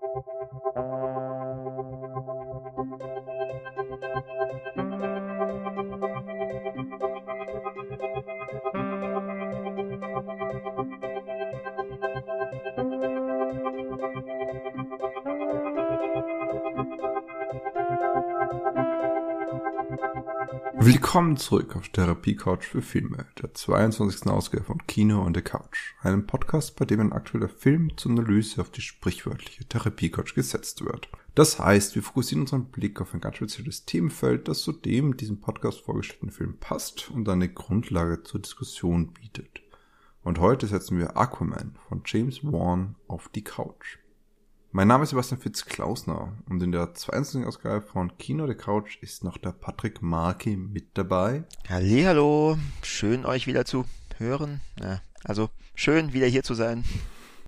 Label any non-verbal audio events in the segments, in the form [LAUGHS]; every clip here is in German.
Thank you. Willkommen zurück auf Therapie Couch für Filme, der 22. Ausgabe von Kino on the Couch, einem Podcast, bei dem ein aktueller Film zur Analyse auf die sprichwörtliche Therapie Couch gesetzt wird. Das heißt, wir fokussieren unseren Blick auf ein ganz spezielles Themenfeld, das zu dem diesem Podcast vorgestellten Film passt und eine Grundlage zur Diskussion bietet. Und heute setzen wir Aquaman von James Wan auf die Couch. Mein Name ist Sebastian Fitz-Klausner und in der 22. Ausgabe von Kino der Couch ist noch der Patrick Marki mit dabei. Hallo, schön euch wieder zu hören. Ja, also schön wieder hier zu sein.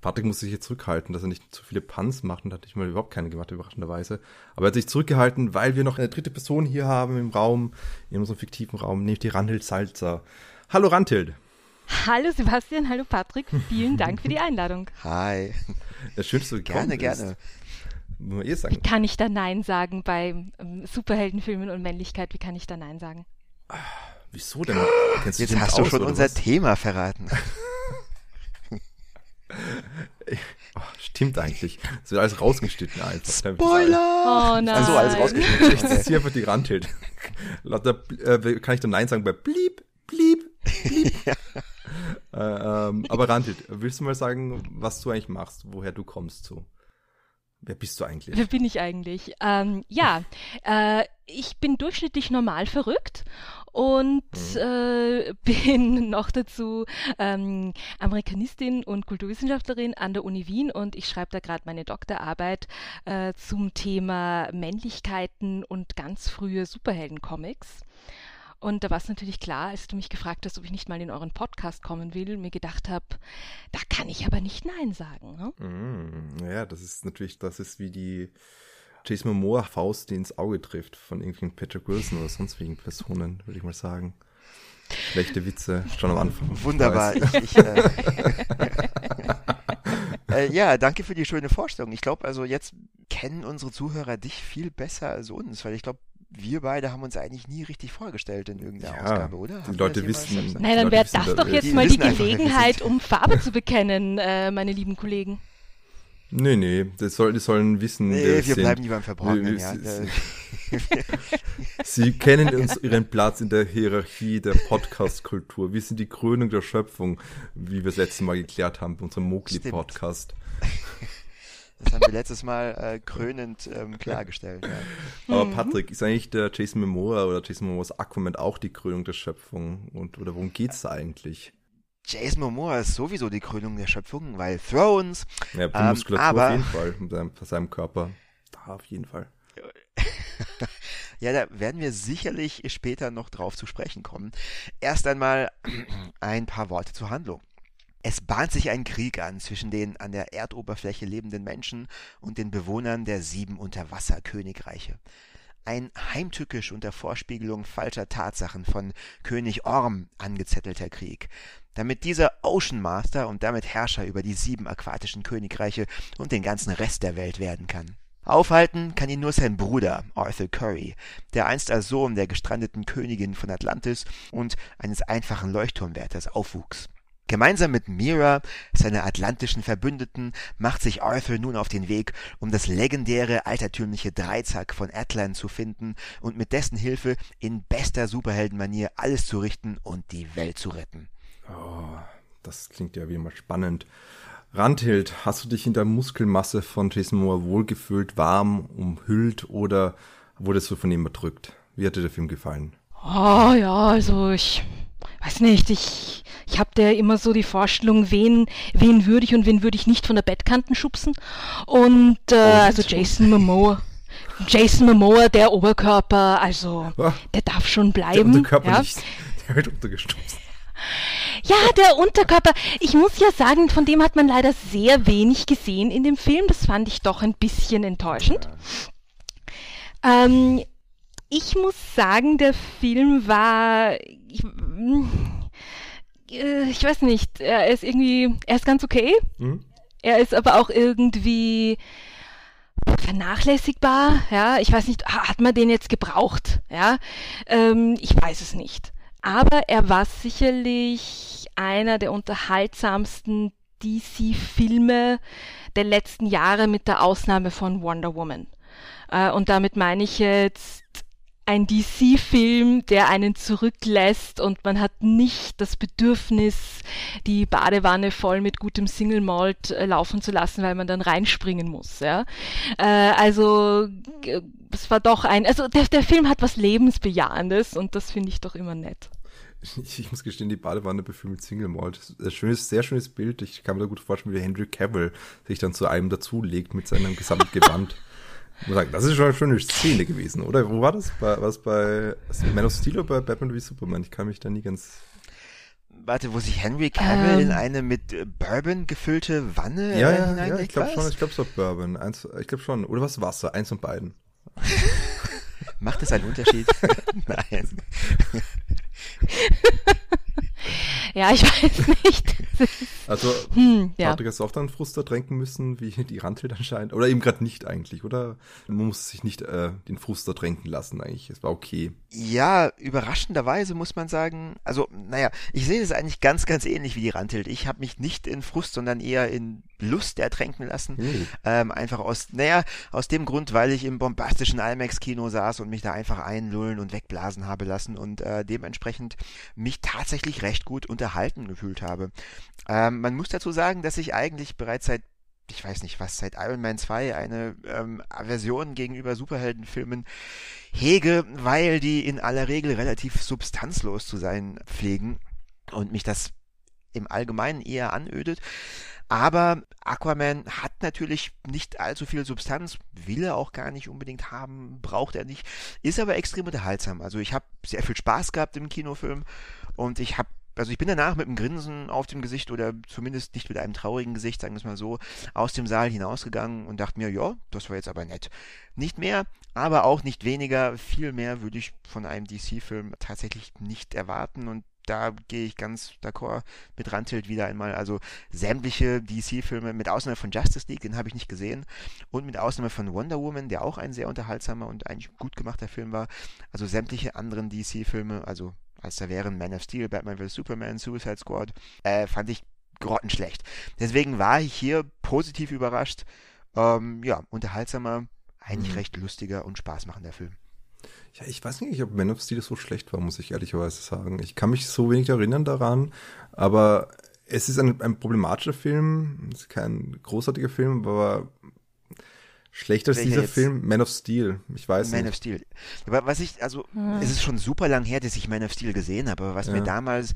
Patrick muss sich hier zurückhalten, dass er nicht zu viele Puns macht und hat nicht mal überhaupt keine gemacht, überraschenderweise. Aber er hat sich zurückgehalten, weil wir noch eine dritte Person hier haben im Raum, in unserem fiktiven Raum, nämlich die Randhild Salzer. Hallo Randhild. Hallo Sebastian, hallo Patrick, vielen Dank für die [LAUGHS] Einladung. Hi. Das Schönste Gerne, gerne. Muss man eh sagen. Wie kann ich da Nein sagen bei ähm, Superheldenfilmen und Männlichkeit? Wie kann ich da Nein sagen? Wieso denn? [GASPS] Kennst Jetzt dich hast damit du schon aus, unser was? Thema verraten. [LAUGHS] Oh, stimmt eigentlich. Es wird alles rausgeschnitten einfach. Spoiler! Oh nein. Ach so, alles rausgeschnitten. Ich ziehe einfach die Randhild. [LAUGHS] Lauter, äh, kann ich dann Nein sagen bei Blieb, Blieb, Blieb. [LAUGHS] äh, ähm, aber Randhild, willst du mal sagen, was du eigentlich machst, woher du kommst so? Wer bist du eigentlich? Wer bin ich eigentlich? Ähm, ja, äh, ich bin durchschnittlich normal verrückt und äh, [LAUGHS] bin noch dazu ähm, Amerikanistin und Kulturwissenschaftlerin an der Uni Wien und ich schreibe da gerade meine Doktorarbeit äh, zum Thema Männlichkeiten und ganz frühe Superheldencomics. Und da war es natürlich klar, als du mich gefragt hast, ob ich nicht mal in euren Podcast kommen will, mir gedacht habe, da kann ich aber nicht Nein sagen. Ne? Mm, ja, das ist natürlich, das ist wie die Jason Momoa Faust, die ins Auge trifft von irgendwelchen Patrick Wilson oder sonst wegen Personen, würde ich mal sagen. Schlechte Witze schon am Anfang. Wunderbar. Ich, ich, äh, [LAUGHS] äh, ja, danke für die schöne Vorstellung. Ich glaube, also jetzt kennen unsere Zuhörer dich viel besser als uns, weil ich glaube, wir beide haben uns eigentlich nie richtig vorgestellt in irgendeiner Ja, Ausgabe, oder? die Haben Leute wissen-? Nein, dann wäre das da- doch jetzt die mal die Gelegenheit, um Farbe zu bekennen, äh, meine lieben Kollegen. Nee, nee, das soll, die sollen wissen, Nee, wir sind. bleiben lieber im Verborgenen, Wir- ja. wir- [LAUGHS] Sie kennen uns ihren Platz in der Hierarchie der Podcast-Kultur. Wir sind die Krönung der Schöpfung, wie wir das letzte Mal geklärt haben bei unserem Mowgli-Podcast. Das haben wir letztes Mal äh, krönend ähm, klargestellt. Ja. Aber Patrick, ist eigentlich der Jason Momoa oder Jason Momoas Aquaman auch die Krönung der Schöpfung? Und, oder worum geht's da eigentlich? Jason Momoa ist sowieso die Krönung der Schöpfung, weil Thrones. Ja, die Ähm, Muskulatur aber- auf jeden Fall, mit seinem, von seinem Körper. Da auf jeden Fall. [LAUGHS] Ja, da werden wir sicherlich später noch drauf zu sprechen kommen. Erst einmal ein paar Worte zur Handlung. Es bahnt sich ein Krieg an zwischen den an der Erdoberfläche lebenden Menschen und den Bewohnern der sieben Unterwasserkönigreiche. Ein heimtückisch unter Vorspiegelung falscher Tatsachen von König Orm angezettelter Krieg, damit dieser Ocean Master und damit Herrscher über die sieben aquatischen Königreiche und den ganzen Rest der Welt werden kann. Aufhalten kann ihn nur sein Bruder Arthur Curry, der einst als Sohn der gestrandeten Königin von Atlantis und eines einfachen Leuchtturmwärters aufwuchs. Gemeinsam mit Mira, seiner atlantischen Verbündeten, macht sich Arthur nun auf den Weg, um das legendäre altertümliche Dreizack von Atlan zu finden und mit dessen Hilfe in bester Superheldenmanier alles zu richten und die Welt zu retten. Oh, das klingt ja wie immer spannend. Randhild, hast du dich in der Muskelmasse von Jason Momoa wohlgefühlt, warm, umhüllt oder wurdest du von ihm erdrückt? Wie hat dir der Film gefallen? Oh ja, also ich weiß nicht, ich, ich habe da immer so die Vorstellung, wen, wen würde ich und wen würde ich nicht von der Bettkanten schubsen. Und äh, also Jason Momoa. Jason Momoa, der Oberkörper, also Ah, der darf schon Der bleiben. Unterkörper ja. nicht. Der wird untergestupst. Ja, der Unterkörper. Ich muss ja sagen, von dem hat man leider sehr wenig gesehen in dem Film. Das fand ich doch ein bisschen enttäuschend. Ähm, ich muss sagen, der Film war. Ich, äh, ich weiß nicht, er ist irgendwie. Er ist ganz okay. Hm? Er ist aber auch irgendwie. vernachlässigbar. Ja, ich weiß nicht, hat man den jetzt gebraucht? Ja, ähm, ich weiß es nicht. Aber er war sicherlich einer der unterhaltsamsten DC-Filme der letzten Jahre mit der Ausnahme von Wonder Woman. Äh, und damit meine ich jetzt ein DC-Film, der einen zurücklässt und man hat nicht das Bedürfnis, die Badewanne voll mit gutem Single Malt äh, laufen zu lassen, weil man dann reinspringen muss. Ja? Äh, also es war doch ein, also der, der Film hat was Lebensbejahendes und das finde ich doch immer nett. Ich, ich, muss gestehen, die Badewanne befüllt mit Single Malt. Ein schönes, sehr schönes Bild. Ich kann mir da gut vorstellen, wie Henry Cavill sich dann zu einem dazulegt mit seinem Gesamtgewand. [LAUGHS] muss sagen, das ist schon eine schöne Szene gewesen, oder? Wo war das? Bei, was bei Man of Steel oder bei Batman wie Superman? Ich kann mich da nie ganz. Warte, wo sich Henry Cavill ähm. in eine mit äh, Bourbon gefüllte Wanne ja, ja, ja, ich glaube schon, ich glaube es war Bourbon. Eins, ich glaube schon. Oder was Wasser? Eins von beiden. [LAUGHS] Macht das einen Unterschied? [LAUGHS] [LAUGHS] Nein. Ja, ich [LAUGHS] weiß nicht. Also, hm, ja. Patrick, hast du auch dann Fruster tränken müssen, wie die Randhild anscheinend? Oder eben gerade nicht eigentlich, oder? Man muss sich nicht äh, den Fruster tränken lassen eigentlich. Es war okay. Ja, überraschenderweise muss man sagen, also, naja, ich sehe es eigentlich ganz, ganz ähnlich wie die Randhild. Ich habe mich nicht in Frust, sondern eher in Lust ertränken lassen. Mhm. Ähm, einfach aus, naja, aus dem Grund, weil ich im bombastischen IMAX-Kino saß und mich da einfach einlullen und wegblasen habe lassen und äh, dementsprechend mich tatsächlich recht gut unterhalten gefühlt habe. Ähm, man muss dazu sagen, dass ich eigentlich bereits seit ich weiß nicht was, seit Iron Man 2 eine ähm, Aversion gegenüber Superheldenfilmen hege, weil die in aller Regel relativ substanzlos zu sein pflegen und mich das im Allgemeinen eher anödet. Aber Aquaman hat natürlich nicht allzu viel Substanz, will er auch gar nicht unbedingt haben, braucht er nicht, ist aber extrem unterhaltsam. Also ich habe sehr viel Spaß gehabt im Kinofilm und ich habe also ich bin danach mit einem Grinsen auf dem Gesicht oder zumindest nicht mit einem traurigen Gesicht, sagen wir es mal so, aus dem Saal hinausgegangen und dachte mir, ja, das war jetzt aber nett. Nicht mehr, aber auch nicht weniger, viel mehr würde ich von einem DC-Film tatsächlich nicht erwarten und da gehe ich ganz d'accord mit Rantilt wieder einmal. Also sämtliche DC-Filme, mit Ausnahme von Justice League, den habe ich nicht gesehen, und mit Ausnahme von Wonder Woman, der auch ein sehr unterhaltsamer und eigentlich gut gemachter Film war. Also sämtliche anderen DC-Filme, also als da wären Man of Steel, Batman vs. Superman, Suicide Squad, äh, fand ich grottenschlecht. Deswegen war ich hier positiv überrascht. Ähm, ja, unterhaltsamer, eigentlich mhm. recht lustiger und spaßmachender Film. Ja, ich weiß nicht, ob Man of Steel so schlecht war, muss ich ehrlicherweise sagen. Ich kann mich so wenig erinnern daran, aber es ist ein, ein problematischer Film. Es ist kein großartiger Film, aber schlechter als dieser jetzt? Film, Man of Steel. Ich weiß Man nicht. of Steel. Aber was ich, also, hm. es ist schon super lang her, dass ich Man of Steel gesehen habe, aber was ja. mir damals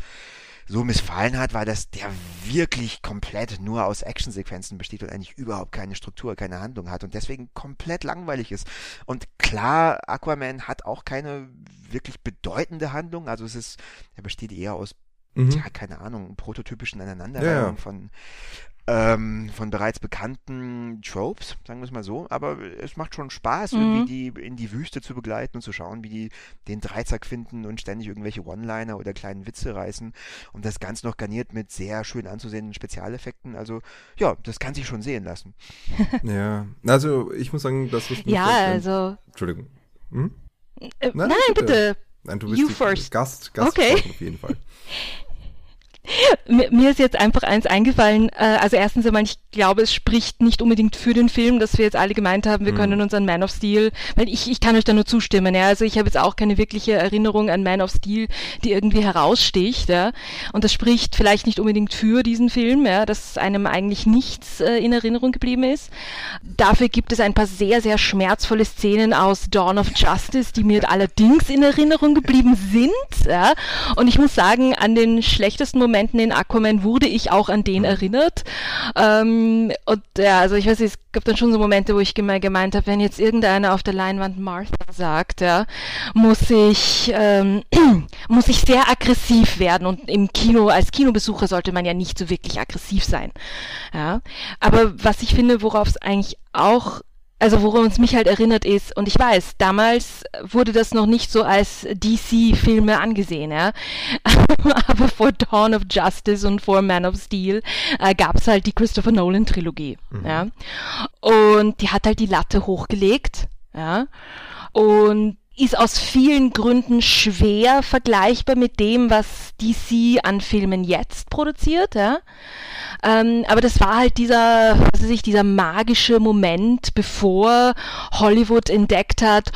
so missfallen hat, war, dass der wirklich komplett nur aus Actionsequenzen besteht und eigentlich überhaupt keine Struktur, keine Handlung hat und deswegen komplett langweilig ist. Und klar, Aquaman hat auch keine wirklich bedeutende Handlung, also es ist, er besteht eher aus Mhm. Tja, keine Ahnung, prototypischen Aneinanderreihungen ja, ja. von ähm, von bereits bekannten Tropes, sagen wir es mal so. Aber es macht schon Spaß, mhm. irgendwie die in die Wüste zu begleiten und zu schauen, wie die den Dreizack finden und ständig irgendwelche One-Liner oder kleinen Witze reißen. Und das Ganze noch garniert mit sehr schön anzusehenden Spezialeffekten. Also ja, das kann sich schon sehen lassen. [LAUGHS] ja, also ich muss sagen, das ist Ja, also. Entschuldigung. Hm? Äh, nein, nein, bitte. bitte. Nein, du bist you first. Gast, Gast okay. auf jeden Fall. [LAUGHS] [LAUGHS] mir, ist jetzt einfach eins eingefallen. Äh, also erstens einmal, ich glaube, es spricht nicht unbedingt für den Film, dass wir jetzt alle gemeint haben, wir mhm. können uns an Man of Steel, weil ich, ich kann euch da nur zustimmen. Ja? Also ich habe jetzt auch keine wirkliche Erinnerung an Man of Steel, die irgendwie heraussticht. Ja? Und das spricht vielleicht nicht unbedingt für diesen Film, ja? dass einem eigentlich nichts äh, in Erinnerung geblieben ist. Dafür gibt es ein paar sehr, sehr schmerzvolle Szenen aus Dawn of Justice, die mir allerdings in Erinnerung geblieben sind. Ja? Und ich muss sagen, an den schlechtesten Momenten Momenten in Aquaman wurde ich auch an den mhm. erinnert. Ähm, und ja, also ich weiß nicht, es gab dann schon so Momente, wo ich gemeint habe, wenn jetzt irgendeiner auf der Leinwand Martha sagt, ja, muss ich, ähm, [CLEARS THROAT] muss ich sehr aggressiv werden. Und im Kino, als Kinobesucher sollte man ja nicht so wirklich aggressiv sein. Ja. Aber was ich finde, worauf es eigentlich auch also woran uns mich halt erinnert ist, und ich weiß, damals wurde das noch nicht so als DC-Filme angesehen, ja. [LAUGHS] Aber vor Dawn of Justice und vor Man of Steel äh, gab es halt die Christopher Nolan-Trilogie, mhm. ja. Und die hat halt die Latte hochgelegt, ja. Und ist aus vielen Gründen schwer vergleichbar mit dem, was DC an Filmen jetzt produziert, ja. Ähm, aber das war halt dieser, was weiß ich, dieser magische Moment, bevor Hollywood entdeckt hat,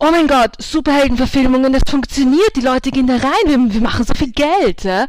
oh mein Gott, Superheldenverfilmungen, das funktioniert, die Leute gehen da rein, wir, wir machen so viel Geld, ja.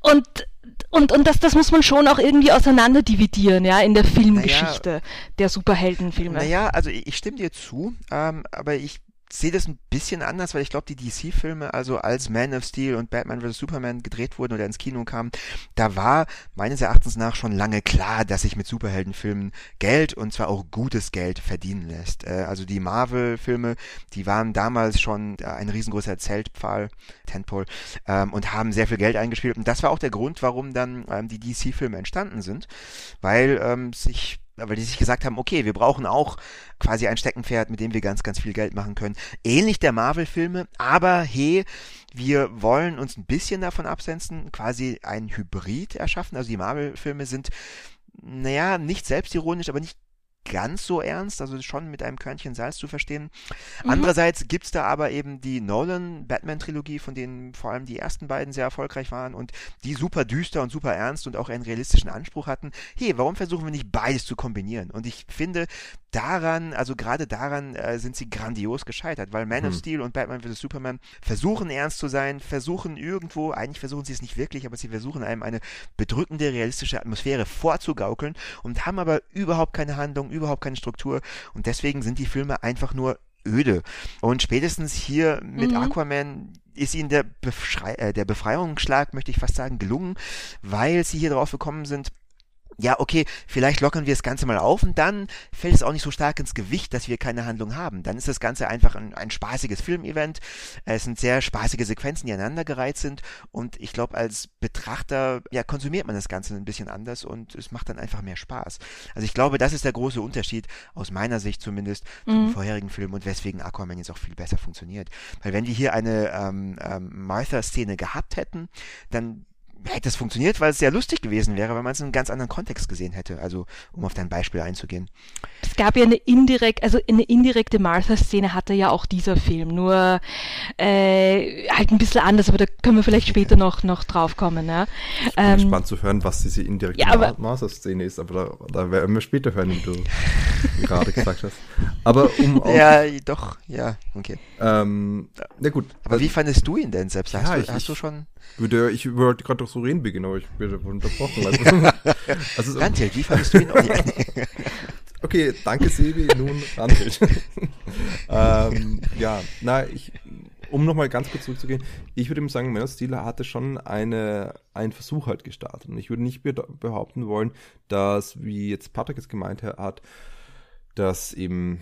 Und und, und das, das muss man schon auch irgendwie auseinander dividieren, ja, in der Filmgeschichte naja, der Superheldenfilme. Naja, also ich, ich stimme dir zu, ähm, aber ich sehe das ein bisschen anders, weil ich glaube, die DC-Filme, also als Man of Steel und Batman vs. Superman gedreht wurden oder ins Kino kamen, da war meines Erachtens nach schon lange klar, dass sich mit Superheldenfilmen Geld und zwar auch gutes Geld verdienen lässt. Äh, also die Marvel-Filme, die waren damals schon ein riesengroßer Zeltpfahl, Tentpole, ähm, und haben sehr viel Geld eingespielt. Und das war auch der Grund, warum dann ähm, die DC-Filme entstanden sind, weil ähm, sich weil die sich gesagt haben, okay, wir brauchen auch quasi ein Steckenpferd, mit dem wir ganz, ganz viel Geld machen können. Ähnlich der Marvel-Filme, aber hey, wir wollen uns ein bisschen davon absetzen, quasi ein Hybrid erschaffen. Also die Marvel-Filme sind, naja, nicht selbstironisch, aber nicht ganz so ernst, also schon mit einem Körnchen Salz zu verstehen. Mhm. Andererseits gibt's da aber eben die Nolan-Batman-Trilogie, von denen vor allem die ersten beiden sehr erfolgreich waren und die super düster und super ernst und auch einen realistischen Anspruch hatten. Hey, warum versuchen wir nicht beides zu kombinieren? Und ich finde, daran, also gerade daran äh, sind sie grandios gescheitert, weil Man mhm. of Steel und Batman vs. Superman versuchen ernst zu sein, versuchen irgendwo, eigentlich versuchen sie es nicht wirklich, aber sie versuchen einem eine bedrückende, realistische Atmosphäre vorzugaukeln und haben aber überhaupt keine Handlung, überhaupt keine Struktur und deswegen sind die Filme einfach nur öde. Und spätestens hier mit mhm. Aquaman ist ihnen der, Befrei äh, der Befreiungsschlag, möchte ich fast sagen, gelungen, weil sie hier drauf gekommen sind, ja, okay, vielleicht lockern wir das Ganze mal auf und dann fällt es auch nicht so stark ins Gewicht, dass wir keine Handlung haben. Dann ist das Ganze einfach ein, ein spaßiges Filmevent. Es sind sehr spaßige Sequenzen, die aneinandergereiht sind und ich glaube, als Betrachter, ja, konsumiert man das Ganze ein bisschen anders und es macht dann einfach mehr Spaß. Also ich glaube, das ist der große Unterschied, aus meiner Sicht zumindest, zum mhm. vorherigen Film und weswegen Aquaman jetzt auch viel besser funktioniert. Weil wenn wir hier eine ähm, ähm, Martha-Szene gehabt hätten, dann hätte es funktioniert, weil es sehr lustig gewesen wäre, wenn man es in einem ganz anderen Kontext gesehen hätte. Also, um auf dein Beispiel einzugehen. Es gab ja eine indirekt, also eine indirekte Martha-Szene hatte ja auch dieser Film, nur äh, halt ein bisschen anders, aber da können wir vielleicht später noch, noch drauf kommen. Ja? Ich bin ähm, gespannt zu hören, was diese indirekte ja, Martha-Szene ist, aber da, da werden wir später hören, wie du [LAUGHS] gerade gesagt hast. Aber um [LAUGHS] auch, Ja, doch, ja, okay. Ähm, na gut. Aber also, wie fandest du ihn denn selbst? Hast, ja, du, ich, hast du schon... Würde, ich wollte gerade doch so reden beginnen, aber ich werde unterbrochen. Also, [LAUGHS] also, Rantil, wie fandest du ihn? [LAUGHS] okay, danke Sebi, nun Rantil. [LAUGHS] ähm, ja, na, ich, um nochmal ganz kurz zurückzugehen, ich würde eben sagen, Man of Steel hatte schon eine, einen Versuch halt gestartet. Und ich würde nicht behaupten wollen, dass, wie jetzt Patrick es gemeint hat, dass eben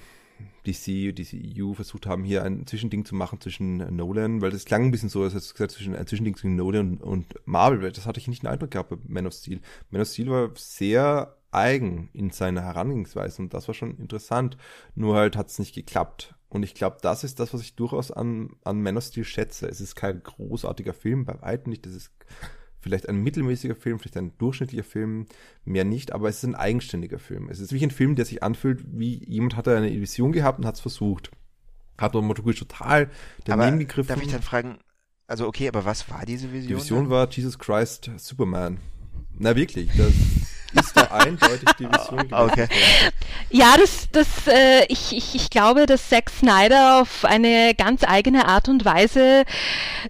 DC, DC EU versucht haben, hier ein Zwischending zu machen zwischen Nolan, weil das klang ein bisschen so, als hättest gesagt, zwischen, ein Zwischending zwischen Nolan und, und Marvel. Das hatte ich nicht den Eindruck gehabt bei Man of Steel. Man of Steel war sehr eigen in seiner Herangehensweise und das war schon interessant. Nur halt hat es nicht geklappt. Und ich glaube, das ist das, was ich durchaus an, an Man of Steel schätze. Es ist kein großartiger Film, bei weitem nicht. Das ist vielleicht ein mittelmäßiger Film, vielleicht ein durchschnittlicher Film, mehr nicht, aber es ist ein eigenständiger Film. Es ist wie ein Film, der sich anfühlt, wie jemand hatte eine Vision gehabt und hat es versucht. Hat dramaturgisch total daneben gegriffen. Darf ich dann fragen, also okay, aber was war diese Vision? Die Vision dann? war Jesus Christ Superman. Na wirklich, das ist da eindeutig die Vision gewesen. Okay. Ja, das, das, äh, ich, ich, ich glaube, dass Zack Snyder auf eine ganz eigene Art und Weise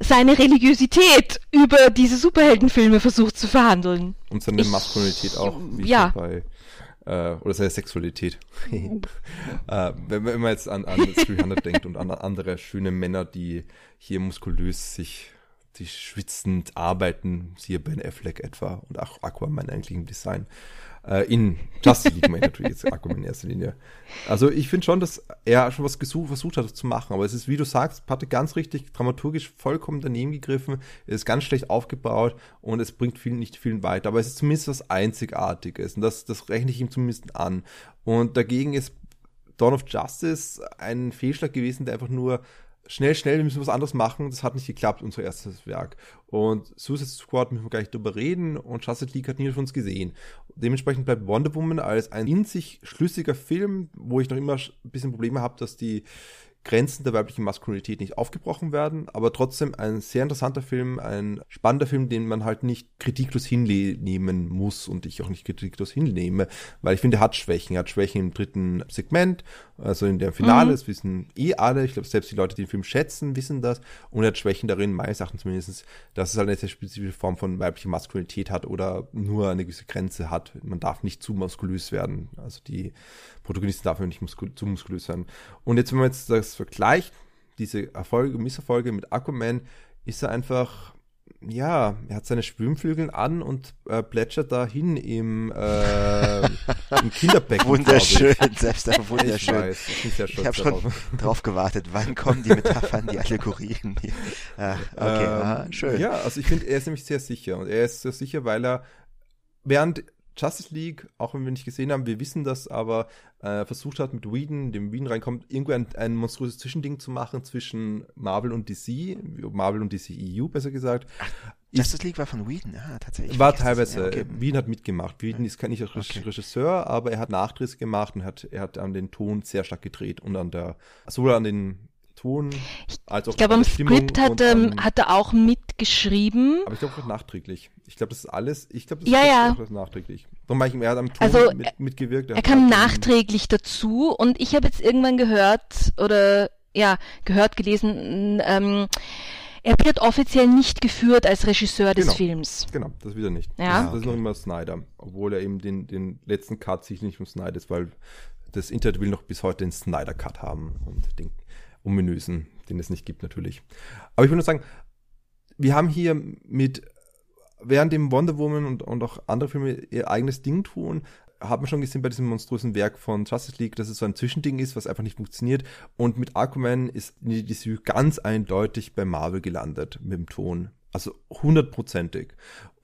seine Religiosität über diese Superheldenfilme versucht zu verhandeln. Und seine ich, Maskulinität auch, wie ja. bei äh, oder seine Sexualität. [LAUGHS] äh, wenn, wenn man jetzt an, an [LAUGHS] 300 denkt und an andere schöne Männer, die hier muskulös sich die schwitzend arbeiten, siehe Ben Affleck etwa und auch Aquaman eigentlich im Design. Äh, in Justice League meine natürlich jetzt Aquaman in erster Linie. Also ich finde schon, dass er schon was gesucht, versucht hat zu machen, aber es ist, wie du sagst, hatte ganz richtig dramaturgisch vollkommen daneben gegriffen, es ist ganz schlecht aufgebaut und es bringt viel, nicht viel weiter, aber es ist zumindest was Einzigartiges und das, das rechne ich ihm zumindest an. Und dagegen ist Dawn of Justice ein Fehlschlag gewesen, der einfach nur schnell, schnell, wir müssen was anderes machen. Das hat nicht geklappt, unser erstes Werk. Und Suicide Squad müssen wir gar nicht drüber reden und Justice League hat niemand von uns gesehen. Dementsprechend bleibt Wonder Woman als ein in sich schlüssiger Film, wo ich noch immer ein bisschen Probleme habe, dass die Grenzen der weiblichen Maskulinität nicht aufgebrochen werden, aber trotzdem ein sehr interessanter Film, ein spannender Film, den man halt nicht kritiklos hinnehmen muss und ich auch nicht kritiklos hinnehme, weil ich finde, er hat Schwächen. Er hat Schwächen im dritten Segment, also in der Finale, mhm. das wissen eh alle. Ich glaube, selbst die Leute, die den Film schätzen, wissen das. Und er hat Schwächen darin, meines Erachtens zumindest, dass es halt eine sehr spezifische Form von weiblicher Maskulinität hat oder nur eine gewisse Grenze hat. Man darf nicht zu muskulös werden. Also die Protagonisten darf nicht muskul zu muskulös sein. Und jetzt, wenn man jetzt das vergleicht, diese Erfolge, Misserfolge mit Aquaman, ist er einfach ja, er hat seine Schwimmflügel an und äh, plätschert dahin im, äh, im Kinderbecken. [LAUGHS] Wunderschön, [LAUGHS] selbst da wunderschön. Ich, weiß, ich, ich habe schon [LAUGHS] drauf gewartet, wann kommen die Metaphern, die Allegorien. Die, ah, okay, ähm, schön. Ja, also ich finde, er ist nämlich sehr sicher und er ist sehr sicher, weil er während Justice League, auch wenn wir nicht gesehen haben, wir wissen das, aber äh, versucht hat mit Whedon, dem Whedon reinkommt, irgendwie ein, ein monströses Zwischending zu machen zwischen Marvel und DC, Marvel und DC EU besser gesagt. Ach, Justice League war von Whedon, ja, tatsächlich. War teilweise, ja, okay. Whedon hat mitgemacht. Whedon ist kein nicht okay. Regisseur, aber er hat Nachdrehs gemacht und hat, er hat an den Ton sehr stark gedreht und an der, sowohl an den Ton als auch Ich glaube, am Skript hat, ähm, hat er auch mitgeschrieben. Aber ich glaube auch nachträglich. Ich glaube, das ist alles, ich glaube, das ja, ist ja. nachträglich. Darum ich, er hat am Ton also, mit, mitgewirkt. Er, er kam nachträglich dazu und ich habe jetzt irgendwann gehört oder ja, gehört, gelesen, ähm, er wird offiziell nicht geführt als Regisseur des genau, Films. Genau, das wieder nicht. Ja. Das, das ist noch immer Snyder, obwohl er eben den, den letzten Cut sich nicht von Snyder ist, weil das Internet will noch bis heute den Snyder Cut haben und den ominösen, den es nicht gibt natürlich. Aber ich will nur sagen, wir haben hier mit, während dem Wonder Woman und, und auch andere Filme ihr eigenes Ding tun, hat man schon gesehen bei diesem monströsen Werk von Justice League, dass es so ein Zwischending ist, was einfach nicht funktioniert. Und mit Aquaman ist die Sü ganz eindeutig bei Marvel gelandet mit dem Ton. Also hundertprozentig.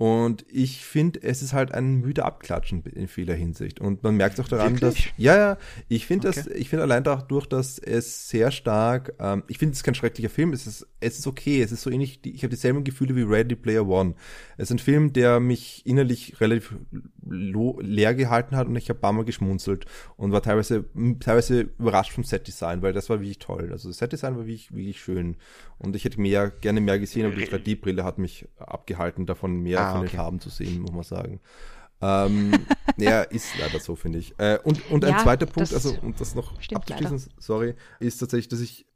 Und ich finde, es ist halt ein müde Abklatschen in vieler Hinsicht. Und man merkt auch daran, Wirklich? dass. Ja, ja, ich finde okay. das, ich finde allein dadurch, dass es sehr stark, ähm, ich finde es kein schrecklicher Film, es ist, es ist okay, es ist so ähnlich, ich habe dieselben Gefühle wie Ready Player One. Es ist ein Film, der mich innerlich relativ leer gehalten hat und ich habe ein paar Mal geschmunzelt und war teilweise, teilweise überrascht vom Setdesign, weil das war wirklich toll. Also das Setdesign war wirklich, wirklich schön. Und ich hätte mehr, gerne mehr gesehen, aber die 3D-Brille hat mich abgehalten, davon mehr ah, von okay. den Farben zu sehen, muss man sagen. ähm, [LAUGHS] ja, ist leider so, finde ich. Äh, und und ja, ein zweiter Punkt, also um das noch abzuschließen, leider. sorry, ist tatsächlich, dass ich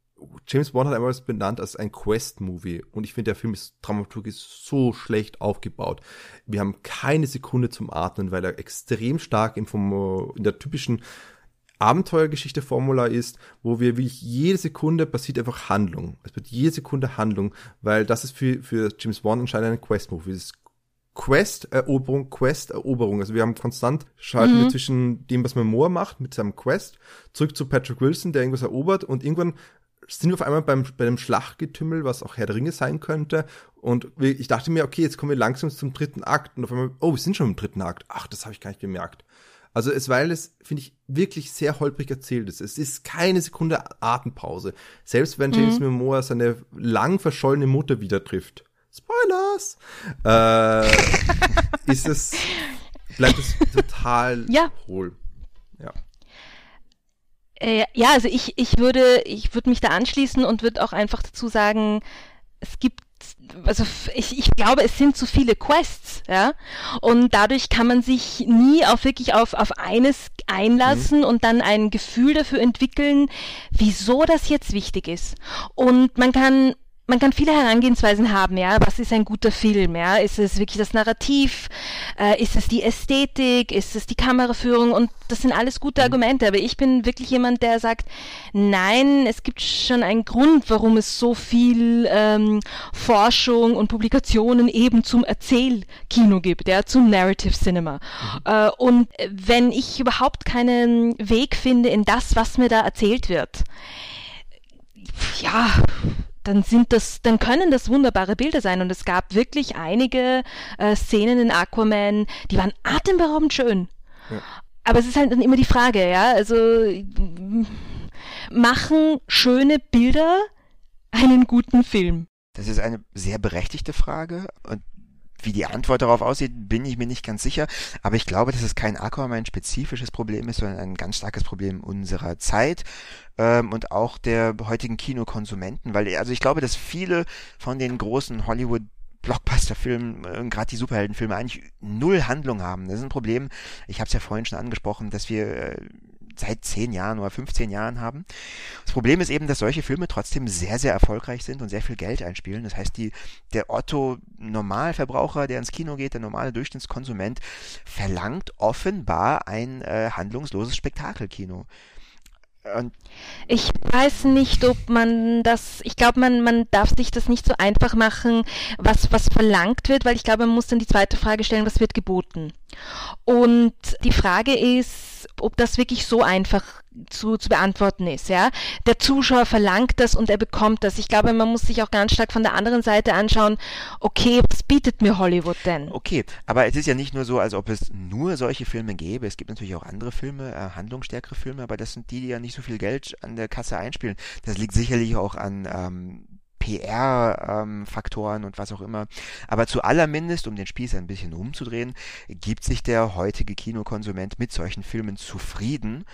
James Bond hat einmal benannt als ein Quest-Movie und ich finde, der Film ist dramaturgisch so schlecht aufgebaut. Wir haben keine Sekunde zum Atmen, weil er extrem stark in, vom, in der typischen Abenteuergeschichte-Formula ist, wo wir wie jede Sekunde passiert einfach Handlung. Es wird jede Sekunde Handlung, weil das ist für, für James Bond anscheinend ein Quest-Movie. Ist Quest, Eroberung, Quest, Eroberung. Also wir haben konstant schalten mhm. wir zwischen dem, was Moore macht mit seinem Quest, zurück zu Patrick Wilson, der irgendwas erobert und irgendwann sind wir auf einmal beim, bei dem Schlachtgetümmel, was auch Herr der Ringe sein könnte. Und ich dachte mir, okay, jetzt kommen wir langsam zum dritten Akt. Und auf einmal, oh, wir sind schon im dritten Akt. Ach, das habe ich gar nicht gemerkt. Also es, weil es, finde ich, wirklich sehr holprig erzählt ist. Es ist keine Sekunde Atempause. Selbst wenn James mhm. Momoa seine lang verschollene Mutter wieder trifft. Spoilers! Äh, ist es, bleibt es total ja. hohl. Ja. Äh, ja, also ich, ich würde, ich würde mich da anschließen und würde auch einfach dazu sagen, es gibt also ich, ich glaube, es sind zu viele Quests, ja. Und dadurch kann man sich nie auf wirklich auf, auf eines einlassen mhm. und dann ein Gefühl dafür entwickeln, wieso das jetzt wichtig ist. Und man kann man kann viele Herangehensweisen haben, ja. Was ist ein guter Film, ja? Ist es wirklich das Narrativ? Äh, ist es die Ästhetik? Ist es die Kameraführung? Und das sind alles gute mhm. Argumente. Aber ich bin wirklich jemand, der sagt, nein, es gibt schon einen Grund, warum es so viel ähm, Forschung und Publikationen eben zum Erzählkino gibt, ja, zum Narrative Cinema. Mhm. Äh, und wenn ich überhaupt keinen Weg finde in das, was mir da erzählt wird, ja, dann sind das, dann können das wunderbare Bilder sein. Und es gab wirklich einige äh, Szenen in Aquaman, die waren atemberaubend schön. Ja. Aber es ist halt dann immer die Frage, ja. Also machen schöne Bilder einen guten Film? Das ist eine sehr berechtigte Frage und wie die Antwort darauf aussieht, bin ich mir nicht ganz sicher. Aber ich glaube, dass es kein Aquaman-spezifisches Problem ist, sondern ein ganz starkes Problem unserer Zeit ähm, und auch der heutigen Kinokonsumenten. Weil, also ich glaube, dass viele von den großen Hollywood Blockbuster-Filmen, äh, gerade die Superheldenfilme, eigentlich null Handlung haben. Das ist ein Problem. Ich habe es ja vorhin schon angesprochen, dass wir äh, seit 10 Jahren oder 15 Jahren haben. Das Problem ist eben, dass solche Filme trotzdem sehr, sehr erfolgreich sind und sehr viel Geld einspielen. Das heißt, die, der Otto Normalverbraucher, der ins Kino geht, der normale Durchschnittskonsument, verlangt offenbar ein äh, handlungsloses Spektakelkino. Ich weiß nicht, ob man das, ich glaube, man, man darf sich das nicht so einfach machen, was, was verlangt wird, weil ich glaube, man muss dann die zweite Frage stellen, was wird geboten? Und die Frage ist, ob das wirklich so einfach zu, zu beantworten ist. Ja? Der Zuschauer verlangt das und er bekommt das. Ich glaube, man muss sich auch ganz stark von der anderen Seite anschauen, okay, was bietet mir Hollywood denn? Okay, aber es ist ja nicht nur so, als ob es nur solche Filme gäbe. Es gibt natürlich auch andere Filme, äh, handlungsstärkere Filme, aber das sind die, die ja nicht so viel Geld an der Kasse einspielen. Das liegt sicherlich auch an ähm, PR-Faktoren ähm, und was auch immer. Aber zu allermindest, um den Spieß ein bisschen umzudrehen, gibt sich der heutige Kinokonsument mit solchen Filmen zufrieden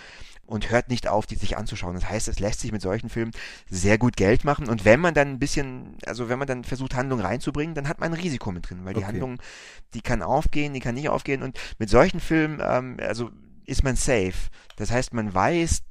und hört nicht auf, die sich anzuschauen. Das heißt, es lässt sich mit solchen Filmen sehr gut Geld machen. Und wenn man dann ein bisschen, also wenn man dann versucht, Handlung reinzubringen, dann hat man ein Risiko mit drin, weil die okay. Handlung, die kann aufgehen, die kann nicht aufgehen. Und mit solchen Filmen, ähm, also ist man safe. Das heißt, man weiß,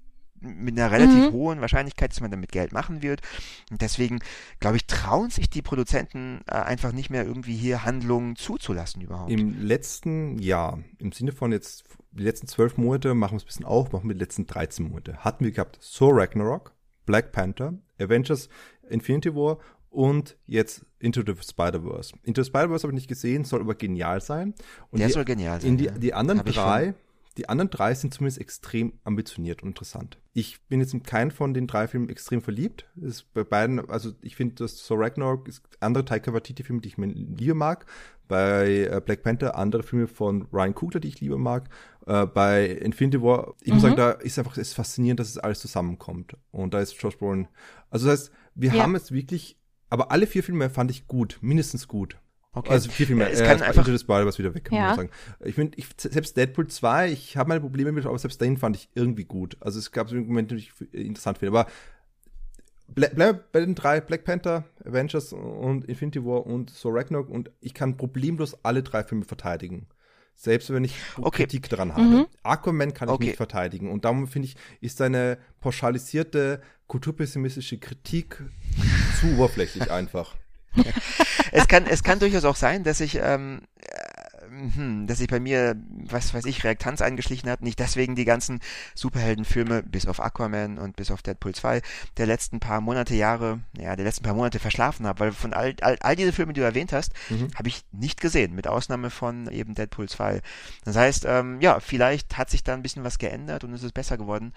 mit einer relativ mhm. hohen Wahrscheinlichkeit, dass man damit Geld machen wird. Und deswegen, glaube ich, trauen sich die Produzenten äh, einfach nicht mehr irgendwie hier Handlungen zuzulassen überhaupt. Im letzten Jahr, im Sinne von jetzt die letzten zwölf Monate, machen wir es ein bisschen auf, machen wir die letzten 13 Monate, hatten wir gehabt Thor Ragnarok, Black Panther, Avengers Infinity War und jetzt Into the Spider-Verse. Into the Spider-Verse habe ich nicht gesehen, soll aber genial sein. Und Der die, soll genial sein. In die, die anderen drei die anderen drei sind zumindest extrem ambitioniert und interessant. Ich bin jetzt in keinen von den drei Filmen extrem verliebt. ist bei beiden, also ich finde, dass So Ragnarok ist andere Taika Waititi-Filme, die ich mir lieber mag. Bei äh, Black Panther andere Filme von Ryan Coogler, die ich lieber mag. Äh, bei Infinity War, ich mhm. muss sagen, da ist einfach es ist faszinierend, dass es alles zusammenkommt. Und da ist Josh Brolin. Also das heißt, wir ja. haben jetzt wirklich, aber alle vier Filme fand ich gut, mindestens gut. Okay. Also viel, viel mehr. Es äh, kann einfach das Ball was wieder weg, kann ja. man sagen. Ich finde, ich, selbst Deadpool 2, ich habe meine Probleme mit, aber selbst dahin fand ich irgendwie gut. Also es gab so Momente, die ich interessant finde. Aber bleiben wir bei den drei Black Panther, Avengers und Infinity War und So Ragnarok und ich kann problemlos alle drei Filme verteidigen. Selbst wenn ich okay. Kritik daran habe. Mhm. Aquaman kann ich okay. nicht verteidigen. Und darum finde ich, ist seine pauschalisierte, kulturpessimistische Kritik zu oberflächlich [LAUGHS] einfach. [LAUGHS] es, kann, es kann durchaus auch sein, dass ich, ähm, äh, hm, dass sich bei mir, was weiß ich, Reaktanz eingeschlichen hat, nicht deswegen die ganzen Superheldenfilme, bis auf Aquaman und bis auf Deadpool 2, der letzten paar Monate, Jahre, ja, der letzten paar Monate verschlafen habe, weil von all, all, all diese Filme, die du erwähnt hast, mhm. habe ich nicht gesehen, mit Ausnahme von eben Deadpool 2. Das heißt, ähm, ja, vielleicht hat sich da ein bisschen was geändert und es ist besser geworden.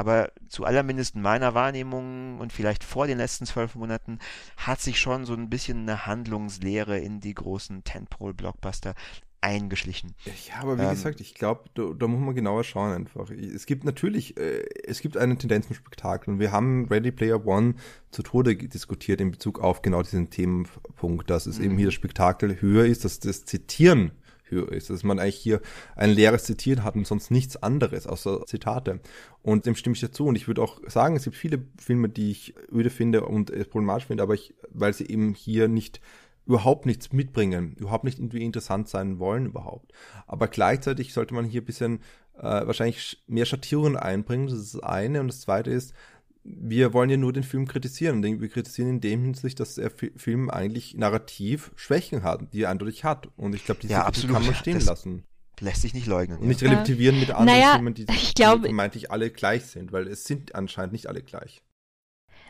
Aber zu allermindest in meiner Wahrnehmung und vielleicht vor den letzten zwölf Monaten hat sich schon so ein bisschen eine Handlungslehre in die großen Tentpole-Blockbuster eingeschlichen. Ja, aber wie ähm, gesagt, ich glaube, da, da, muss man genauer schauen einfach. Es gibt natürlich, äh, es gibt eine Tendenz zum Spektakel und wir haben Ready Player One zu Tode diskutiert in Bezug auf genau diesen Themenpunkt, dass es eben hier das Spektakel höher ist, dass das Zitieren höher ist, dass man eigentlich hier ein leeres Zitieren hat und sonst nichts anderes außer Zitate. Und dem stimme ich dazu. Und ich würde auch sagen, es gibt viele Filme, die ich öde finde und problematisch finde, aber ich, weil sie eben hier nicht überhaupt nichts mitbringen, überhaupt nicht irgendwie interessant sein wollen überhaupt. Aber gleichzeitig sollte man hier ein bisschen äh, wahrscheinlich mehr Schattierungen einbringen. Das ist das eine. Und das zweite ist, wir wollen ja nur den Film kritisieren. Wir kritisieren in dem Hinsicht, dass der Film eigentlich narrativ Schwächen hat, die er eindeutig hat. Und ich glaube, diese ja, absolut. kann man stehen das lassen. Lässt sich nicht leugnen. Und nicht relativieren mit anderen naja, Filmen, die, [LAUGHS] ich glaub, die vermeintlich alle gleich sind, weil es sind anscheinend nicht alle gleich.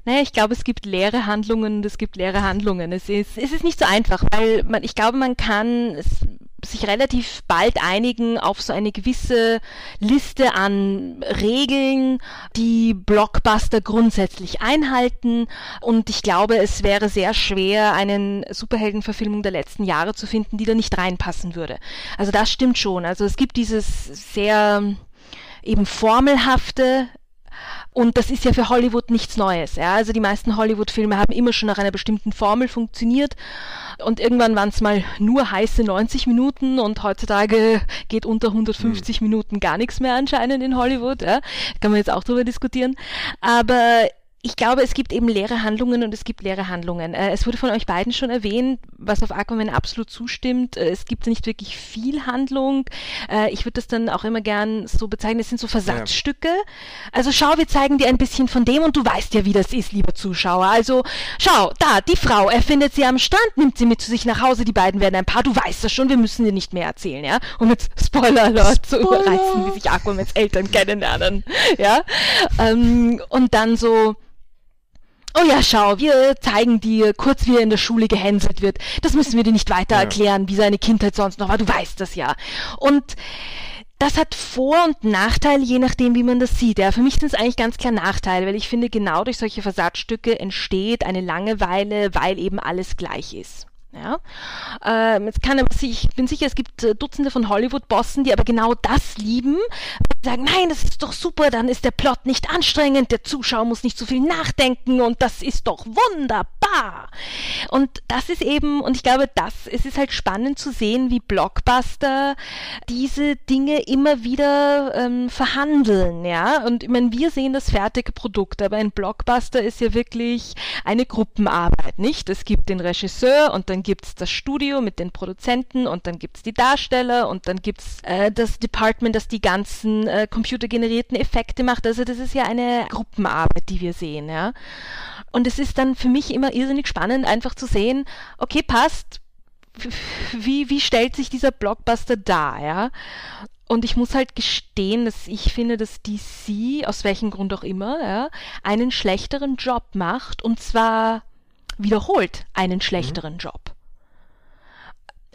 Naja, ich glaube, es gibt leere Handlungen und es gibt leere Handlungen. Es ist, es ist nicht so einfach, weil man, ich glaube, man kann es, sich relativ bald einigen auf so eine gewisse Liste an Regeln, die Blockbuster grundsätzlich einhalten. Und ich glaube, es wäre sehr schwer, einen Superheldenverfilmung der letzten Jahre zu finden, die da nicht reinpassen würde. Also das stimmt schon. Also es gibt dieses sehr eben formelhafte Und das ist ja für Hollywood nichts Neues. Ja? Also die meisten Hollywood-Filme haben immer schon nach einer bestimmten Formel funktioniert. Und irgendwann waren es mal nur heiße 90 Minuten und heutzutage geht unter 150 mhm. Minuten gar nichts mehr anscheinend in Hollywood. Ja? Kann man jetzt auch drüber diskutieren. Aber ich glaube, es gibt eben leere Handlungen und es gibt leere Handlungen. Äh, es wurde von euch beiden schon erwähnt, was auf Aquaman absolut zustimmt. Äh, es gibt nicht wirklich viel Handlung. Äh, ich würde das dann auch immer gern so bezeichnen, es sind so Versatzstücke. Ja. Also schau, wir zeigen dir ein bisschen von dem und du weißt ja, wie das ist, lieber Zuschauer. Also schau, da, die Frau, er findet sie am Strand, nimmt sie mit zu sich nach Hause, die beiden werden ein Paar, du weißt das schon, wir müssen dir nicht mehr erzählen, ja? Um jetzt Spoiler Alert zu überreißen, wie sich Aquamans Eltern kennenlernen, ja? Ähm, und dann so, Oh ja, schau, wir zeigen dir kurz, wie er in der Schule gehänselt wird. Das müssen wir dir nicht weiter ja. erklären, wie seine Kindheit sonst noch war. Du weißt das ja. Und das hat Vor- und Nachteile, je nachdem, wie man das sieht. Ja, für mich sind es eigentlich ganz klar Nachteile, weil ich finde, genau durch solche Versatzstücke entsteht eine Langeweile, weil eben alles gleich ist. Ja? Ähm, jetzt kann ich bin sicher, es gibt äh, Dutzende von Hollywood-Bossen, die aber genau das lieben. Die sagen, nein, das ist doch super, dann ist der Plot nicht anstrengend, der Zuschauer muss nicht so viel nachdenken und das ist doch wunderbar. Und das ist eben, und ich glaube, das, es ist halt spannend zu sehen, wie Blockbuster diese Dinge immer wieder ähm, verhandeln, ja. Und ich meine, wir sehen das fertige Produkt, aber ein Blockbuster ist ja wirklich eine Gruppenarbeit, nicht? Es gibt den Regisseur und dann dann gibt es das Studio mit den Produzenten und dann gibt es die Darsteller und dann gibt es äh, das Department, das die ganzen äh, computergenerierten Effekte macht. Also das ist ja eine Gruppenarbeit, die wir sehen, ja. Und es ist dann für mich immer irrsinnig spannend, einfach zu sehen, okay, passt, wie, wie stellt sich dieser Blockbuster dar, ja? Und ich muss halt gestehen, dass ich finde, dass DC, aus welchem Grund auch immer, ja, einen schlechteren Job macht. Und zwar wiederholt einen mhm. schlechteren mhm. Job.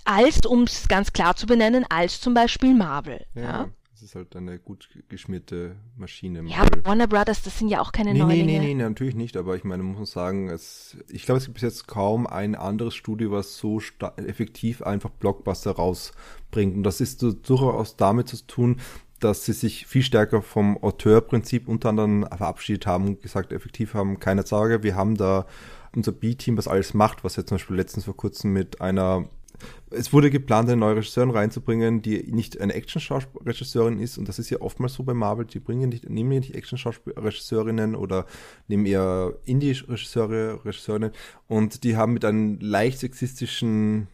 Als, um es ganz klar zu benennen, als zum Beispiel Marvel. Ja, ja. Das ist halt eine gut geschmierte Maschine. Ja, Warner Brothers, das sind ja auch keine nee, Neulinge. Nee, nee, nee, natürlich nicht. Aber ich meine, man muss sagen, es, ich glaube, es gibt bis jetzt kaum ein anderes Studio, was so effektiv einfach Blockbuster rausbringt. Und das ist so durchaus damit zu tun, dass sie sich viel stärker vom Auteurprinzip unter anderem verabschiedet haben und gesagt, effektiv haben keine Sorge, wir haben da unser B-Team, was alles macht, was jetzt zum Beispiel letztens vor kurzem mit einer es wurde geplant, eine neue Regisseurin reinzubringen, die nicht eine Action-Regisseurin ist. Und das ist ja oftmals so bei Marvel. Die bringen nicht, nehmen ja nicht Action-Regisseurinnen oder nehmen eher Indie-Regisseure, Regisseurinnen. Und die haben mit einem leicht sexistischen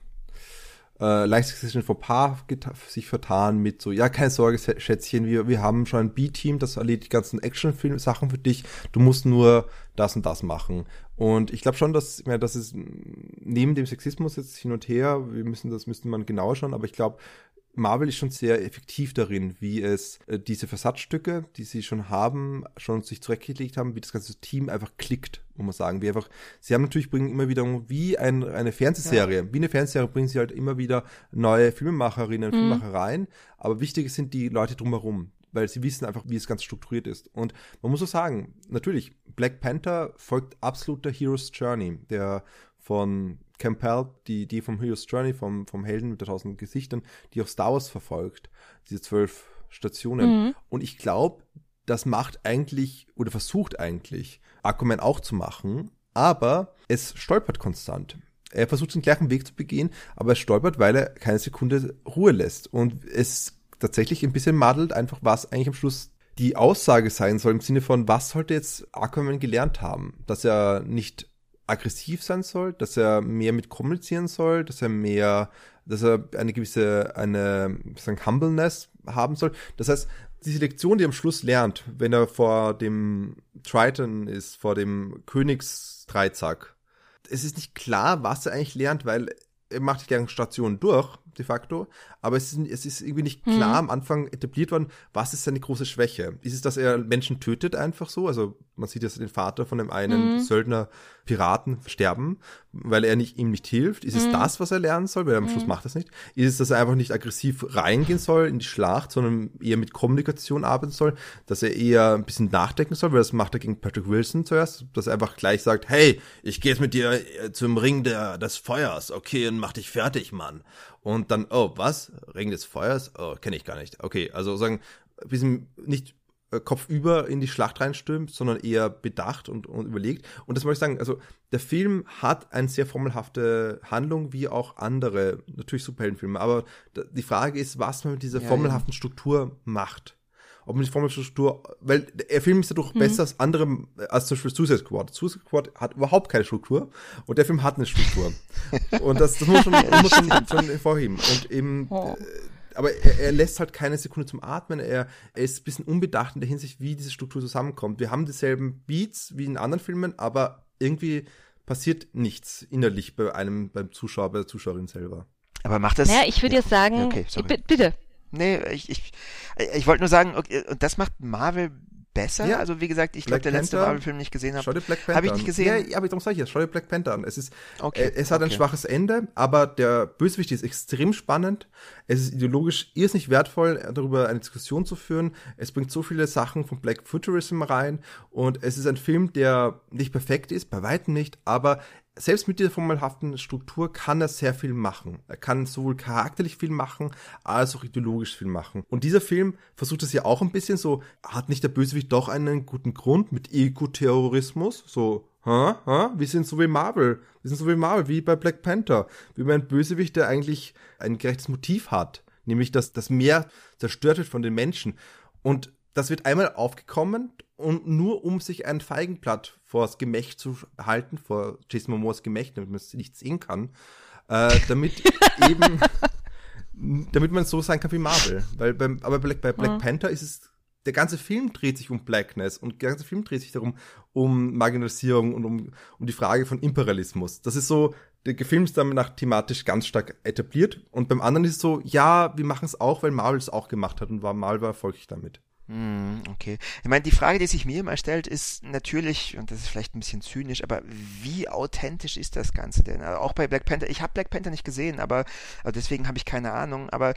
äh, vor Paar sich vertan mit so, ja, keine Sorge, Schätzchen, wir, wir haben schon ein B-Team, das erledigt die ganzen Actionfilm-Sachen für dich, du musst nur das und das machen. Und ich glaube schon, dass, meine, das ist neben dem Sexismus jetzt hin und her, wir müssen das, müsste man genauer schauen, aber ich glaube, Marvel ist schon sehr effektiv darin, wie es äh, diese Versatzstücke, die sie schon haben, schon sich zurechtgelegt haben, wie das ganze Team einfach klickt, muss man sagen. Wie einfach, sie haben natürlich bringen immer wieder wie ein, eine Fernsehserie, ja. wie eine Fernsehserie bringen sie halt immer wieder neue Filmemacherinnen, mhm. Filmemacher rein, aber wichtig sind die Leute drumherum weil sie wissen einfach, wie es ganz strukturiert ist. Und man muss auch sagen, natürlich, Black Panther folgt absolut der Hero's Journey, der von Campbell, die, die vom Hero's Journey, vom, vom Helden mit der tausend Gesichtern, die auch Star Wars verfolgt, diese zwölf Stationen. Mhm. Und ich glaube, das macht eigentlich oder versucht eigentlich Aquaman auch zu machen, aber es stolpert konstant. Er versucht den gleichen Weg zu begehen, aber er stolpert, weil er keine Sekunde Ruhe lässt. Und es tatsächlich ein bisschen madelt, einfach was eigentlich am Schluss die Aussage sein soll, im Sinne von, was sollte jetzt Aquaman gelernt haben? Dass er nicht aggressiv sein soll, dass er mehr mit kommunizieren soll, dass er mehr, dass er eine gewisse, eine, sagen, Humbleness haben soll. Das heißt, diese Lektion, die er am Schluss lernt, wenn er vor dem Triton ist, vor dem Königsdreizack, es ist nicht klar, was er eigentlich lernt, weil er macht die gleichen Stationen durch, de facto, aber es ist, es ist irgendwie nicht klar mhm. am Anfang etabliert worden, was ist seine große Schwäche? Ist es, dass er Menschen tötet einfach so? Also man sieht jetzt den Vater von dem einen mhm. Söldner Piraten sterben, weil er nicht, ihm nicht hilft. Ist mhm. es das, was er lernen soll? Weil er am Schluss mhm. macht das nicht. Ist es, dass er einfach nicht aggressiv reingehen soll in die Schlacht, sondern eher mit Kommunikation arbeiten soll, dass er eher ein bisschen nachdenken soll, weil das macht er gegen Patrick Wilson zuerst, dass er einfach gleich sagt, hey, ich gehe jetzt mit dir äh, zum Ring der, des Feuers, okay, und mach dich fertig, Mann. Und dann, oh, was? Ring des Feuers? Oh, kenne ich gar nicht. Okay, also sagen, bisschen nicht kopfüber in die Schlacht reinstürmt, sondern eher bedacht und, und überlegt. Und das wollte ich sagen, also der Film hat eine sehr formelhafte Handlung, wie auch andere, natürlich Superheldenfilme. Aber die Frage ist, was man mit dieser ja, formelhaften ja. Struktur macht. Ob man die formelhafte Struktur, weil der Film ist ja doch mhm. besser als andere, als zum Beispiel Suicide Squad. Suicide Squad hat überhaupt keine Struktur und der Film hat eine Struktur. [LAUGHS] und das, das muss man, muss schon, schon hervorheben. Und eben, oh. Aber er, er, lässt halt keine Sekunde zum Atmen. Er, er ist ein bisschen unbedacht in der Hinsicht, wie diese Struktur zusammenkommt. Wir haben dieselben Beats wie in anderen Filmen, aber irgendwie passiert nichts innerlich bei einem, beim Zuschauer, bei der Zuschauerin selber. Aber macht das. Ja, ich würde ja, jetzt sagen, okay, bitte. Nee, ich, ich, ich wollte nur sagen, okay, das macht Marvel besser. Ja. Also wie gesagt, ich glaube, der letzte Marvel-Film nicht gesehen habe. Schau dir Black Panther Habe ich nicht gesehen. Ja, aber darum sage ich jetzt, schau dir Black Panther an. Es ist, okay. äh, es hat okay. ein schwaches Ende, aber der Bösewicht ist extrem spannend. Es ist ideologisch irrsinnig wertvoll, darüber eine Diskussion zu führen. Es bringt so viele Sachen von Black Futurism rein und es ist ein Film, der nicht perfekt ist, bei weitem nicht, aber selbst mit dieser formelhaften Struktur kann er sehr viel machen. Er kann sowohl charakterlich viel machen, als auch ideologisch viel machen. Und dieser Film versucht es ja auch ein bisschen so, hat nicht der Bösewicht doch einen guten Grund mit Ego-Terrorismus? So, ha, ha, wir sind so wie Marvel. Wir sind so wie Marvel, wie bei Black Panther. Wie bei einem Bösewicht, der eigentlich ein gerechtes Motiv hat. Nämlich, dass das Meer zerstört wird von den Menschen. Und das wird einmal aufgekommen und nur um sich ein Feigenblatt vor das Gemächt zu halten, vor Jason Momoas Gemächt, damit man es nicht sehen kann, äh, damit [LAUGHS] eben, damit man so sein kann wie Marvel. Weil beim, aber bei Black, bei Black mhm. Panther ist es, der ganze Film dreht sich um Blackness und der ganze Film dreht sich darum, um Marginalisierung und um, um die Frage von Imperialismus. Das ist so, der Film ist dann nach thematisch ganz stark etabliert und beim anderen ist es so, ja, wir machen es auch, weil Marvel es auch gemacht hat und war Marvel war erfolgreich damit. Hm, okay. Ich meine, die Frage, die sich mir immer stellt, ist natürlich, und das ist vielleicht ein bisschen zynisch, aber wie authentisch ist das Ganze denn? Also auch bei Black Panther, ich habe Black Panther nicht gesehen, aber also deswegen habe ich keine Ahnung, aber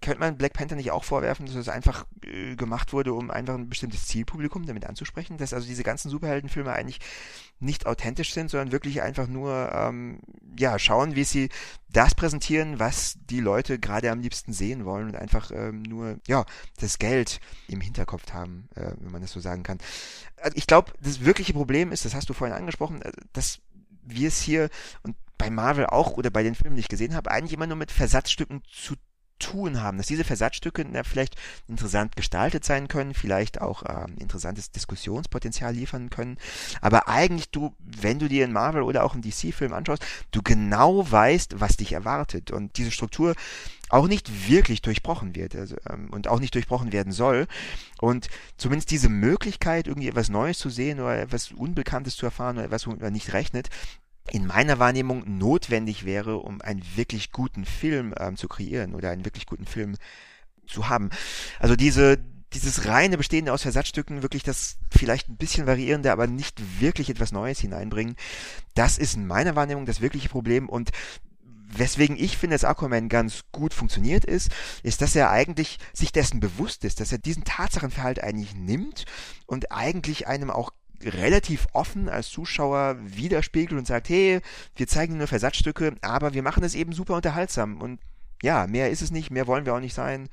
könnte man Black Panther nicht auch vorwerfen, dass es einfach äh, gemacht wurde, um einfach ein bestimmtes Zielpublikum damit anzusprechen? Dass also diese ganzen Superheldenfilme eigentlich nicht authentisch sind, sondern wirklich einfach nur ähm, ja schauen, wie sie das präsentieren, was die Leute gerade am liebsten sehen wollen und einfach ähm, nur ja das Geld im Hinterkopf haben, äh, wenn man das so sagen kann. Also ich glaube, das wirkliche Problem ist, das hast du vorhin angesprochen, äh, dass wir es hier und bei Marvel auch oder bei den Filmen, die ich gesehen habe, eigentlich immer nur mit Versatzstücken zu tun haben, dass diese Versatzstücke na, vielleicht interessant gestaltet sein können, vielleicht auch ähm, interessantes Diskussionspotenzial liefern können, aber eigentlich du, wenn du dir einen Marvel oder auch einen DC-Film anschaust, du genau weißt, was dich erwartet und diese Struktur auch nicht wirklich durchbrochen wird also, ähm, und auch nicht durchbrochen werden soll. Und zumindest diese Möglichkeit, irgendwie etwas Neues zu sehen oder etwas Unbekanntes zu erfahren oder etwas, womit man nicht rechnet, in meiner Wahrnehmung notwendig wäre, um einen wirklich guten Film ähm, zu kreieren oder einen wirklich guten Film zu haben. Also diese dieses reine Bestehende aus Versatzstücken, wirklich das vielleicht ein bisschen variierende, aber nicht wirklich etwas Neues hineinbringen, das ist in meiner Wahrnehmung das wirkliche Problem und weswegen ich finde, dass Aquaman ganz gut funktioniert ist, ist, dass er eigentlich sich dessen bewusst ist, dass er diesen Tatsachenverhalt eigentlich nimmt und eigentlich einem auch relativ offen als Zuschauer widerspiegelt und sagt, hey, wir zeigen nur Versatzstücke, aber wir machen es eben super unterhaltsam und ja, mehr ist es nicht, mehr wollen wir auch nicht sein.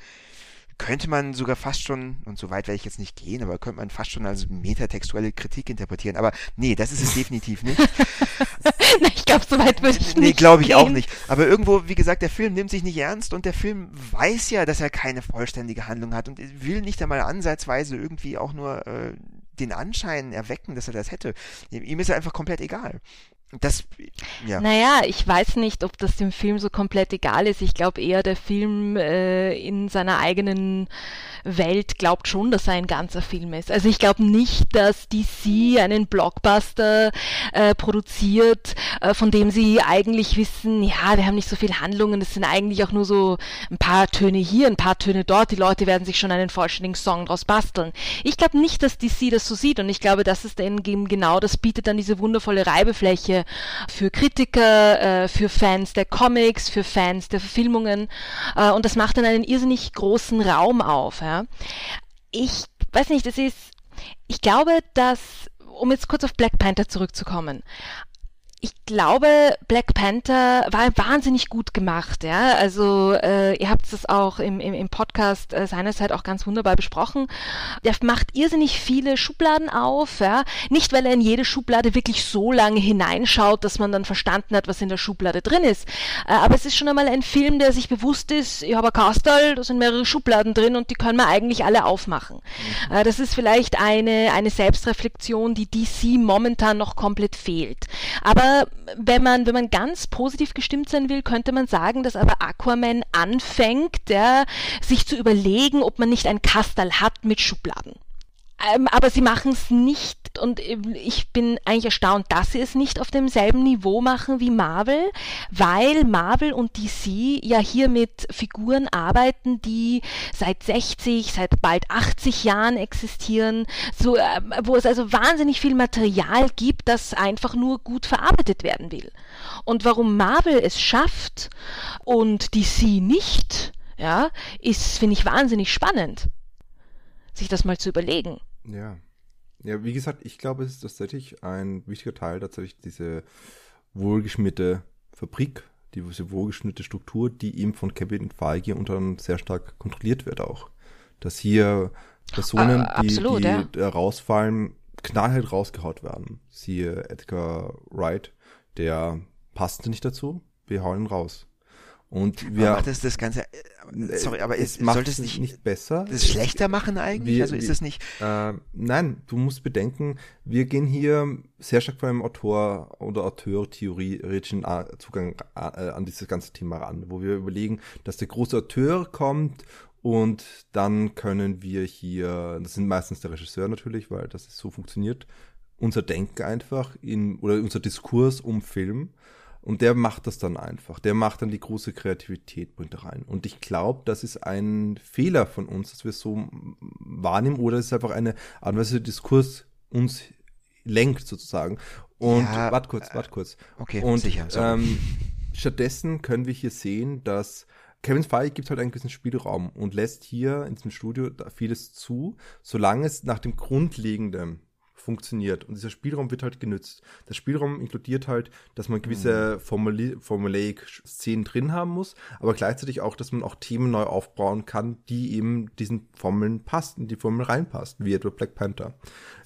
Könnte man sogar fast schon, und so weit werde ich jetzt nicht gehen, aber könnte man fast schon als metatextuelle Kritik interpretieren. Aber nee, das ist es definitiv nicht. [LAUGHS] ich glaube, so weit würde ich nee, nicht. Nee, glaube ich gehen. auch nicht. Aber irgendwo, wie gesagt, der Film nimmt sich nicht ernst und der Film weiß ja, dass er keine vollständige Handlung hat und will nicht einmal ansatzweise irgendwie auch nur äh, den Anschein erwecken, dass er das hätte. Ihm ist er einfach komplett egal. Das, ja. Naja, ich weiß nicht, ob das dem Film so komplett egal ist. Ich glaube eher, der Film äh, in seiner eigenen Welt glaubt schon, dass er ein ganzer Film ist. Also ich glaube nicht, dass DC einen Blockbuster äh, produziert, äh, von dem sie eigentlich wissen, ja, wir haben nicht so viel Handlungen, es sind eigentlich auch nur so ein paar Töne hier, ein paar Töne dort, die Leute werden sich schon einen vollständigen Song draus basteln. Ich glaube nicht, dass DC das so sieht und ich glaube, das ist eben genau, das bietet dann diese wundervolle Reibefläche für Kritiker, äh, für Fans der Comics, für Fans der Verfilmungen. Äh, und das macht dann einen irrsinnig großen Raum auf. Ja. Ich weiß nicht, das ist, ich glaube, dass, um jetzt kurz auf Black Panther zurückzukommen, ich glaube, Black Panther war wahnsinnig gut gemacht, ja. Also äh, ihr habt es auch im, im, im Podcast äh, seinerzeit auch ganz wunderbar besprochen. Der macht irrsinnig viele Schubladen auf, ja. Nicht, weil er in jede Schublade wirklich so lange hineinschaut, dass man dann verstanden hat, was in der Schublade drin ist. Äh, aber es ist schon einmal ein Film, der sich bewusst ist, ich habe ein Kastal, da sind mehrere Schubladen drin und die können wir eigentlich alle aufmachen. Mhm. Äh, das ist vielleicht eine, eine Selbstreflexion, die DC momentan noch komplett fehlt. Aber wenn man, wenn man ganz positiv gestimmt sein will, könnte man sagen, dass aber Aquaman anfängt, ja, sich zu überlegen, ob man nicht ein Kastal hat mit Schubladen. Ähm, aber sie machen es nicht und ich bin eigentlich erstaunt, dass sie es nicht auf demselben Niveau machen wie Marvel, weil Marvel und DC ja hier mit Figuren arbeiten, die seit 60, seit bald 80 Jahren existieren, so, äh, wo es also wahnsinnig viel Material gibt, das einfach nur gut verarbeitet werden will. Und warum Marvel es schafft und DC nicht, ja, ist, finde ich, wahnsinnig spannend, sich das mal zu überlegen. Ja. Ja, wie gesagt, ich glaube, es ist tatsächlich ein wichtiger Teil, tatsächlich diese wohlgeschmierte Fabrik, diese wohlgeschnittene Struktur, die eben von Kevin Feige unter anderem sehr stark kontrolliert wird auch. Dass hier Personen, uh, absolut, die, die ja. rausfallen, knallhart rausgehaut werden. Siehe Edgar Wright, der passte nicht dazu, wir hauen ihn raus. Und wir. Aber das, das Ganze, äh, sorry, aber es, es sollte es nicht, nicht besser. Das schlechter machen eigentlich? Wir, also ist es nicht? Äh, nein, du musst bedenken, wir gehen hier sehr stark von einem Autor oder Auteur-theoretischen Zugang äh, an dieses ganze Thema ran, wo wir überlegen, dass der große Auteur kommt und dann können wir hier, das sind meistens der Regisseur natürlich, weil das so funktioniert, unser Denken einfach in, oder unser Diskurs um Film und der macht das dann einfach. Der macht dann die große Kreativität mit rein. Und ich glaube, das ist ein Fehler von uns, dass wir es so wahrnehmen oder es ist einfach eine Art und Weise, Diskurs uns lenkt sozusagen. Und ja, warte kurz, warte kurz. Okay, und, sicher. Ähm, stattdessen können wir hier sehen, dass Kevin Feige gibt halt einen gewissen Spielraum und lässt hier in diesem Studio vieles zu, solange es nach dem grundlegenden funktioniert. Und dieser Spielraum wird halt genützt. Der Spielraum inkludiert halt, dass man gewisse mhm. Formula Formulaik-Szenen drin haben muss, aber gleichzeitig auch, dass man auch Themen neu aufbauen kann, die eben diesen Formeln passt, in die Formel reinpasst, wie etwa Black Panther.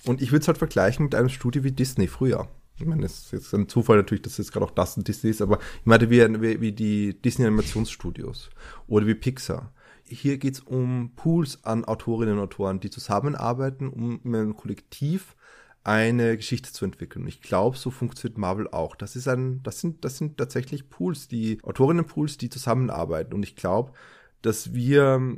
Und ich würde es halt vergleichen mit einem Studio wie Disney früher. Ich meine, es ist jetzt ein Zufall natürlich, dass jetzt gerade auch das ein Disney ist, aber ich meine, wie, wie, wie die Disney-Animationsstudios oder wie Pixar hier geht es um Pools an Autorinnen und Autoren, die zusammenarbeiten, um in einem Kollektiv eine Geschichte zu entwickeln. Und ich glaube, so funktioniert Marvel auch. Das ist ein, das sind, das sind tatsächlich Pools, die Autorinnenpools, die zusammenarbeiten. Und ich glaube, dass wir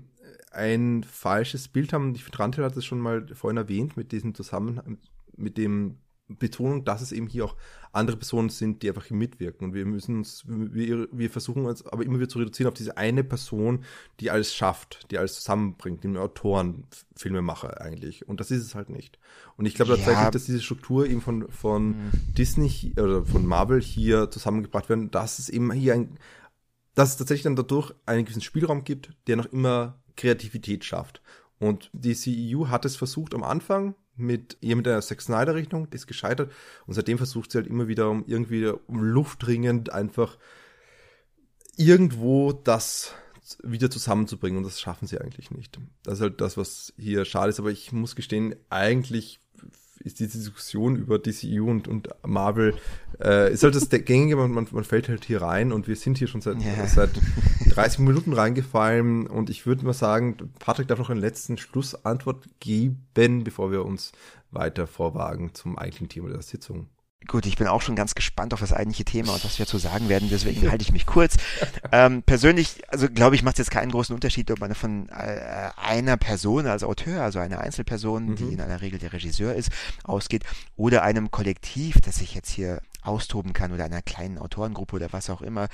ein falsches Bild haben. Ich finde, Rantel hat es schon mal vorhin erwähnt mit diesem Zusammenhang, mit dem Betonung, dass es eben hier auch andere Personen sind, die einfach hier mitwirken. Und wir müssen uns, wir, wir versuchen uns aber immer wieder zu reduzieren auf diese eine Person, die alles schafft, die alles zusammenbringt, den Autoren, Filmemacher eigentlich. Und das ist es halt nicht. Und ich glaube ja. tatsächlich, dass diese Struktur eben von, von mhm. Disney oder von Marvel hier zusammengebracht werden, dass es eben hier ein, dass es tatsächlich dann dadurch einen gewissen Spielraum gibt, der noch immer Kreativität schafft. Und die CEU hat es versucht am Anfang, mit ihr mit der Zack Snyder Rechnung, die ist gescheitert. Und seitdem versucht sie halt immer wieder um irgendwie um Luft dringend einfach irgendwo das wieder zusammenzubringen. Und das schaffen sie eigentlich nicht. Das ist halt das, was hier schade ist, aber ich muss gestehen, eigentlich ist die Diskussion über DCU und, und Marvel, äh, ist halt das Gängige, man, man fällt halt hier rein und wir sind hier schon seit, yeah. seit 30 Minuten reingefallen und ich würde mal sagen, Patrick darf noch einen letzten Schlussantwort geben, bevor wir uns weiter vorwagen zum eigentlichen Thema der Sitzung. Gut, ich bin auch schon ganz gespannt auf das eigentliche Thema und was wir zu sagen werden, deswegen halte ich mich kurz. Ähm, persönlich, also glaube ich, macht es jetzt keinen großen Unterschied, ob man von äh, einer Person als Auteur, also einer Einzelperson, mhm. die in aller Regel der Regisseur ist, ausgeht, oder einem Kollektiv, das sich jetzt hier austoben kann oder einer kleinen Autorengruppe oder was auch immer.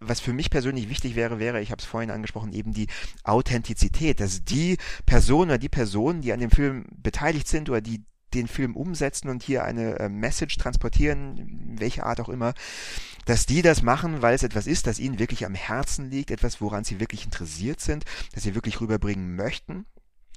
Was für mich persönlich wichtig wäre, wäre, ich habe es vorhin angesprochen, eben die Authentizität, dass die Person oder die Personen, die an dem Film beteiligt sind oder die den Film umsetzen und hier eine äh, Message transportieren, welche Art auch immer, dass die das machen, weil es etwas ist, das ihnen wirklich am Herzen liegt, etwas, woran sie wirklich interessiert sind, das sie wirklich rüberbringen möchten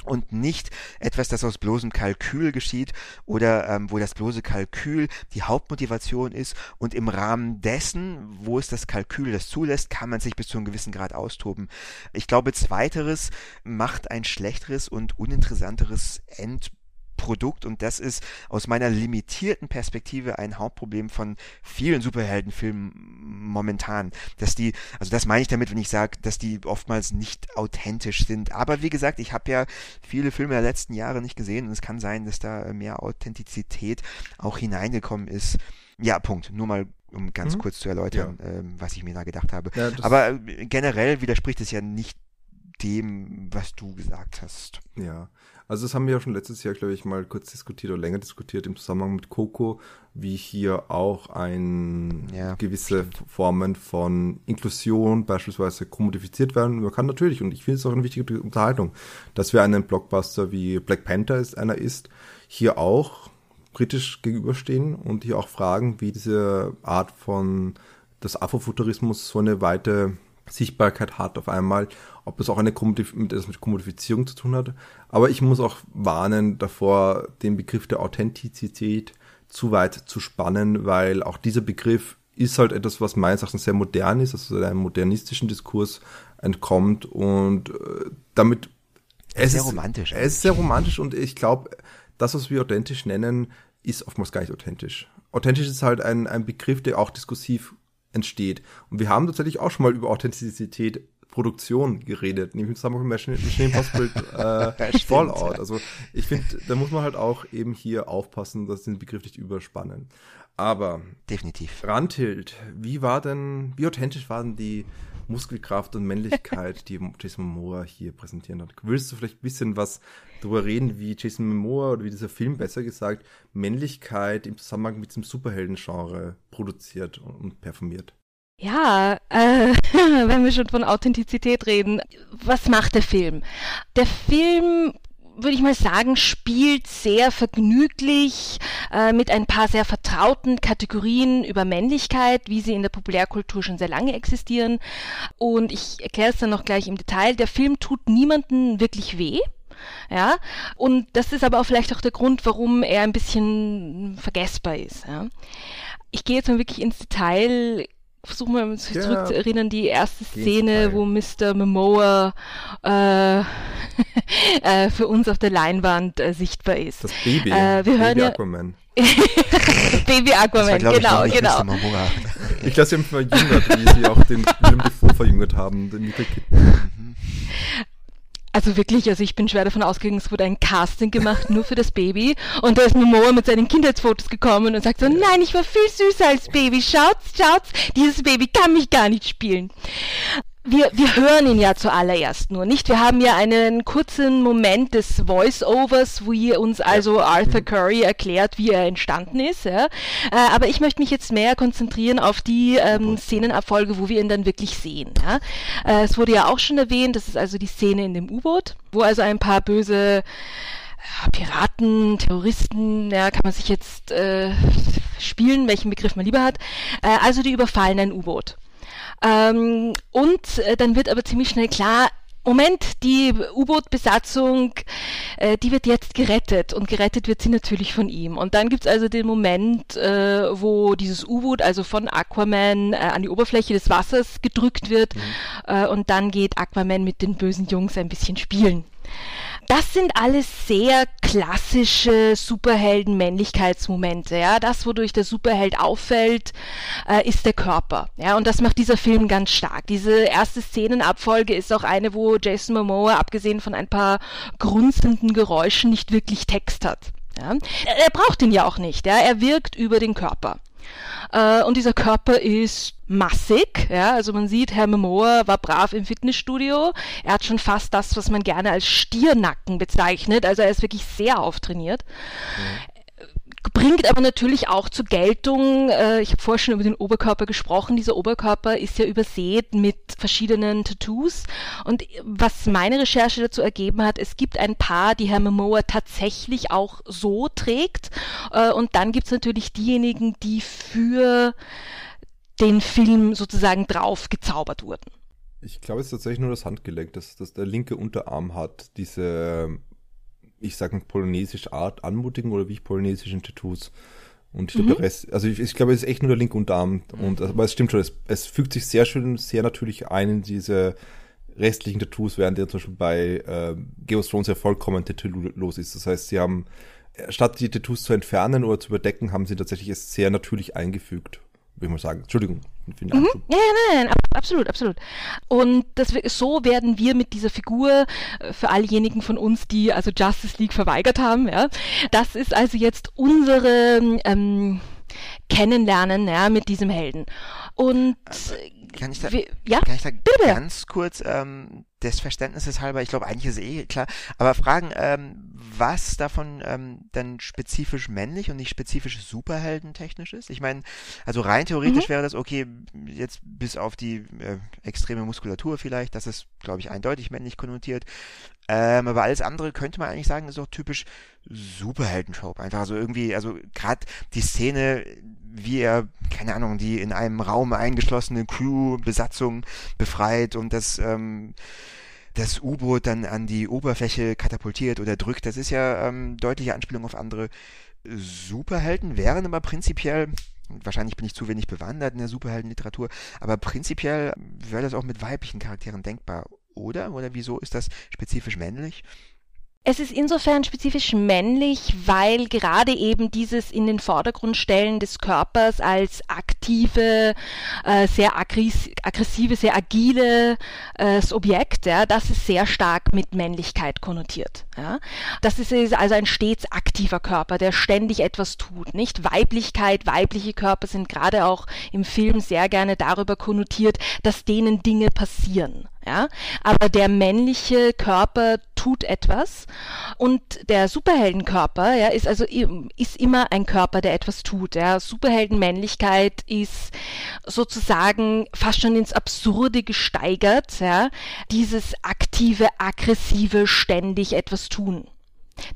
und nicht etwas, das aus bloßem Kalkül geschieht oder ähm, wo das bloße Kalkül die Hauptmotivation ist und im Rahmen dessen, wo es das Kalkül das zulässt, kann man sich bis zu einem gewissen Grad austoben. Ich glaube, zweiteres macht ein schlechteres und uninteressanteres End Produkt und das ist aus meiner limitierten Perspektive ein Hauptproblem von vielen Superheldenfilmen momentan, dass die, also das meine ich damit, wenn ich sage, dass die oftmals nicht authentisch sind. Aber wie gesagt, ich habe ja viele Filme der letzten Jahre nicht gesehen und es kann sein, dass da mehr Authentizität auch hineingekommen ist. Ja, Punkt. Nur mal um ganz mhm. kurz zu erläutern, ja. ähm, was ich mir da gedacht habe. Ja, Aber äh, generell widerspricht es ja nicht dem, was du gesagt hast. Ja, also das haben wir ja schon letztes Jahr, glaube ich, mal kurz diskutiert oder länger diskutiert im Zusammenhang mit Coco, wie hier auch ein ja, gewisse Formen von Inklusion beispielsweise kommodifiziert werden. Man kann natürlich, und ich finde es auch eine wichtige Unterhaltung, dass wir einen Blockbuster wie Black Panther ist, einer ist, hier auch kritisch gegenüberstehen und hier auch fragen, wie diese Art von das Afrofuturismus so eine weite Sichtbarkeit hat auf einmal, ob es auch eine Kommodif mit, mit Kommodifizierung zu tun hat. Aber ich muss auch warnen davor, den Begriff der Authentizität zu weit zu spannen, weil auch dieser Begriff ist halt etwas, was meines Erachtens sehr modern ist, also einem modernistischen Diskurs entkommt und äh, damit es sehr ist, romantisch. Es ist sehr romantisch und ich glaube, das, was wir authentisch nennen, ist oftmals gar nicht authentisch. Authentisch ist halt ein, ein Begriff, der auch diskursiv entsteht. Und wir haben tatsächlich auch schon mal über Authentizität Produktion geredet, nämlich im Zusammenhang mit Mission Impossible [LAUGHS] äh, Fallout. Also ich finde, da muss man halt auch eben hier aufpassen, dass den Begriff nicht überspannen. Aber definitiv. Randhild, wie war denn, wie authentisch war denn die Muskelkraft und Männlichkeit, die [LAUGHS] Jason Momoa hier präsentieren hat? Willst du vielleicht ein bisschen was darüber reden, wie Jason Momoa oder wie dieser Film besser gesagt Männlichkeit im Zusammenhang mit diesem Superhelden-Genre produziert und performiert? Ja, äh, [LAUGHS] wenn wir schon von Authentizität reden, was macht der Film? Der Film würde ich mal sagen, spielt sehr vergnüglich äh, mit ein paar sehr vertrauten Kategorien über Männlichkeit, wie sie in der Populärkultur schon sehr lange existieren. Und ich erkläre es dann noch gleich im Detail. Der Film tut niemanden wirklich weh. Ja, und das ist aber auch vielleicht auch der Grund, warum er ein bisschen vergessbar ist. Ja. Ich gehe jetzt mal wirklich ins Detail versuchen wir uns ja. zurückzuerinnern, die erste Szene, wo Mr. Momoa äh, [LAUGHS] äh, für uns auf der Leinwand äh, sichtbar ist. Das Baby, äh, wir Baby hören Aquaman. [LAUGHS] Baby Aquaman, war, genau, ich, genau. Ich glaube, sie haben verjüngert, wie sie auch den Willem Dafoe verjüngert haben, den Kidman. [LAUGHS] Also wirklich, also ich bin schwer davon ausgegangen, es wurde ein Casting gemacht, nur für das Baby. Und da ist Momoa mit seinen Kindheitsfotos gekommen und sagt so, nein, ich war viel süßer als Baby. Schaut's, schaut's, dieses Baby kann mich gar nicht spielen wir, wir hören ihn ja zuallererst nur, nicht? Wir haben ja einen kurzen Moment des Voice-Overs, wo ihr uns also Arthur mhm. Curry erklärt, wie er entstanden ist. Ja? Äh, aber ich möchte mich jetzt mehr konzentrieren auf die ähm, Szenenabfolge, wo wir ihn dann wirklich sehen. Ja? Äh, es wurde ja auch schon erwähnt, das ist also die Szene in dem U-Boot, wo also ein paar böse Piraten, Terroristen, ja, kann man sich jetzt äh, spielen, welchen Begriff man lieber hat. Äh, also die überfallen ein U-Boot. Ähm, und äh, dann wird aber ziemlich schnell klar, Moment, die U-Boot-Besatzung, äh, die wird jetzt gerettet und gerettet wird sie natürlich von ihm. Und dann gibt's also den Moment, äh, wo dieses U-Boot also von Aquaman äh, an die Oberfläche des Wassers gedrückt wird mhm. Äh, und dann geht Aquaman mit den bösen Jungs ein bisschen spielen. Das sind alles sehr klassische Superhelden-Männlichkeitsmomente. Ja, das, wodurch der Superheld auffällt, äh, ist der Körper. Ja, und das macht dieser Film ganz stark. Diese erste Szenenabfolge ist auch eine, wo Jason Momoa, abgesehen von ein paar grunzenden Geräuschen, nicht wirklich Text hat. Ja? Er braucht ihn ja auch nicht. Ja? Er wirkt über den Körper. Äh, und dieser Körper ist massig. Ja, also man sieht, Herr Momoa war brav im Fitnessstudio. Er hat schon fast das, was man gerne als Stiernacken bezeichnet. Also er ist wirklich sehr auftrainiert. Mhm bringt aber natürlich auch zur Geltung, äh, ich habe vorher schon über den Oberkörper gesprochen, dieser Oberkörper ist ja übersät mit verschiedenen Tattoos und was meine Recherche dazu ergeben hat, es gibt ein paar, die Herr Momoa tatsächlich auch so trägt äh, und dann gibt es natürlich diejenigen, die für den Film sozusagen drauf gezaubert wurden. Ich glaube, es ist tatsächlich nur das Handgelenk, dass, dass der linke Unterarm hat diese, ich sage polonesische Art anmutigen oder wie ich polonesischen Tattoos. Und ich glaube, mhm. der Rest, also ich, ich, glaube, es ist echt nur der linke Unterarm. Und, aber es stimmt schon, es, es fügt sich sehr schön, sehr natürlich ein in diese restlichen Tattoos, während der zum Beispiel bei äh, Game of Thrones ja vollkommen tattoo-los ist. Das heißt, sie haben, statt die Tattoos zu entfernen oder zu überdecken, haben sie tatsächlich es sehr natürlich eingefügt würde ich mal sagen. Entschuldigung. Für den mhm. Ja, nein, nein, absolut, absolut. Und das, so werden wir mit dieser Figur, äh, für allejenigen von uns, die also Justice League verweigert haben, ja, das ist also jetzt unsere ähm, Kennenlernen ja, mit diesem Helden. Und äh, kann ich da, wie, ja? kann ich da Bitte. ganz kurz ähm, des Verständnisses halber, ich glaube eigentlich ist es eh klar, aber fragen, ähm, was davon ähm, dann spezifisch männlich und nicht spezifisch superheldentechnisch ist? Ich meine, also rein theoretisch mhm. wäre das okay, jetzt bis auf die äh, extreme Muskulatur vielleicht, das ist, glaube ich, eindeutig männlich konnotiert. Ähm, aber alles andere könnte man eigentlich sagen, ist doch typisch Superheldentrope. Einfach so irgendwie, also gerade die Szene, wie er, keine Ahnung, die in einem Raum eingeschlossene Crew-Besatzung befreit und das, ähm, das U-Boot dann an die Oberfläche katapultiert oder drückt, das ist ja ähm, deutliche Anspielung auf andere Superhelden, wären aber prinzipiell Wahrscheinlich bin ich zu wenig bewandert in der Superheldenliteratur, aber prinzipiell wäre das auch mit weiblichen Charakteren denkbar, oder? Oder wieso ist das spezifisch männlich? Es ist insofern spezifisch männlich, weil gerade eben dieses in den Vordergrund stellen des Körpers als aktive, äh, sehr aggressive, sehr agile äh, Objekt, ja, das ist sehr stark mit Männlichkeit konnotiert. Ja. Das ist also ein stets aktiver Körper, der ständig etwas tut. Nicht Weiblichkeit, weibliche Körper sind gerade auch im Film sehr gerne darüber konnotiert, dass denen Dinge passieren. Ja? Aber der männliche Körper tut etwas und der Superheldenkörper ja, ist also ist immer ein Körper, der etwas tut. Ja? Superheldenmännlichkeit ist sozusagen fast schon ins Absurde gesteigert, ja? dieses aktive, aggressive, ständig etwas tun.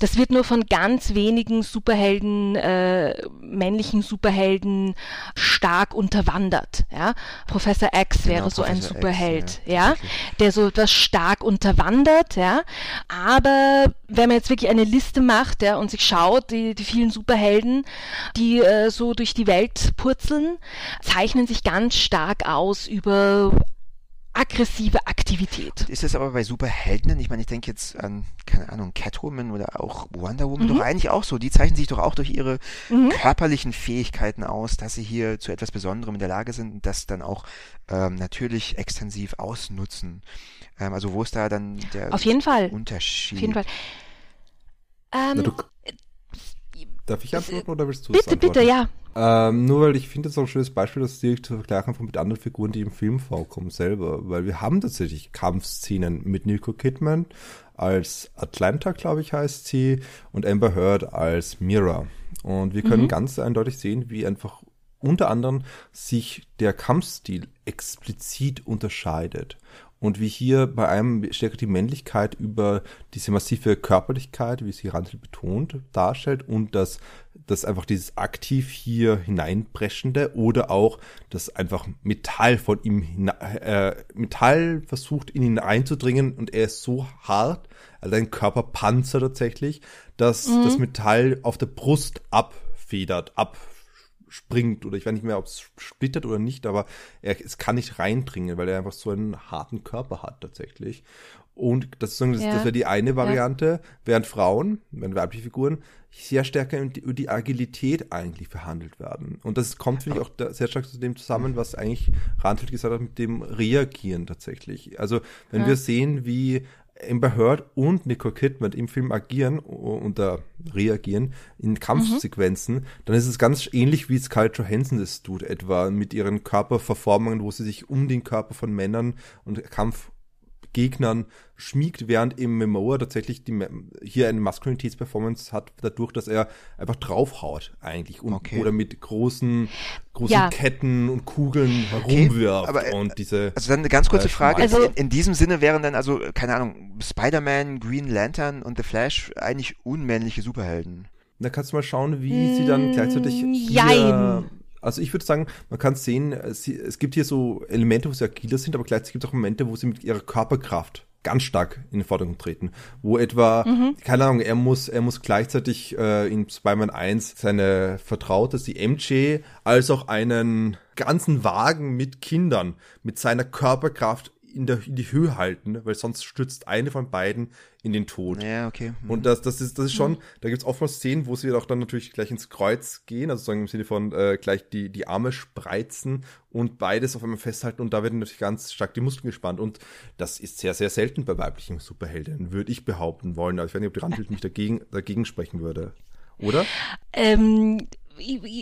Das wird nur von ganz wenigen Superhelden, äh, männlichen Superhelden stark unterwandert. Ja? Professor X genau, wäre so Professor ein Superheld, X, ja, ja? der so etwas stark unterwandert. Ja? Aber wenn man jetzt wirklich eine Liste macht ja, und sich schaut, die, die vielen Superhelden, die äh, so durch die Welt purzeln, zeichnen sich ganz stark aus über aggressive Aktivität. Ist es aber bei Superheldinnen, ich meine, ich denke jetzt an, keine Ahnung, Catwoman oder auch Wonder Woman, mhm. doch eigentlich auch so. Die zeichnen sich doch auch durch ihre mhm. körperlichen Fähigkeiten aus, dass sie hier zu etwas Besonderem in der Lage sind und das dann auch ähm, natürlich extensiv ausnutzen. Ähm, also wo ist da dann der Auf jeden Fall. Unterschied? Auf jeden Fall. Ähm, Na, Darf ich antworten oder willst du Bitte, bitte, ja. Ähm, nur weil ich finde, es auch ein schönes Beispiel, das direkt zu vergleichen von mit anderen Figuren, die im Film vorkommen selber. Weil wir haben tatsächlich Kampfszenen mit Nicole Kidman als Atlanta, glaube ich, heißt sie, und Amber Heard als Mira. Und wir können mhm. ganz eindeutig sehen, wie einfach unter anderem sich der Kampfstil explizit unterscheidet und wie hier bei einem stärker die Männlichkeit über diese massive Körperlichkeit, wie sie Randl betont, darstellt und das, das einfach dieses aktiv hier hineinpreschende oder auch das einfach Metall von ihm, äh, Metall versucht in ihn einzudringen und er ist so hart, also ein Körperpanzer tatsächlich, dass mhm. das Metall auf der Brust abfedert, ab springt oder ich weiß nicht mehr, ob es splittert oder nicht, aber er, es kann nicht reindringen, weil er einfach so einen harten Körper hat tatsächlich. Und das, ist, das, ja. das wäre die eine Variante, ja. während Frauen, wenn weibliche Figuren, sehr stärker über die Agilität eigentlich verhandelt werden. Und das kommt, finde ich, auch da, sehr stark zu dem zusammen, was eigentlich Randl gesagt hat, mit dem Reagieren tatsächlich. Also, wenn ja. wir sehen, wie Amber Heard und Nicole Kidman im Film agieren da reagieren in Kampfsequenzen, mhm. dann ist es ganz ähnlich wie Scarlett Johansson das tut, etwa mit ihren Körperverformungen, wo sie sich um den Körper von Männern und Kampfgegnern schmiegt, während im Memoir tatsächlich die, hier eine Maskulinitätsperformance hat, dadurch, dass er einfach draufhaut eigentlich und, okay. oder mit großen großen ja. Ketten und Kugeln herumwirft okay, aber, äh, und diese. Also dann eine ganz kurze äh, Frage. Also, in, in, diesem Sinne wären dann also, keine Ahnung, Spider-Man, Green Lantern und The Flash eigentlich unmännliche Superhelden. Da kannst du mal schauen, wie mm, sie dann gleichzeitig hier also ich würde sagen, man kann sehen, sie, es gibt hier so Elemente, wo sie agiler sind, aber gleichzeitig gibt es auch Momente, wo sie mit ihrer Körperkraft ganz stark in den Vordergrund treten. Wo etwa, mhm. keine Ahnung, er muss, er muss gleichzeitig äh, in Spider-Man 1 seine Vertraute, die MJ, als auch einen ganzen Wagen mit Kindern mit seiner Körperkraft in, der, in die Höhe halten, weil sonst stürzt eine von beiden in den Tod. Ja, okay. Mhm. Und das, das ist, das ist schon, mhm. da gibt es oftmals Szenen, wo sie auch dann natürlich gleich ins Kreuz gehen, also sagen im Sinne von äh, gleich die, die Arme spreizen und beides auf einmal festhalten und da werden natürlich ganz stark die Muskeln gespannt. Und das ist sehr, sehr selten bei weiblichen Superhelden, würde ich behaupten wollen. Also ich weiß nicht, ob die Randbild mich dagegen, dagegen sprechen würde. Oder? Ähm,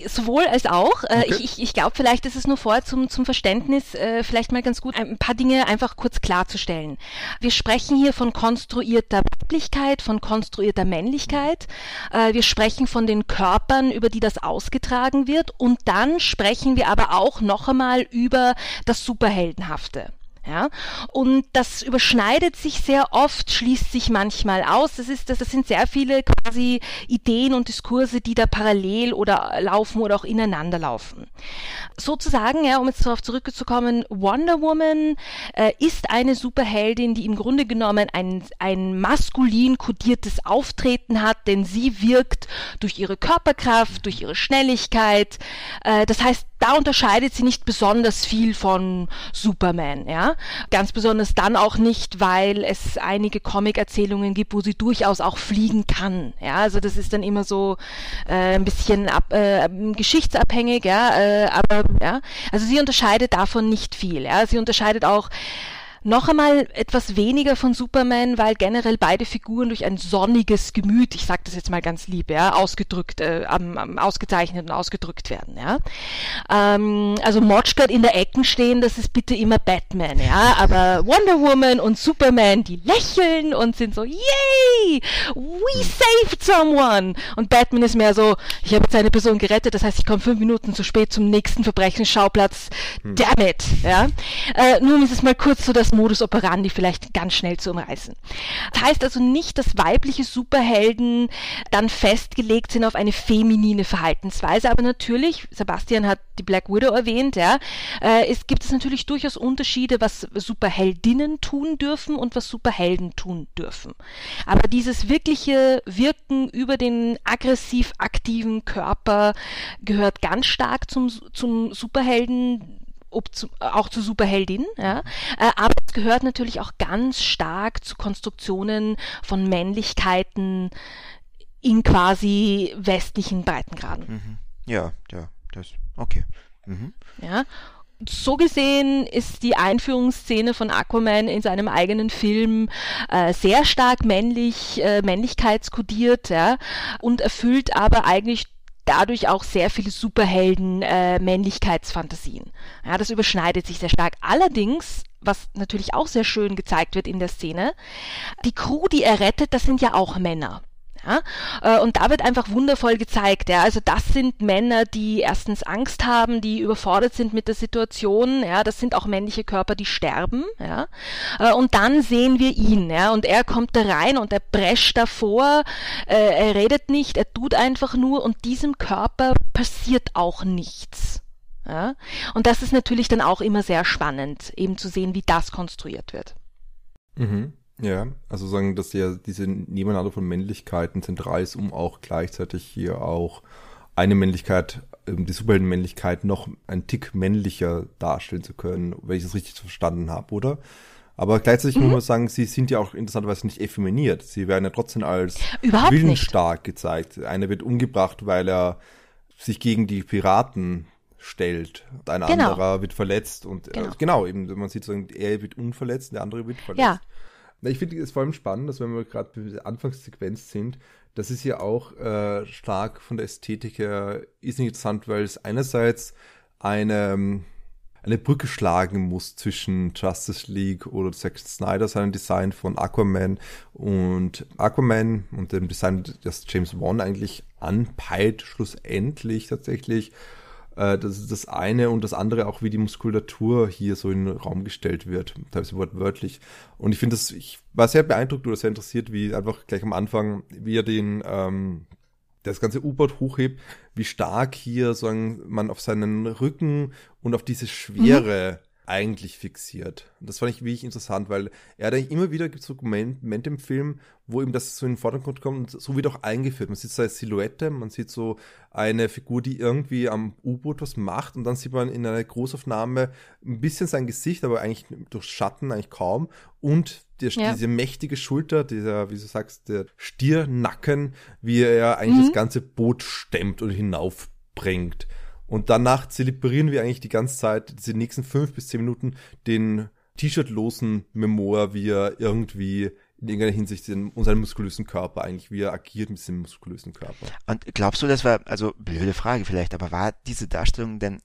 sowohl als auch. Äh, okay. Ich, ich glaube, vielleicht ist es nur vor zum, zum Verständnis äh, vielleicht mal ganz gut, ein paar Dinge einfach kurz klarzustellen. Wir sprechen hier von konstruierter Weiblichkeit, von konstruierter Männlichkeit. Äh, wir sprechen von den Körpern, über die das ausgetragen wird. Und dann sprechen wir aber auch noch einmal über das Superheldenhafte. Ja? Und das überschneidet sich sehr oft, schließt sich manchmal aus. Das, ist, das, das sind sehr viele quasi Ideen und Diskurse, die da parallel oder laufen oder auch ineinander laufen. Sozusagen, ja, um jetzt darauf zurückzukommen, Wonder Woman äh, ist eine Superheldin, die im Grunde genommen ein, ein maskulin kodiertes Auftreten hat, denn sie wirkt durch ihre Körperkraft, durch ihre Schnelligkeit. Äh, das heißt, da unterscheidet sie nicht besonders viel von Superman, ja. Ganz besonders dann auch nicht, weil es einige Comic-Erzählungen gibt, wo sie durchaus auch fliegen kann, ja. Also das ist dann immer so äh, ein bisschen ab, äh, geschichtsabhängig, ja. Äh, aber ja, also sie unterscheidet davon nicht viel, ja. Sie unterscheidet auch noch einmal etwas weniger von Superman, weil generell beide Figuren durch ein sonniges Gemüt, ich sage das jetzt mal ganz lieb, ja, ausgedrückt, äh, am, ausgezeichnet und ausgedrückt werden, ja. Ähm, also Motschgard in der Ecken stehen, das ist bitte immer Batman, ja, aber Wonder Woman und Superman, die lächeln und sind so, yay, we saved someone. Und Batman ist mehr so, ich habe jetzt eine Person gerettet, das heißt, ich komme fünf Minuten zu spät zum nächsten Verbrechensschauplatz, hm. damn it, ja. Äh, nur um es mal kurz so das das Modus operandi vielleicht ganz schnell zu umreißen. Das heißt also nicht, dass weibliche Superhelden dann festgelegt sind auf eine feminine Verhaltensweise, aber natürlich, Sebastian hat die Black Widow erwähnt, ja, äh, es gibt es natürlich durchaus Unterschiede, was Superheldinnen tun dürfen und was Superhelden tun dürfen. Aber dieses wirkliche Wirken über den aggressiv aktiven Körper gehört ganz stark zum, zum Superhelden zu, auch zu Superheldin, ja. Äh, aber es gehört natürlich auch ganz stark zu Konstruktionen von Männlichkeiten in quasi westlichen Breitengraden. Mhm. Ja, ja, das, okay. Mhm. Ja. So gesehen ist die Einführungsszene von Aquaman in seinem eigenen Film äh, sehr stark männlich, äh, männlichkeitskodiert, ja, und erfüllt aber eigentlich dadurch auch sehr viele Superhelden äh. Ja, das überschneidet sich sehr stark. Allerdings, was natürlich auch sehr schön gezeigt wird in der Szene, die Crew, die er rettet, das sind ja auch Männer. Ja? Äh, und da wird einfach wundervoll gezeigt, ja, also das sind Männer, die erstens Angst haben, die überfordert sind mit der Situation, ja, das sind auch männliche Körper, die sterben, ja, äh, und dann sehen wir ihn, ja, und er kommt da rein und er prescht davor, äh, er redet nicht, er tut einfach nur und diesem Körper passiert auch nichts. Ja? Und das ist natürlich dann auch immer sehr spannend, eben zu sehen, wie das konstruiert wird. Mhm. Ja, also sagen, dass ja diese Nebeneinander von Männlichkeiten zentral ist, um auch gleichzeitig hier auch eine Männlichkeit, ähm, die Superheldenmännlichkeit noch ein Tick männlicher darstellen zu können, wenn ich das richtig verstanden habe, oder? Aber gleichzeitig mhm. muss man sagen, sie sind ja auch interessanterweise nicht effeminiert. Sie werden ja trotzdem als Überhaupt willensstark nicht. gezeigt. Einer wird umgebracht, weil er sich gegen die Piraten stellt. Ein genau. anderer wird verletzt und genau. Äh, genau, eben man sieht so, er wird unverletzt, der andere wird verletzt. Ja. Ich finde es vor allem spannend, dass wenn wir gerade bei der Anfangssequenz sind, das ist ja auch äh, stark von der Ästhetik her, ist interessant, weil es einerseits eine, eine Brücke schlagen muss zwischen Justice League oder Zack Snyder, seinem Design von Aquaman und Aquaman und dem Design, das James Wan eigentlich anpeilt, schlussendlich tatsächlich äh, das ist das eine und das andere auch, wie die Muskulatur hier so in den Raum gestellt wird, teilweise wortwörtlich. Und ich finde das, ich war sehr beeindruckt oder sehr interessiert, wie einfach gleich am Anfang, wie er den, ähm, das ganze U-Boot hochhebt, wie stark hier sagen, man auf seinen Rücken und auf diese Schwere mhm eigentlich fixiert. Und das fand ich wirklich interessant, weil er eigentlich immer wieder gibt so Momente im Film, wo ihm das so in den Vordergrund kommt und so wird auch eingeführt. Man sieht seine Silhouette, man sieht so eine Figur, die irgendwie am U-Boot was macht und dann sieht man in einer Großaufnahme ein bisschen sein Gesicht, aber eigentlich durch Schatten eigentlich kaum und der, ja. diese mächtige Schulter, dieser, wie du sagst, der Stiernacken, wie er eigentlich mhm. das ganze Boot stemmt und hinaufbringt. Und danach zelebrieren wir eigentlich die ganze Zeit, diese nächsten fünf bis zehn Minuten, den T-Shirt-losen Memoir, wie er irgendwie in irgendeiner Hinsicht in unserem muskulösen Körper eigentlich, wie er agiert mit diesem muskulösen Körper. Und glaubst du, das war, also blöde Frage vielleicht, aber war diese Darstellung denn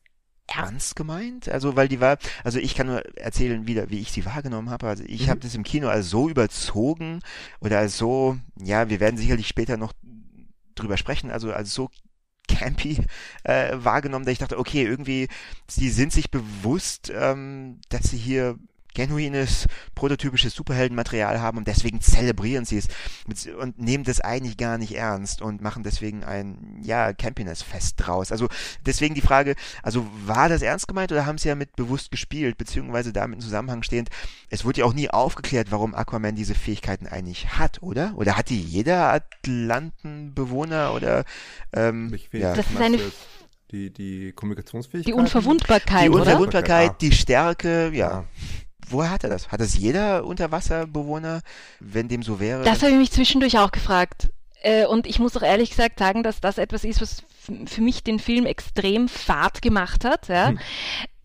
ernst gemeint? Also, weil die war, also ich kann nur erzählen wieder, wie ich sie wahrgenommen habe. Also ich mhm. habe das im Kino als so überzogen oder als so, ja, wir werden sicherlich später noch drüber sprechen, also als so campy äh, wahrgenommen, dass ich dachte, okay, irgendwie, sie sind sich bewusst, ähm, dass sie hier genuines, prototypisches Superheldenmaterial haben und deswegen zelebrieren sie es und nehmen das eigentlich gar nicht ernst und machen deswegen ein, ja, Campiness-Fest draus. Also deswegen die Frage, also war das ernst gemeint oder haben sie ja mit bewusst gespielt, beziehungsweise damit in Zusammenhang stehend, es wurde ja auch nie aufgeklärt, warum Aquaman diese Fähigkeiten eigentlich hat, oder? Oder hat die jeder Atlantenbewohner oder ähm, ja. Das ist eine die, die Kommunikationsfähigkeit. Die Unverwundbarkeit. Die Unverwundbarkeit, oder? die Stärke, ja woher hat er das? Hat das jeder Unterwasserbewohner, wenn dem so wäre? Das habe ich mich zwischendurch auch gefragt. Äh, und ich muss auch ehrlich gesagt sagen, dass das etwas ist, was für mich den Film extrem fad gemacht hat. Ja? Hm.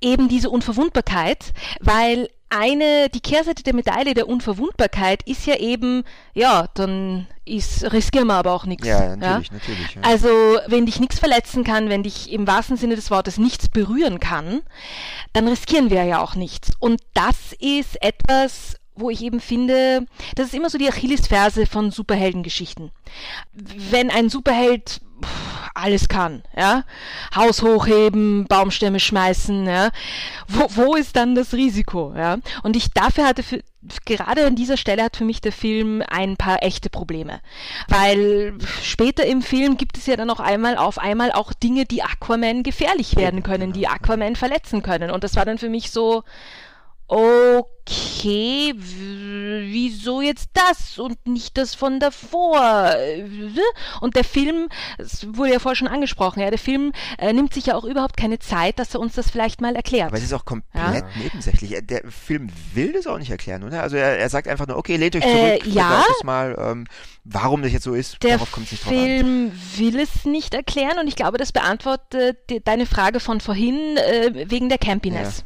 Eben diese Unverwundbarkeit, weil eine, die Kehrseite der Medaille der Unverwundbarkeit ist ja eben, ja, dann ist, riskieren wir aber auch nichts. Ja, natürlich, ja? natürlich. Ja. Also, wenn dich nichts verletzen kann, wenn dich im wahrsten Sinne des Wortes nichts berühren kann, dann riskieren wir ja auch nichts. Und das ist etwas, wo ich eben finde, das ist immer so die Achillesferse von Superheldengeschichten. Wenn ein Superheld alles kann, ja. Haus hochheben, Baumstämme schmeißen, ja. Wo, wo ist dann das Risiko, ja? Und ich dafür hatte für, gerade an dieser Stelle hat für mich der Film ein paar echte Probleme. Weil später im Film gibt es ja dann noch einmal auf einmal auch Dinge, die Aquaman gefährlich werden können, die Aquaman verletzen können. Und das war dann für mich so, okay, wieso jetzt das und nicht das von davor? Und der Film, es wurde ja vorher schon angesprochen, ja, der Film äh, nimmt sich ja auch überhaupt keine Zeit, dass er uns das vielleicht mal erklärt. Aber es ist auch komplett ja? nebensächlich. Der Film will das auch nicht erklären, oder? Also er, er sagt einfach nur, okay, lädt euch zurück, äh, ja, das mal, ähm, warum das jetzt so ist, der darauf kommt es nicht drauf Film will es nicht erklären und ich glaube, das beantwortet deine Frage von vorhin äh, wegen der Campiness. Ja.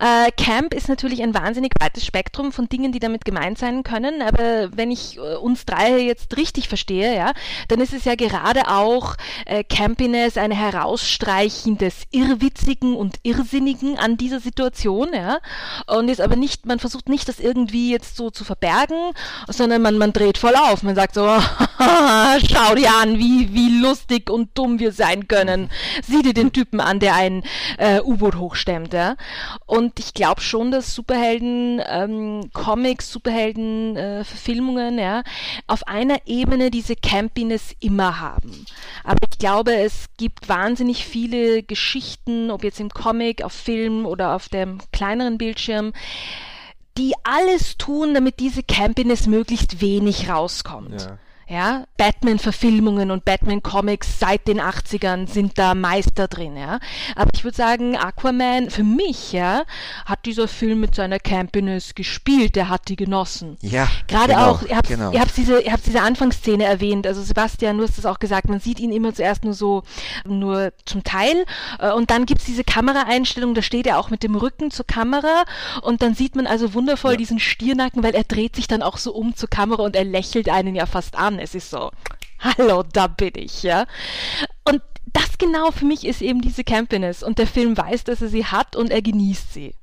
Äh, Camp ist natürlich ein wahnsinnig weites Spektrum von Dingen, die damit gemeint sein können, aber wenn ich äh, uns drei jetzt richtig verstehe, ja, dann ist es ja gerade auch äh, Campiness ein Herausstreichen des Irrwitzigen und Irrsinnigen an dieser Situation, ja, und ist aber nicht, man versucht nicht, das irgendwie jetzt so zu verbergen, sondern man, man dreht voll auf, man sagt so, [LAUGHS] schau dir an, wie, wie lustig und dumm wir sein können, sieh dir den Typen an, der ein äh, U-Boot hochstemmt, ja, und ich glaube schon, dass Superhelden, ähm, Comics, Superhelden, äh, Verfilmungen, ja, auf einer Ebene diese Campiness immer haben. Aber ich glaube, es gibt wahnsinnig viele Geschichten, ob jetzt im Comic, auf Film oder auf dem kleineren Bildschirm, die alles tun, damit diese Campiness möglichst wenig rauskommt. Ja. Ja, Batman-Verfilmungen und Batman-Comics seit den 80ern sind da Meister drin, ja. Aber ich würde sagen, Aquaman, für mich, ja, hat dieser Film mit seiner Campiness gespielt, der hat die genossen. Ja. Gerade genau, auch, ihr habt, genau. ihr habt diese, ihr habt diese Anfangsszene erwähnt, also Sebastian, du hast es auch gesagt, man sieht ihn immer zuerst nur so, nur zum Teil, äh, und dann gibt's diese Kameraeinstellung, da steht er auch mit dem Rücken zur Kamera, und dann sieht man also wundervoll ja. diesen Stiernacken, weil er dreht sich dann auch so um zur Kamera und er lächelt einen ja fast an. Es ist so, hallo, da bin ich, ja. Und das genau für mich ist eben diese Campiness und der Film weiß, dass er sie hat und er genießt sie.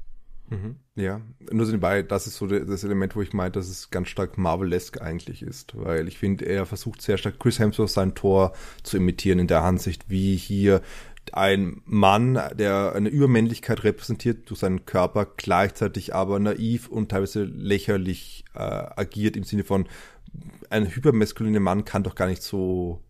Mhm. Ja, nur so nebenbei, das ist so das Element, wo ich meinte, dass es ganz stark Marvelesque eigentlich ist, weil ich finde, er versucht sehr stark Chris Hemsworth sein Tor zu imitieren in der Ansicht, wie hier ein Mann, der eine Übermännlichkeit repräsentiert durch seinen Körper, gleichzeitig aber naiv und teilweise lächerlich äh, agiert im Sinne von, ein hypermaskuliner Mann kann doch gar nicht so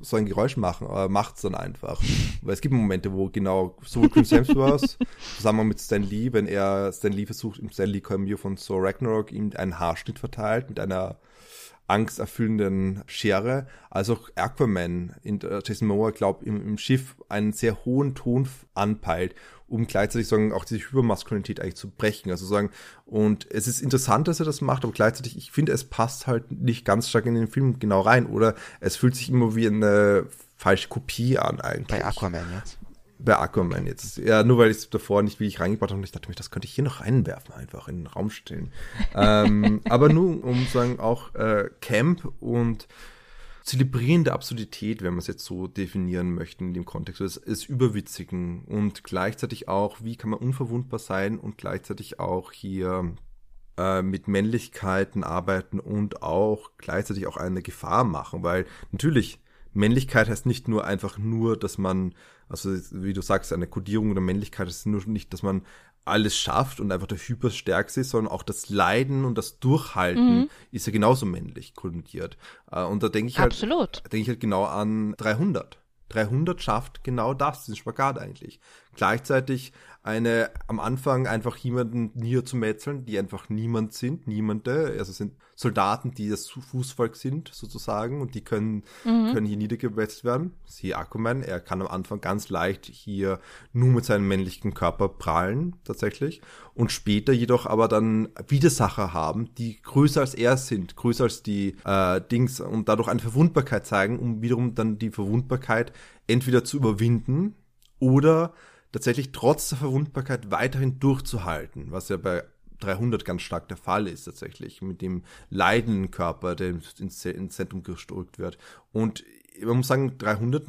so ein Geräusch machen, aber macht's dann einfach. Weil es gibt Momente, wo genau so Chris Hemsworth zusammen mit Stan Lee, wenn er Stan Lee versucht, im Stan Lee Cameo von Thor Ragnarok ihm einen Haarschnitt verteilt mit einer angsterfüllenden Schere, als auch Aquaman in Jason Momoa, glaube im, im Schiff einen sehr hohen Ton anpeilt, um gleichzeitig sagen auch diese Hypermaskulinität eigentlich zu brechen. Also sagen und es ist interessant, dass er das macht, aber gleichzeitig ich finde es passt halt nicht ganz stark in den Film genau rein oder es fühlt sich immer wie eine falsche Kopie an eigentlich. Bei Aquaman jetzt bei Aquaman jetzt. Ja, nur weil ich es davor nicht wie ich reingebracht habe und ich dachte mir, das könnte ich hier noch reinwerfen, einfach in den Raum stellen. [LAUGHS] ähm, aber nur um zu sagen, auch äh, Camp und zelebrierende Absurdität, wenn man es jetzt so definieren möchte in dem Kontext, des, des Überwitzigen und gleichzeitig auch, wie kann man unverwundbar sein und gleichzeitig auch hier äh, mit Männlichkeiten arbeiten und auch gleichzeitig auch eine Gefahr machen, weil natürlich Männlichkeit heißt nicht nur einfach nur, dass man also wie du sagst, eine Kodierung der Männlichkeit ist nur nicht, dass man alles schafft und einfach der Hyperstärkste ist, sondern auch das Leiden und das Durchhalten mhm. ist ja genauso männlich kodiert. Äh, und da denke ich halt, Absolut. denke ich halt genau an 300. 300 schafft genau das, diesen Spagat eigentlich. Gleichzeitig eine am Anfang einfach jemanden niederzumetzeln, die einfach niemand sind, niemande, also sind Soldaten, die das Fußvolk sind sozusagen und die können, mhm. können hier niedergewetzt werden. Siehe Aquaman, er kann am Anfang ganz leicht hier nur mit seinem männlichen Körper prallen, tatsächlich. Und später jedoch aber dann Widersacher haben, die größer als er sind, größer als die äh, Dings und dadurch eine Verwundbarkeit zeigen, um wiederum dann die Verwundbarkeit entweder zu überwinden oder tatsächlich trotz der Verwundbarkeit weiterhin durchzuhalten, was ja bei 300 ganz stark der Fall ist tatsächlich, mit dem leidenden Körper, der ins, Zentrum gestülpt wird. Und man muss sagen, 300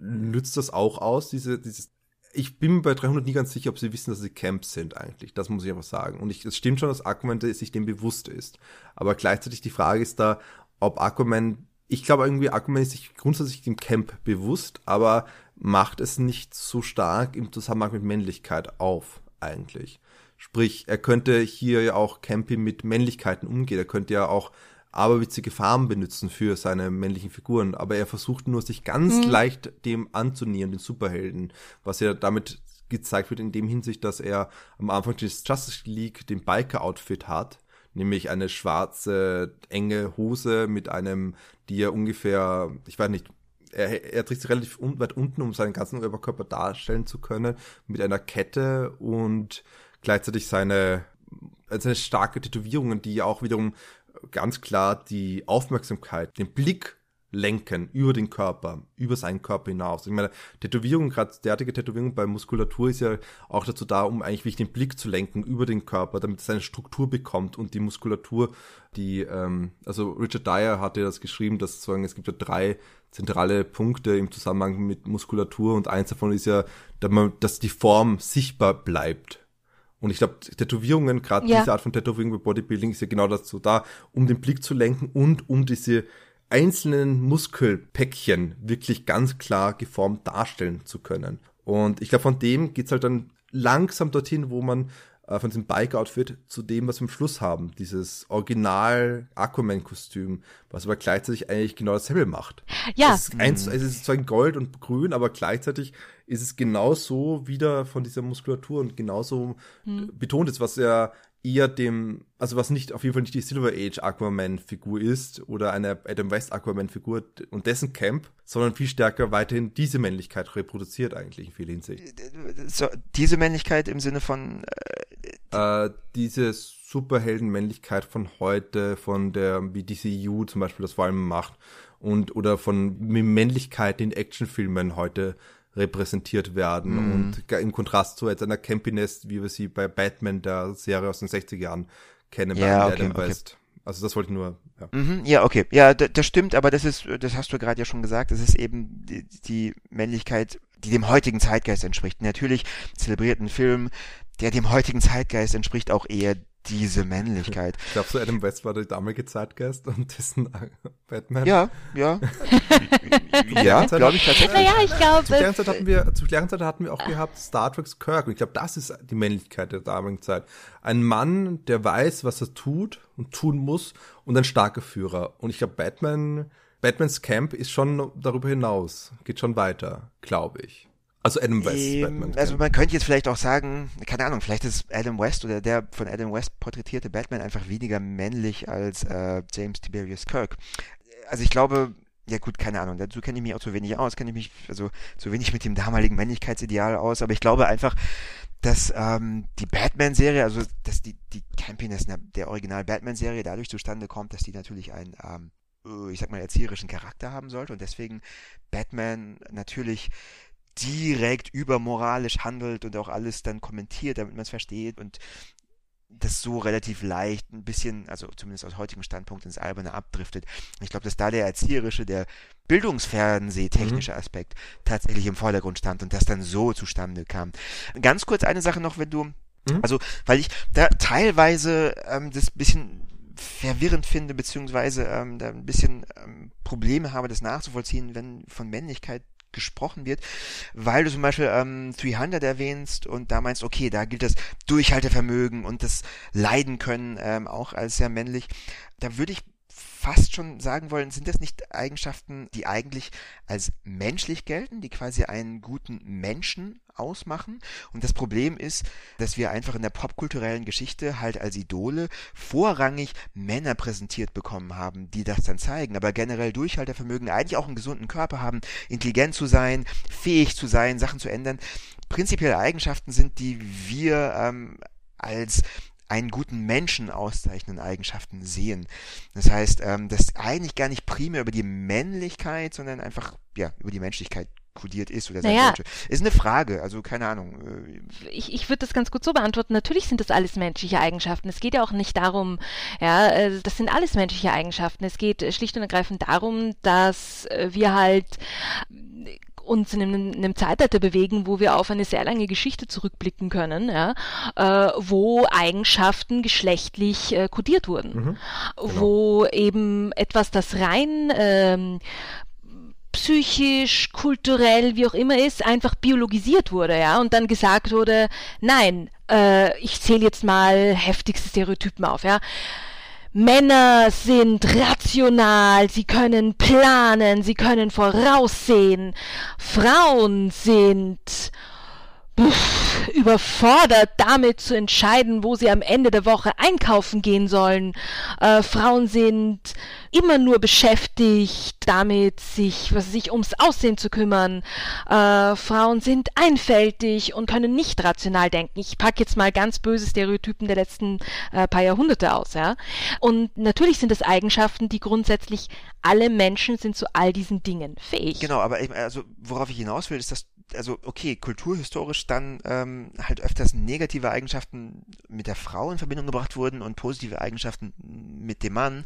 nützt das auch aus, diese, dieses ich bin bei 300 nie ganz sicher, ob sie wissen, dass sie Camps sind eigentlich. Das muss ich einfach sagen. Und ich, es stimmt schon, dass Aquaman sich dem bewusst ist. Aber gleichzeitig die Frage ist da, ob Aquaman, ich glaube irgendwie, Aquaman ist sich grundsätzlich dem Camp bewusst, aber macht es nicht so stark im Zusammenhang mit Männlichkeit auf, eigentlich. Sprich, er könnte hier ja auch Campy mit Männlichkeiten umgehen. Er könnte ja auch aberwitzige Farben benutzen für seine männlichen Figuren. Aber er versucht nur, sich ganz mhm. leicht dem anzunähern, den Superhelden. Was ja damit gezeigt wird in dem Hinsicht, dass er am Anfang des Justice League den Biker-Outfit hat. Nämlich eine schwarze, enge Hose mit einem, die er ungefähr, ich weiß nicht, er, er trägt sich relativ weit unten, um seinen ganzen Oberkörper darstellen zu können, mit einer Kette und gleichzeitig seine, seine starke Tätowierungen, die ja auch wiederum ganz klar die Aufmerksamkeit, den Blick lenken über den Körper, über seinen Körper hinaus. Ich meine, Tätowierung, gerade derartige Tätowierung bei Muskulatur ist ja auch dazu da, um eigentlich wirklich den Blick zu lenken über den Körper, damit es eine Struktur bekommt und die Muskulatur, die, ähm, also Richard Dyer hatte das geschrieben, dass sozusagen es gibt ja drei zentrale Punkte im Zusammenhang mit Muskulatur und eins davon ist ja, dass die Form sichtbar bleibt. Und ich glaube, Tätowierungen, gerade ja. diese Art von Tätowierung bei Bodybuilding ist ja genau dazu da, um den Blick zu lenken und um diese einzelnen Muskelpäckchen wirklich ganz klar geformt darstellen zu können. Und ich glaube, von dem geht's halt dann langsam dorthin, wo man äh, von diesem Bike-Outfit zu dem, was wir am Schluss haben. Dieses Original Aquaman-Kostüm, was aber gleichzeitig eigentlich genau dasselbe macht. Ja. Es ist, eins, es ist zwar in Gold und Grün, aber gleichzeitig ist es genauso wieder von dieser Muskulatur und genauso hm. betont ist, was er eher dem, also was nicht, auf jeden Fall nicht die Silver Age Aquaman-Figur ist oder eine Adam West Aquaman-Figur und dessen Camp, sondern viel stärker weiterhin diese Männlichkeit reproduziert eigentlich in vielen Hinsicht. So, diese Männlichkeit im Sinne von äh, äh, diese Superhelden-Männlichkeit von heute, von der, wie DCU zum Beispiel das vor allem macht und oder von Männlichkeit in Actionfilmen heute repräsentiert werden mhm. und im Kontrast zu jetzt einer Campiness, wie wir sie bei Batman der Serie aus den 60er Jahren kennen, ja, bei okay, Adam West. Okay. Also das wollte ich nur. Ja, mhm, ja okay. Ja, das stimmt, aber das ist, das hast du gerade ja schon gesagt, das ist eben die, die Männlichkeit, die dem heutigen Zeitgeist entspricht. Natürlich zelebriert ein Film, der dem heutigen Zeitgeist entspricht, auch eher diese Männlichkeit. Glaubst du, Adam West war der damalige Zeitgeist und dessen Batman? Ja, ja. ja, glaube ich tatsächlich. Naja, ich glaube. Zu deren Zeit hatten wir, zu deren Zeit hatten wir auch gehabt Star Trek's Kirk. Und ich glaube, das ist die Männlichkeit der damaligen Zeit. Ein Mann, der weiß, was er tut und tun muss und ein starker Führer. Und ich glaube, Batman, Batmans Camp ist schon darüber hinaus, geht schon weiter, glaube ich. Also Adam West. Ähm, also Camp. man könnte jetzt vielleicht auch sagen, keine Ahnung, vielleicht ist Adam West oder der von Adam West porträtierte Batman einfach weniger männlich als äh, James Tiberius Kirk. Also ich glaube, ja gut, keine Ahnung, dazu kenne ich mich auch zu wenig aus, kenne ich mich also zu wenig mit dem damaligen Männlichkeitsideal aus, aber ich glaube einfach, dass ähm, die Batman-Serie, also dass die, die Campiness der Original Batman-Serie dadurch zustande kommt, dass die natürlich einen, ähm, äh, ich sag mal, erzieherischen Charakter haben sollte und deswegen Batman natürlich direkt übermoralisch handelt und auch alles dann kommentiert, damit man es versteht und das so relativ leicht ein bisschen, also zumindest aus heutigem Standpunkt ins Alberne abdriftet. Ich glaube, dass da der erzieherische, der bildungsfernseh-technische Aspekt tatsächlich im Vordergrund stand und das dann so zustande kam. Ganz kurz eine Sache noch, wenn du, Mhm. also, weil ich da teilweise ähm, das bisschen verwirrend finde, beziehungsweise ähm, da ein bisschen ähm, Probleme habe, das nachzuvollziehen, wenn von Männlichkeit gesprochen wird, weil du zum Beispiel ähm, 300 erwähnst und da meinst, okay, da gilt das Durchhaltevermögen und das Leiden können ähm, auch als sehr männlich. Da würde ich fast schon sagen wollen, sind das nicht Eigenschaften, die eigentlich als menschlich gelten, die quasi einen guten Menschen ausmachen? Und das Problem ist, dass wir einfach in der popkulturellen Geschichte halt als Idole vorrangig Männer präsentiert bekommen haben, die das dann zeigen, aber generell Durchhaltevermögen, eigentlich auch einen gesunden Körper haben, intelligent zu sein, fähig zu sein, Sachen zu ändern. Prinzipielle Eigenschaften sind, die wir ähm, als einen guten Menschen auszeichnenden Eigenschaften sehen. Das heißt, ähm, das eigentlich gar nicht primär über die Männlichkeit, sondern einfach ja über die Menschlichkeit kodiert ist oder sein Naja. sollte. Ist eine Frage, also keine Ahnung. äh, ich, ich würde das ganz gut so beantworten. Natürlich sind das alles menschliche Eigenschaften. Es geht ja auch nicht darum, ja, äh, das sind alles menschliche Eigenschaften. Es geht äh, schlicht und ergreifend darum, dass wir halt uns in einem, in einem Zeitalter bewegen, wo wir auf eine sehr lange Geschichte zurückblicken können, ja, äh, wo Eigenschaften geschlechtlich äh, kodiert wurden, Mhm, wo eben etwas, das rein ähm, psychisch, kulturell, wie auch immer ist, einfach biologisiert wurde, ja, und dann gesagt wurde, nein, äh, ich zähle jetzt mal heftigste Stereotypen auf, ja. Männer sind rational, sie können planen, sie können voraussehen. Frauen sind pff, überfordert damit zu entscheiden, wo sie am Ende der Woche einkaufen gehen sollen. Äh, Frauen sind immer nur beschäftigt damit, sich, was weiß ich, ums Aussehen zu kümmern. Äh, Frauen sind einfältig und können nicht rational denken. Ich packe jetzt mal ganz böse Stereotypen der letzten äh, paar Jahrhunderte aus, ja. Und natürlich sind das Eigenschaften, die grundsätzlich alle Menschen sind zu all diesen Dingen fähig. Genau, aber ich, also worauf ich hinaus will, ist, dass also okay, kulturhistorisch dann ähm, halt öfters negative Eigenschaften mit der Frau in Verbindung gebracht wurden und positive Eigenschaften mit dem Mann.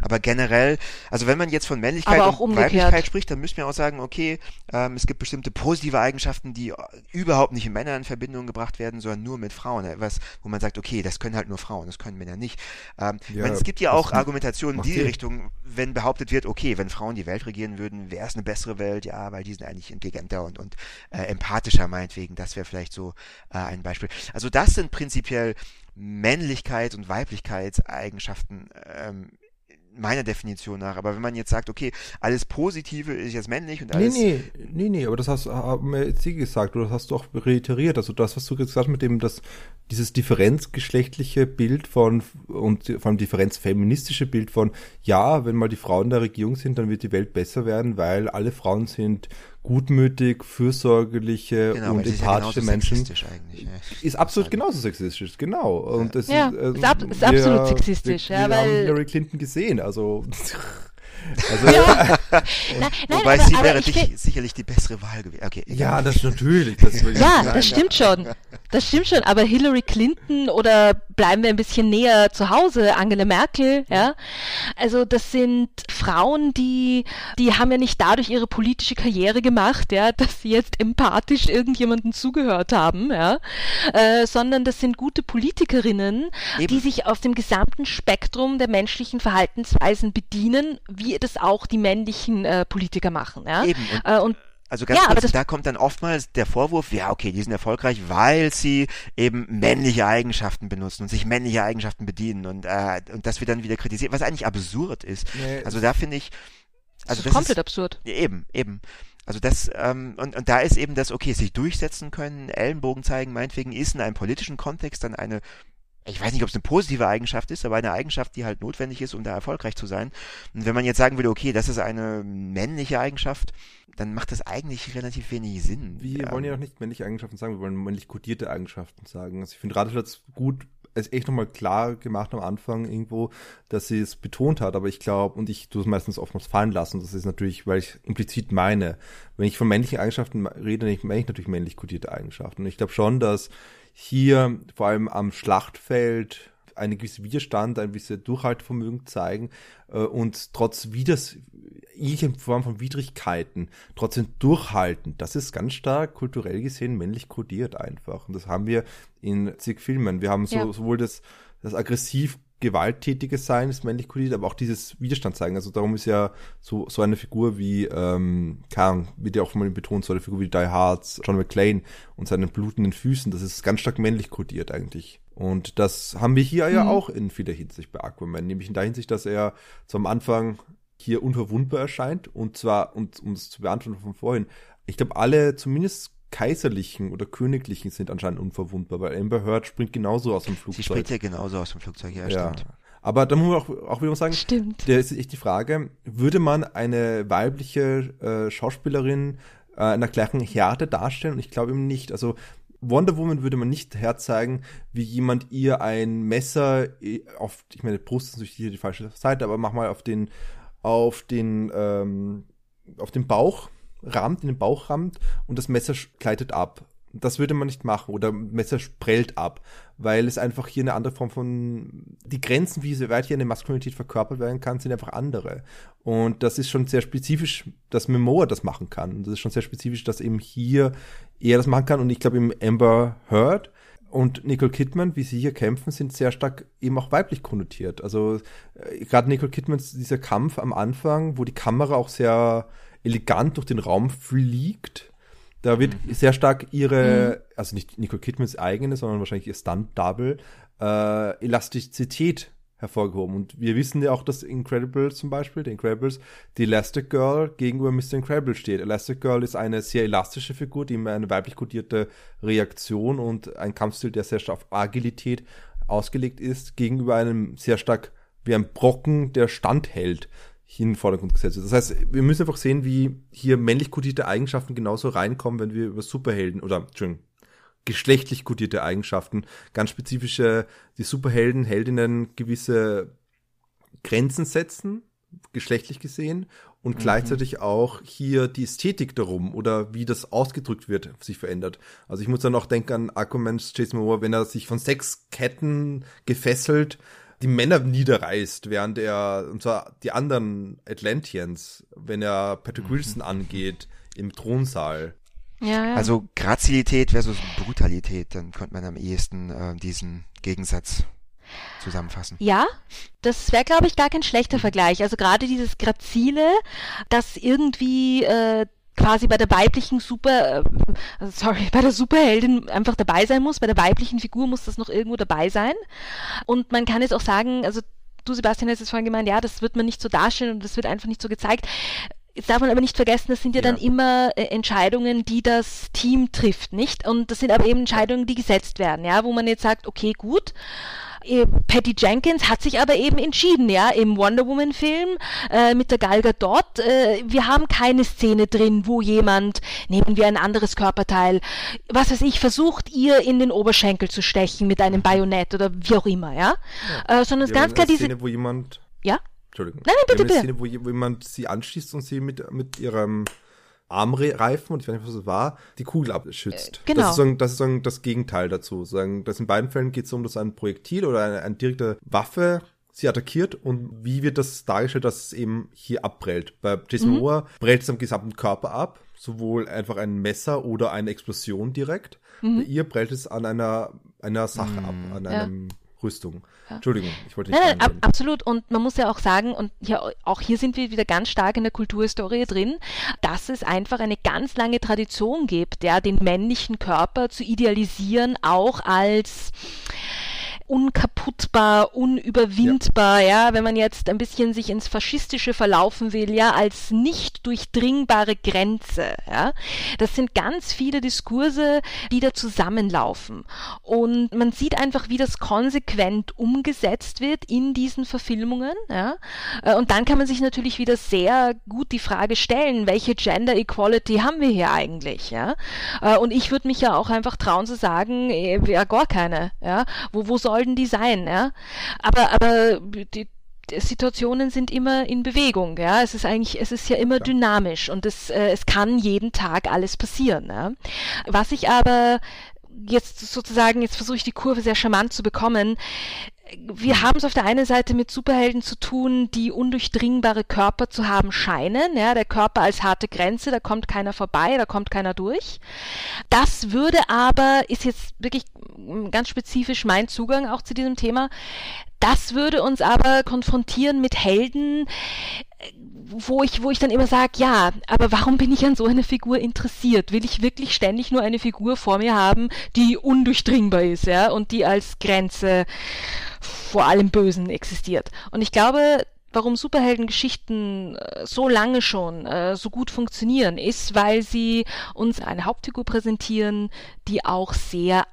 Aber generell, also wenn man jetzt von Männlichkeit und umgekehrt. Weiblichkeit spricht, dann müssen wir auch sagen, okay, ähm, es gibt bestimmte positive Eigenschaften, die überhaupt nicht mit Männern in Verbindung gebracht werden, sondern nur mit Frauen. Etwas, wo man sagt, okay, das können halt nur Frauen, das können Männer nicht. Ähm, Ja, meine, es gibt ja auch Argumentationen in die. Richtung, wenn behauptet wird, okay, wenn Frauen die Welt regieren würden, wäre es eine bessere Welt, ja, weil die sind eigentlich intelligenter und, und äh, empathischer meinetwegen. Das wäre vielleicht so äh, ein Beispiel. Also das sind prinzipiell Männlichkeit und Weiblichkeitseigenschaften ähm, meiner Definition nach. Aber wenn man jetzt sagt, okay, alles Positive ist jetzt männlich und Nee, alles nee, nee, nee, aber das hast haben wir jetzt Sie gesagt, oder das hast du auch reiteriert. Also das, was du gesagt hast mit dem, dass dieses differenzgeschlechtliche Bild von und vor allem differenzfeministische Bild von, ja, wenn mal die Frauen in der Regierung sind, dann wird die Welt besser werden, weil alle Frauen sind gutmütig, fürsorgerliche genau, und das ist ja empathische genauso Menschen. sexistisch eigentlich. Ja. Ist absolut genauso sexistisch, genau. Und das Ja, ist, ähm, ist ab- ist wir- absolut sexistisch, wir, ja, wir haben weil- Hillary Clinton gesehen, also, [LAUGHS] also Ja, nein, nein, Wobei aber, sie wäre dich sicherlich die bessere Wahl gewesen. Okay, ja, das natürlich. Das ja, das stimmt schon. Das stimmt schon. Aber Hillary Clinton oder bleiben wir ein bisschen näher zu Hause, Angela Merkel, ja. Also das sind Frauen, die, die haben ja nicht dadurch ihre politische Karriere gemacht, ja, dass sie jetzt empathisch irgendjemandem zugehört haben, ja, äh, sondern das sind gute Politikerinnen, Eben. die sich auf dem gesamten Spektrum der menschlichen Verhaltensweisen bedienen, wie das auch die männlichen äh, Politiker machen, ja. Eben. Und, äh, und also ganz ja, kurz, da kommt dann oftmals der Vorwurf, ja, okay, die sind erfolgreich, weil sie eben männliche Eigenschaften benutzen und sich männliche Eigenschaften bedienen und, äh, und das wird dann wieder kritisiert, was eigentlich absurd ist. Nee, also da finde ich, also das ist komplett ist, absurd. Eben, eben. Also das, ähm, und, und da ist eben das, okay, sich durchsetzen können, Ellenbogen zeigen, meinetwegen ist in einem politischen Kontext dann eine ich weiß nicht, ob es eine positive Eigenschaft ist, aber eine Eigenschaft, die halt notwendig ist, um da erfolgreich zu sein. Und wenn man jetzt sagen würde, okay, das ist eine männliche Eigenschaft, dann macht das eigentlich relativ wenig Sinn. Wir ähm, wollen ja noch nicht männliche Eigenschaften sagen, wir wollen männlich kodierte Eigenschaften sagen. Also ich finde es gut, es echt nochmal klar gemacht am Anfang irgendwo, dass sie es betont hat, aber ich glaube, und ich tue es meistens oftmals fallen lassen, das ist natürlich, weil ich implizit meine, wenn ich von männlichen Eigenschaften rede, dann meine ich natürlich männlich kodierte Eigenschaften. Und ich glaube schon, dass hier vor allem am Schlachtfeld eine gewisse Widerstand, ein gewisses Durchhaltevermögen zeigen äh, und trotz Widers jeglichen Form von Widrigkeiten trotzdem durchhalten. Das ist ganz stark kulturell gesehen männlich kodiert einfach. Und das haben wir in zig Filmen. Wir haben so, ja. sowohl das, das aggressiv gewalttätige Sein ist männlich kodiert, aber auch dieses Widerstand zeigen. Also darum ist ja so, so eine Figur wie, ähm, Kang, wird ja auch mal betont, so eine Figur wie Die Hards, John McClane und seinen blutenden Füßen, das ist ganz stark männlich kodiert eigentlich. Und das haben wir hier mhm. ja auch in vieler Hinsicht bei Aquaman, nämlich in der Hinsicht, dass er zum Anfang hier unverwundbar erscheint und zwar, und, um es zu beantworten von vorhin, ich glaube, alle zumindest kaiserlichen oder königlichen sind anscheinend unverwundbar, weil Amber Heard springt genauso aus dem Flugzeug. Sie springt ja genauso aus dem Flugzeug, ja, ja. stimmt. Aber da muss man auch, auch wieder sagen, stimmt. der ist echt die Frage, würde man eine weibliche äh, Schauspielerin äh, in der gleichen Härte darstellen? Und ich glaube eben nicht. Also Wonder Woman würde man nicht herzeigen, wie jemand ihr ein Messer äh, auf, ich meine, Brust ist natürlich hier die falsche Seite, aber mach mal auf den, auf den, ähm, auf den Bauch rammt, in den Bauch rammt und das Messer gleitet ab. Das würde man nicht machen oder Messer prellt ab, weil es einfach hier eine andere Form von die Grenzen, wie weit hier eine Maskulinität verkörpert werden kann, sind einfach andere. Und das ist schon sehr spezifisch, dass Memoa das machen kann. Das ist schon sehr spezifisch, dass eben hier er das machen kann. Und ich glaube, im Amber Heard und Nicole Kidman, wie sie hier kämpfen, sind sehr stark eben auch weiblich konnotiert. Also äh, gerade Nicole Kidmans dieser Kampf am Anfang, wo die Kamera auch sehr elegant durch den Raum fliegt. Da wird mhm. sehr stark ihre, mhm. also nicht Nicole Kidmans eigene, sondern wahrscheinlich ihr Stunt-Double, äh, Elastizität hervorgehoben. Und wir wissen ja auch, dass Incredibles zum Beispiel, die Incredibles, die Elastic Girl gegenüber Mr. Incredible steht. Elastic Girl ist eine sehr elastische Figur, die immer eine weiblich kodierte Reaktion und ein Kampfstil, der sehr stark auf Agilität ausgelegt ist, gegenüber einem sehr stark wie ein Brocken, der standhält hier in den Vordergrund gesetzt wird. Das heißt, wir müssen einfach sehen, wie hier männlich kodierte Eigenschaften genauso reinkommen, wenn wir über Superhelden oder Entschuldigung, geschlechtlich kodierte Eigenschaften, ganz spezifische, die Superhelden, Heldinnen gewisse Grenzen setzen, geschlechtlich gesehen, und mhm. gleichzeitig auch hier die Ästhetik darum oder wie das ausgedrückt wird, sich verändert. Also ich muss dann auch denken an Aquaman's Jason Momoa, wenn er sich von sechs Ketten gefesselt die Männer niederreißt, während er, und zwar die anderen Atlanteans, wenn er Patrick mhm. Wilson angeht im Thronsaal. Ja, ja. Also Grazilität versus Brutalität, dann könnte man am ehesten äh, diesen Gegensatz zusammenfassen. Ja, das wäre, glaube ich, gar kein schlechter Vergleich. Also gerade dieses Grazile, das irgendwie äh, quasi bei der weiblichen Super, äh, sorry, [LAUGHS] bei der Superheldin einfach dabei sein muss. Bei der weiblichen Figur muss das noch irgendwo dabei sein. Und man kann jetzt auch sagen, also du Sebastian hast es vorhin gemeint, ja, das wird man nicht so darstellen und das wird einfach nicht so gezeigt. Jetzt darf man aber nicht vergessen, das sind ja, ja. dann immer äh, Entscheidungen, die das Team trifft, nicht? Und das sind aber eben Entscheidungen, die gesetzt werden, ja, wo man jetzt sagt, okay, gut, Patty Jenkins hat sich aber eben entschieden, ja, im Wonder Woman Film äh, mit der Gal Gadot, äh, wir haben keine Szene drin, wo jemand, nehmen wir ein anderes Körperteil, was weiß ich, versucht ihr in den Oberschenkel zu stechen mit einem Bajonett oder wie auch immer, ja, ja. Äh, sondern es ganz klar diese Szene, wo jemand ja Entschuldigung. Nein, nein, bitte, haben eine bitte. Szene, wo, wo jemand sie anschießt und sie mit, mit ihrem Armreifen, und ich weiß nicht, was es war, die Kugel abschützt. Äh, genau. Das ist, sozusagen, das ist sozusagen das Gegenteil dazu. Sagen, dass in beiden Fällen geht es um, dass ein Projektil oder eine, eine direkte Waffe sie attackiert und wie wird das dargestellt, dass es eben hier abprellt. Bei Jason Mhm. Moore prellt es am gesamten Körper ab, sowohl einfach ein Messer oder eine Explosion direkt. Mhm. Bei ihr prellt es an einer, einer Sache ab, an Ja. Rüstung. Entschuldigung, ich wollte nicht Nein, nein, absolut. Und man muss ja auch sagen, und ja, auch hier sind wir wieder ganz stark in der Kulturhistorie drin, dass es einfach eine ganz lange Tradition gibt, ja, den männlichen Körper zu idealisieren, auch als unkaputtbar, unüberwindbar, ja. wenn man jetzt ein bisschen sich ins Faschistische verlaufen will, ja, als nicht durchdringbare Grenze, ja. Das sind ganz viele Diskurse, die da zusammenlaufen. Und man sieht einfach, wie das konsequent umgesetzt wird in diesen Verfilmungen, ja. Äh, Und dann kann man sich natürlich wieder sehr gut die Frage stellen, welche Gender Equality haben wir hier eigentlich, ja. Äh, Und ich würde mich ja auch einfach trauen zu sagen, äh, ja, gar keine, ja. Wo, wo sollten die sein, ja? Aber, aber die, Situationen sind immer in Bewegung, ja. Es ist eigentlich, es ist ja immer dynamisch und es, äh, es kann jeden Tag alles passieren. Ja? Was ich aber jetzt sozusagen, jetzt versuche ich die Kurve sehr charmant zu bekommen. Wir haben es auf der einen Seite mit Superhelden zu tun, die undurchdringbare Körper zu haben scheinen. Ja, der Körper als harte Grenze, da kommt keiner vorbei, da kommt keiner durch. Das würde aber, ist jetzt wirklich ganz spezifisch mein Zugang auch zu diesem Thema, das würde uns aber konfrontieren mit Helden, wo ich, wo ich dann immer sage, ja, aber warum bin ich an so eine Figur interessiert? Will ich wirklich ständig nur eine Figur vor mir haben, die undurchdringbar ist, ja, und die als Grenze vor allem Bösen existiert? Und ich glaube, warum Superheldengeschichten äh, so lange schon äh, so gut funktionieren, ist, weil sie uns eine Hauptfigur präsentieren, die auch sehr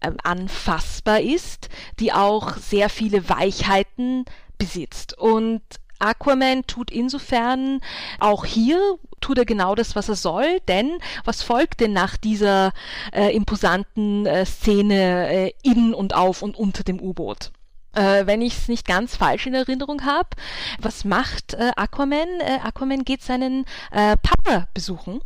ähm, anfassbar ist, die auch sehr viele Weichheiten besitzt. Und Aquaman tut insofern auch hier tut er genau das, was er soll, denn was folgt denn nach dieser äh, imposanten äh, Szene äh, in und auf und unter dem U-Boot? Äh, wenn ich es nicht ganz falsch in Erinnerung habe, was macht äh, Aquaman? Äh, Aquaman geht seinen äh, Papa besuchen.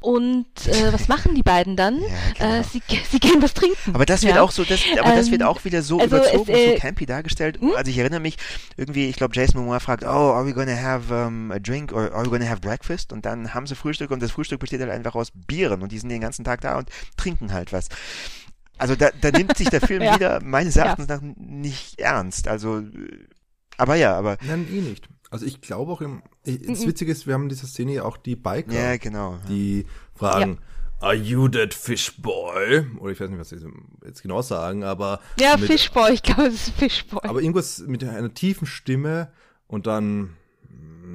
Und äh, was machen die beiden dann? [LAUGHS] Ja, genau. äh, sie, sie gehen was trinken. Aber das wird ja? auch so, das, aber das wird Ähm, auch wieder so also überzogen es, und äh, so campy dargestellt. hm? Also ich erinnere mich irgendwie, ich glaube Jason Momoa fragt, oh, are we gonna have um, a drink or are we gonna have breakfast? Und dann haben sie Frühstück und das Frühstück besteht halt einfach aus Bieren und die sind den ganzen Tag da und trinken halt was. Also da, da nimmt sich der [LAUGHS] Film Ja. wieder meines Erachtens nach nicht ernst. Also, äh, aber ja, aber Nein, eh nicht. Also ich glaube auch im, das Mhm. Witzige ist, wir haben in dieser Szene ja auch die Biker, ja, genau. die fragen, are you that fish boy? Oder ich weiß nicht, was sie jetzt genau sagen, aber Ja, mit, Fishboy, ich glaube, es ist Fishboy. aber irgendwas mit einer tiefen Stimme und dann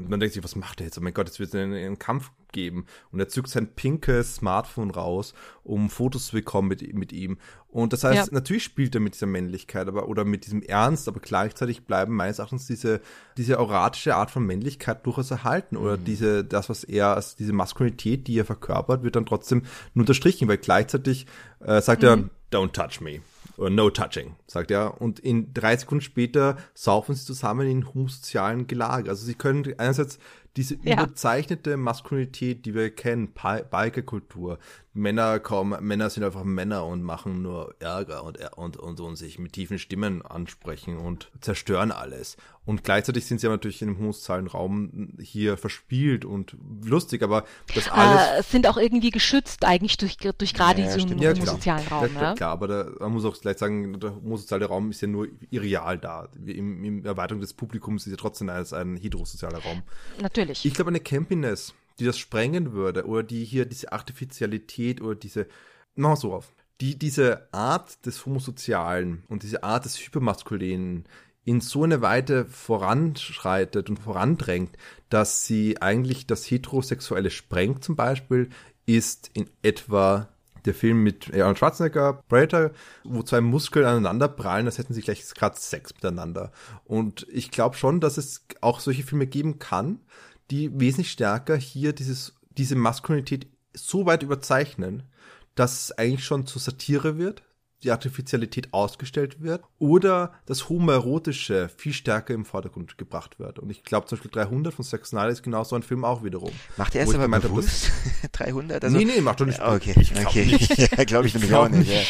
man denkt sich, was macht er jetzt? Oh mein Gott, jetzt wird es einen, einen Kampf geben. Und er zückt sein pinkes Smartphone raus, um Fotos zu bekommen mit, mit ihm. Und das heißt, Ja. natürlich spielt er mit dieser Männlichkeit aber, oder mit diesem Ernst, aber gleichzeitig bleiben meines Erachtens diese, diese auratische Art von Männlichkeit durchaus erhalten. Oder diese, das, was er als diese Maskulinität, die er verkörpert, wird dann trotzdem nur unterstrichen, weil gleichzeitig äh, sagt er, don't touch me. Oder no touching, sagt er. Und in drei Sekunden später saufen sie zusammen in homosozialen Gelage. Also sie können einerseits diese Ja. überzeichnete Maskulinität, die wir kennen, Bikerkultur. Männer kommen, Männer sind einfach Männer und machen nur Ärger und, und, und, und sich mit tiefen Stimmen ansprechen und zerstören alles. Und gleichzeitig sind sie aber natürlich in einem homosozialen Raum hier verspielt und lustig, aber das alles äh, sind auch irgendwie geschützt eigentlich durch, durch gerade Ja, diesen ja, klar. homosozialen Raum. Ja, Ja, klar, aber da, man muss auch gleich sagen, der homosoziale Raum ist ja nur irreal da. Im, Im Erweiterung des Publikums ist ja trotzdem als ein heterosozialer Raum. Natürlich. Ich glaube, eine Campiness, die das sprengen würde, oder die hier diese Artificialität oder diese, machen so auf, die diese Art des Homosozialen und diese Art des Hypermaskulinen in so eine Weite voranschreitet und vorandrängt, dass sie eigentlich das Heterosexuelle sprengt zum Beispiel, ist in etwa der Film mit Arnold Schwarzenegger, Predator, wo zwei Muskeln aneinander prallen, als hätten sie gleich gerade Sex miteinander. Und ich glaube schon, dass es auch solche Filme geben kann, die wesentlich stärker hier dieses, diese Maskulinität so weit überzeichnen, dass es eigentlich schon zur Satire wird, die Artificialität ausgestellt wird oder das Homoerotische viel stärker im Vordergrund gebracht wird. Und ich glaube zum Beispiel 300 von Zack Snyder ist genau so ein Film auch wiederum. Macht er es aber gemeint, bewusst? [LAUGHS] 300? Also, nee, nee, macht doch nicht. Okay, ich glaub okay. Nicht. [LAUGHS] ja, glaube ich nämlich auch nicht. Ja. [LAUGHS]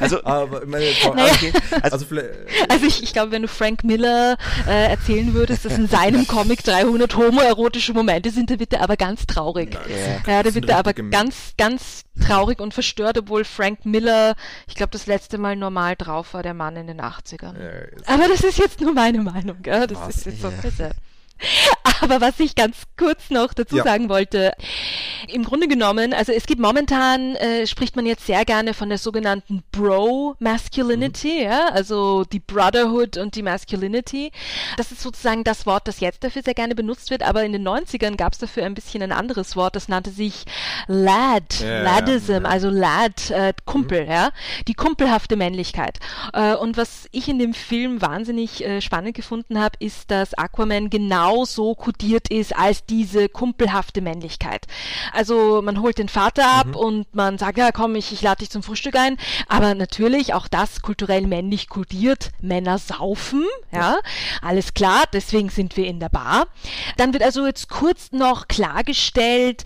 Also, aber meine, naja, okay. also, also, also ich, ich glaube, wenn du Frank Miller äh, erzählen würdest, dass in seinem Comic 300 homoerotische Momente sind, dann wird er aber ganz traurig. Ja, ja da wird er aber ganz, ganz traurig und verstört, obwohl Frank Miller, ich glaube, das letzte Mal normal drauf war, der Mann in den 80ern. Ja, Aber das ist jetzt nur meine Meinung, gell? Das Was? ist jetzt so ja. Aber was ich ganz kurz noch dazu ja. sagen wollte, im Grunde genommen, also es gibt momentan, äh, spricht man jetzt sehr gerne von der sogenannten Bro-Masculinity, mhm. ja, also die Brotherhood und die Masculinity. Das ist sozusagen das Wort, das jetzt dafür sehr gerne benutzt wird, aber in den 90ern gab es dafür ein bisschen ein anderes Wort, das nannte sich Lad, ja, Ladism, ja. also Lad, äh, Kumpel, mhm. ja, die kumpelhafte Männlichkeit. Äh, und was ich in dem Film wahnsinnig äh, spannend gefunden habe, ist, dass Aquaman genau so kodiert ist als diese kumpelhafte Männlichkeit. Also man holt den Vater ab mhm. und man sagt, ja komm, ich, ich lade dich zum Frühstück ein. Aber natürlich auch das kulturell männlich kodiert. Männer saufen, ja, alles klar, deswegen sind wir in der Bar. Dann wird also jetzt kurz noch klargestellt,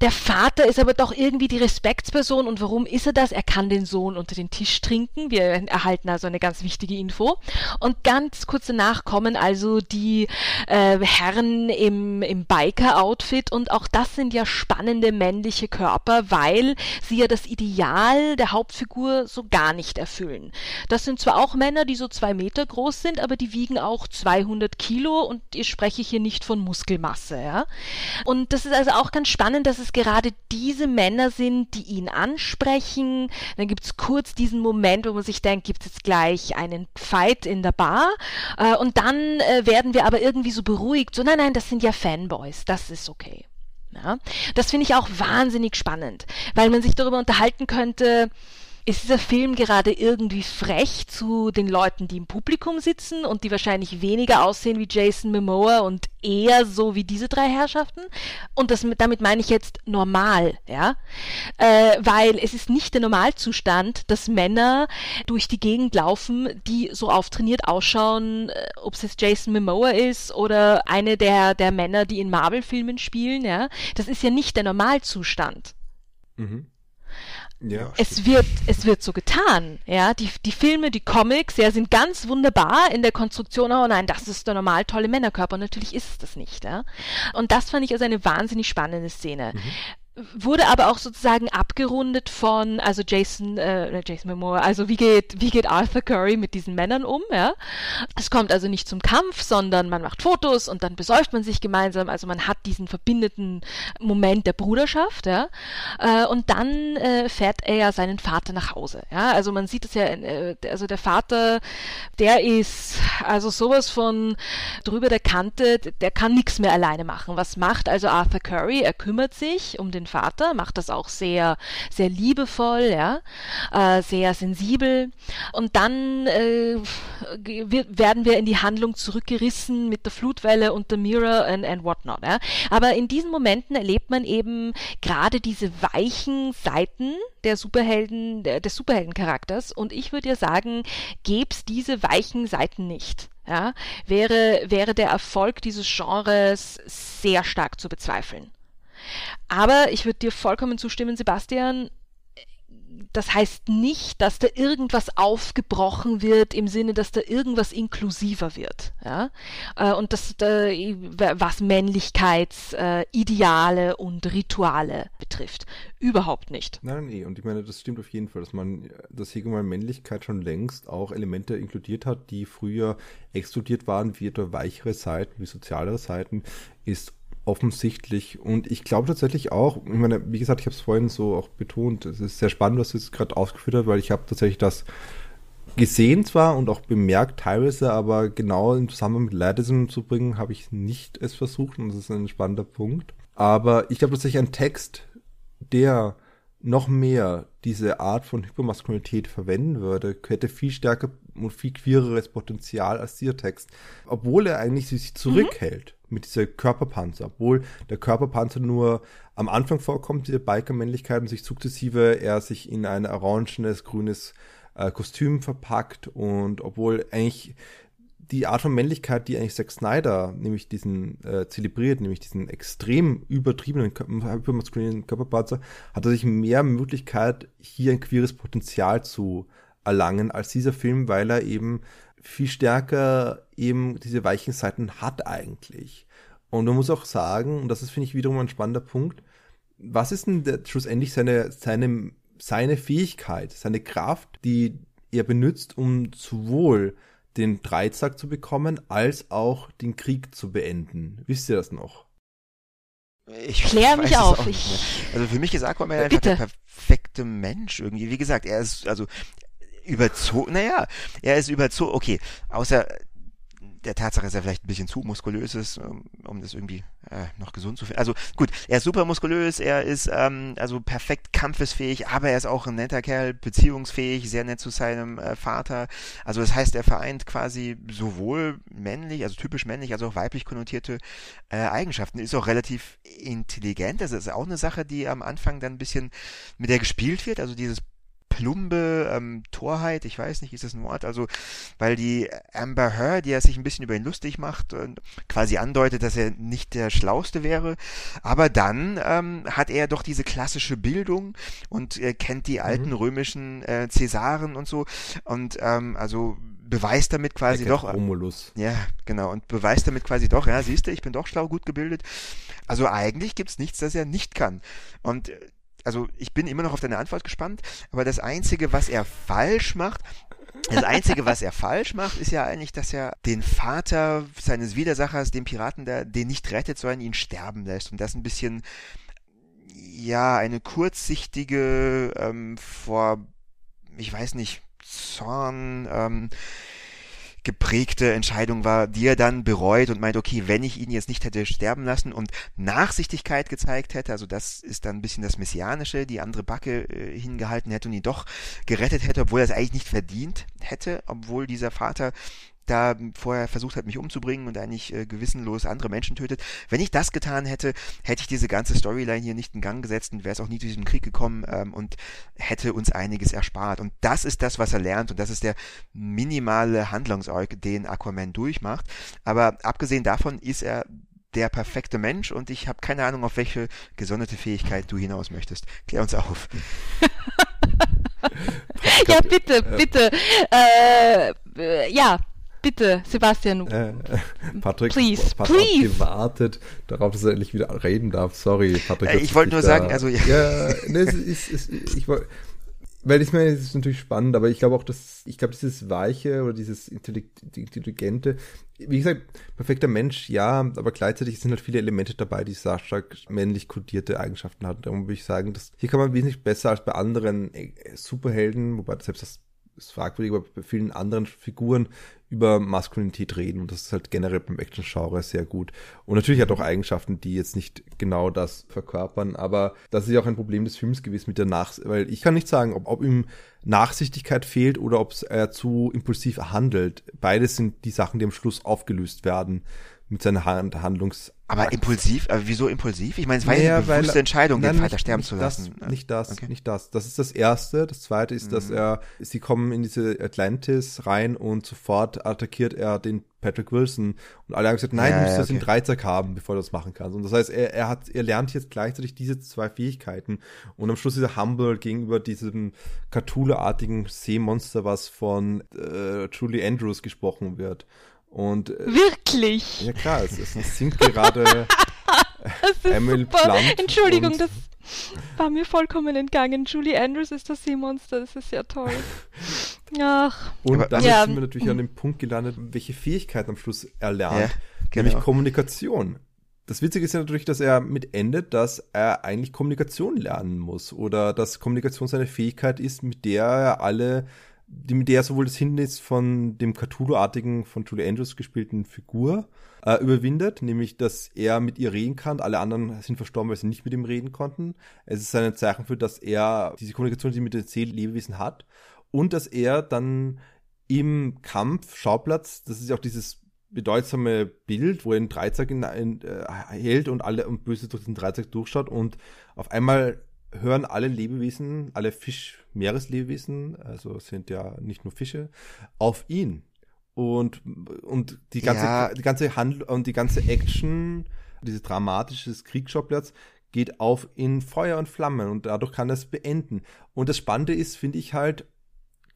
der Vater ist aber doch irgendwie die Respektsperson und warum ist er das? Er kann den Sohn unter den Tisch trinken. Wir erhalten also eine ganz wichtige Info. Und ganz kurz danach kommen also die äh, Herren im, im Biker-Outfit und auch das sind ja spannende männliche Körper, weil sie ja das Ideal der Hauptfigur so gar nicht erfüllen. Das sind zwar auch Männer, die so zwei Meter groß sind, aber die wiegen auch 200 Kilo und ich spreche hier nicht von Muskelmasse. Ja? Und das ist also auch ganz spannend, dass es es gerade diese Männer sind, die ihn ansprechen. Dann gibt es kurz diesen Moment, wo man sich denkt, gibt es jetzt gleich einen Fight in der Bar. Äh, und dann äh, werden wir aber irgendwie so beruhigt. So, nein, nein, das sind ja Fanboys, das ist okay. Ja, das finde ich auch wahnsinnig spannend, weil man sich darüber unterhalten könnte, ist dieser Film gerade irgendwie frech zu den Leuten, die im Publikum sitzen und die wahrscheinlich weniger aussehen wie Jason Momoa und eher so wie diese drei Herrschaften? Und das, damit meine ich jetzt normal, ja? Äh, weil es ist nicht der Normalzustand, dass Männer durch die Gegend laufen, die so auftrainiert ausschauen, äh, ob es jetzt Jason Momoa ist oder eine der, der Männer, die in Marvel-Filmen spielen, ja? Das ist ja nicht der Normalzustand. Mhm. Ja, es wird, es wird so getan, ja. Die, die Filme, die Comics, ja, sind ganz wunderbar in der Konstruktion. Oh nein, das ist der normal tolle Männerkörper. Und natürlich ist es das nicht, ja. Und das fand ich also eine wahnsinnig spannende Szene. Mhm wurde aber auch sozusagen abgerundet von, also Jason, äh, Jason Momoa, also wie geht, wie geht Arthur Curry mit diesen Männern um, ja? Es kommt also nicht zum Kampf, sondern man macht Fotos und dann besäuft man sich gemeinsam, also man hat diesen verbindenden Moment der Bruderschaft, ja? Äh, und dann äh, fährt er ja seinen Vater nach Hause, ja? Also man sieht es ja, äh, also der Vater, der ist also sowas von drüber der Kante, der kann nichts mehr alleine machen. Was macht also Arthur Curry? Er kümmert sich um den Vater, macht das auch sehr, sehr liebevoll, ja, äh, sehr sensibel. Und dann äh, werden wir in die Handlung zurückgerissen mit der Flutwelle und der Mirror and, and whatnot. Ja. Aber in diesen Momenten erlebt man eben gerade diese weichen Seiten der Superhelden, der, des Superheldencharakters. Und ich würde ja sagen, gäb's diese weichen Seiten nicht. Ja, wäre, wäre der Erfolg dieses Genres sehr stark zu bezweifeln. Aber ich würde dir vollkommen zustimmen, Sebastian, das heißt nicht, dass da irgendwas aufgebrochen wird im Sinne, dass da irgendwas inklusiver wird. Ja? Äh, und dass da, was Männlichkeitsideale und Rituale betrifft. Überhaupt nicht. Nein, nee, und ich meine, das stimmt auf jeden Fall, dass man das Hegel Männlichkeit schon längst auch Elemente inkludiert hat, die früher exkludiert waren, wie etwa weichere Seiten, wie sozialere Seiten, ist offensichtlich. Und ich glaube tatsächlich auch, ich meine, wie gesagt, ich habe es vorhin so auch betont, es ist sehr spannend, was du jetzt gerade ausgeführt hast, weil ich habe tatsächlich das gesehen zwar und auch bemerkt teilweise, aber genau im Zusammenhang mit Ladism zu bringen, habe ich nicht es versucht und das ist ein spannender Punkt. Aber ich glaube tatsächlich ein Text, der noch mehr diese Art von Hypermaskulinität verwenden würde, hätte viel stärker und viel queereres Potenzial als dieser Text. Obwohl er eigentlich sich zurückhält. Mhm mit dieser Körperpanzer, obwohl der Körperpanzer nur am Anfang vorkommt, diese Biker-Männlichkeit und sich sukzessive er sich in ein orangenes, grünes äh, Kostüm verpackt und obwohl eigentlich die Art von Männlichkeit, die eigentlich Zack Snyder nämlich diesen äh, zelebriert, nämlich diesen extrem übertriebenen, hypermaskulinen Körperpanzer, hat er sich mehr Möglichkeit, hier ein queeres Potenzial zu erlangen als dieser Film, weil er eben viel stärker eben diese weichen Seiten hat eigentlich. Und man muss auch sagen, und das ist, finde ich, wiederum ein spannender Punkt, was ist denn der, schlussendlich seine, seine, seine Fähigkeit, seine Kraft, die er benutzt, um sowohl den Dreizack zu bekommen, als auch den Krieg zu beenden. Wisst ihr das noch? Ich klär mich auf. Also für mich ist Aquaman einfach der perfekte Mensch irgendwie. Wie gesagt, er ist also überzogen. Naja, er ist überzogen. Okay, außer der Tatsache, dass er vielleicht ein bisschen zu muskulös ist, um, um das irgendwie äh, noch gesund zu finden. Also gut, er ist super muskulös, er ist ähm, also perfekt kampfesfähig, aber er ist auch ein netter Kerl, beziehungsfähig, sehr nett zu seinem äh, Vater. Also das heißt, er vereint quasi sowohl männlich, also typisch männlich, als auch weiblich konnotierte äh, Eigenschaften. Ist auch relativ intelligent. Das ist auch eine Sache, die am Anfang dann ein bisschen mit der gespielt wird. Also dieses plumbe ähm, Torheit, ich weiß nicht, ist das ein Wort, also weil die Amber Heard, die ja sich ein bisschen über ihn lustig macht und quasi andeutet, dass er nicht der Schlauste wäre, aber dann ähm, hat er doch diese klassische Bildung und er kennt die alten mhm. römischen äh, Cäsaren und so und ähm, also beweist damit quasi doch Romulus. ja genau und beweist damit quasi doch ja siehst du ich bin doch schlau gut gebildet also eigentlich gibt's nichts das er nicht kann und äh, also ich bin immer noch auf deine Antwort gespannt, aber das Einzige, was er falsch macht, das Einzige, was er falsch macht, ist ja eigentlich, dass er den Vater seines Widersachers, den Piraten, der den nicht rettet, sondern ihn sterben lässt. Und das ein bisschen, ja, eine kurzsichtige, ähm, vor, ich weiß nicht, Zorn, ähm, geprägte Entscheidung war, die er dann bereut und meint, okay, wenn ich ihn jetzt nicht hätte sterben lassen und Nachsichtigkeit gezeigt hätte, also das ist dann ein bisschen das Messianische, die andere Backe äh, hingehalten hätte und ihn doch gerettet hätte, obwohl er es eigentlich nicht verdient hätte, obwohl dieser Vater da vorher versucht hat, mich umzubringen und eigentlich äh, gewissenlos andere Menschen tötet. Wenn ich das getan hätte, hätte ich diese ganze Storyline hier nicht in Gang gesetzt und wäre es auch nie zu diesem Krieg gekommen ähm, und hätte uns einiges erspart. Und das ist das, was er lernt und das ist der minimale Handlungsorg, den Aquaman durchmacht. Aber abgesehen davon ist er der perfekte Mensch und ich habe keine Ahnung, auf welche gesonderte Fähigkeit du hinaus möchtest. Klär uns auf. [LAUGHS] [LAUGHS] ja, bitte, bitte. Äh, äh, ja, Bitte, Sebastian. Äh, Patrick, [LAUGHS] please, Patrick please. hat gewartet darauf, dass er endlich wieder reden darf. Sorry, Patrick. Äh, ich wollte nur da, sagen, also ja. ja ne, es ist, es, ich wollte weil ich meine, es ist natürlich spannend, aber ich glaube auch, dass, ich glaube, dieses Weiche oder dieses Intelligente, wie gesagt, perfekter Mensch, ja, aber gleichzeitig sind halt viele Elemente dabei, die sehr stark männlich kodierte Eigenschaften hatten. Darum würde ich sagen, dass hier kann man wesentlich besser als bei anderen äh, Superhelden, wobei selbst das ist fragwürdig, aber bei vielen anderen Figuren über Maskulinität reden und das ist halt generell beim Action-Genre sehr gut. Und natürlich hat auch Eigenschaften, die jetzt nicht genau das verkörpern, aber das ist ja auch ein Problem des Films gewesen mit der Nach... Weil ich kann nicht sagen, ob, ob ihm Nachsichtigkeit fehlt oder ob er zu impulsiv handelt. Beides sind die Sachen, die am Schluss aufgelöst werden mit seiner Hand Handlungs aber impulsiv, aber wieso impulsiv? Ich meine, es war ja eine bewusste weil, Entscheidung, nein, den Vater sterben zu lassen. Das, nicht das, okay. nicht das. Das ist das Erste. Das Zweite ist, mhm. dass er, sie kommen in diese Atlantis rein und sofort attackiert er den Patrick Wilson und alle haben gesagt, nein, ja, du musst ja, das okay. in Dreizack haben, bevor du das machen kannst. Und das heißt, er, er hat, er lernt jetzt gleichzeitig diese zwei Fähigkeiten und am Schluss ist er humble gegenüber diesem Cthulhu-artigen Seemonster, was von äh, Julie Andrews gesprochen wird. Und, äh, Wirklich? Ja klar, es, es singt gerade [LAUGHS] Emil Blunt Entschuldigung, das war mir vollkommen entgangen. Julie Andrews ist das Seemonster, das ist ja toll. [LAUGHS] Ach. Und dann ja. sind wir natürlich an dem Punkt gelandet, welche Fähigkeiten am Schluss er lernt, ja, genau. nämlich Kommunikation. Das Witzige ist ja natürlich, dass er mit endet, dass er eigentlich Kommunikation lernen muss oder dass Kommunikation seine Fähigkeit ist, mit der er alle die, mit der sowohl das Hindernis von dem Cthulhu-artigen, von Julie Andrews gespielten Figur äh, überwindet, nämlich, dass er mit ihr reden kann. Alle anderen sind verstorben, weil sie nicht mit ihm reden konnten. Es ist ein Zeichen für, dass er diese Kommunikation, die mit den Seelenlebewesen hat und dass er dann im Kampf, Schauplatz, das ist ja auch dieses bedeutsame Bild, wo er einen Dreizack in, in, äh, hält und alle und böse durch den Dreizack durchschaut und auf einmal hören alle Lebewesen, alle Fisch-Meereslebewesen, also sind ja nicht nur Fische, auf ihn. Und, und die ganze, Ja. die ganze Handel und die ganze Action, dieses dramatische Kriegsschauplatz geht auf in Feuer und Flammen und dadurch kann das beenden. Und das Spannende ist, finde ich halt,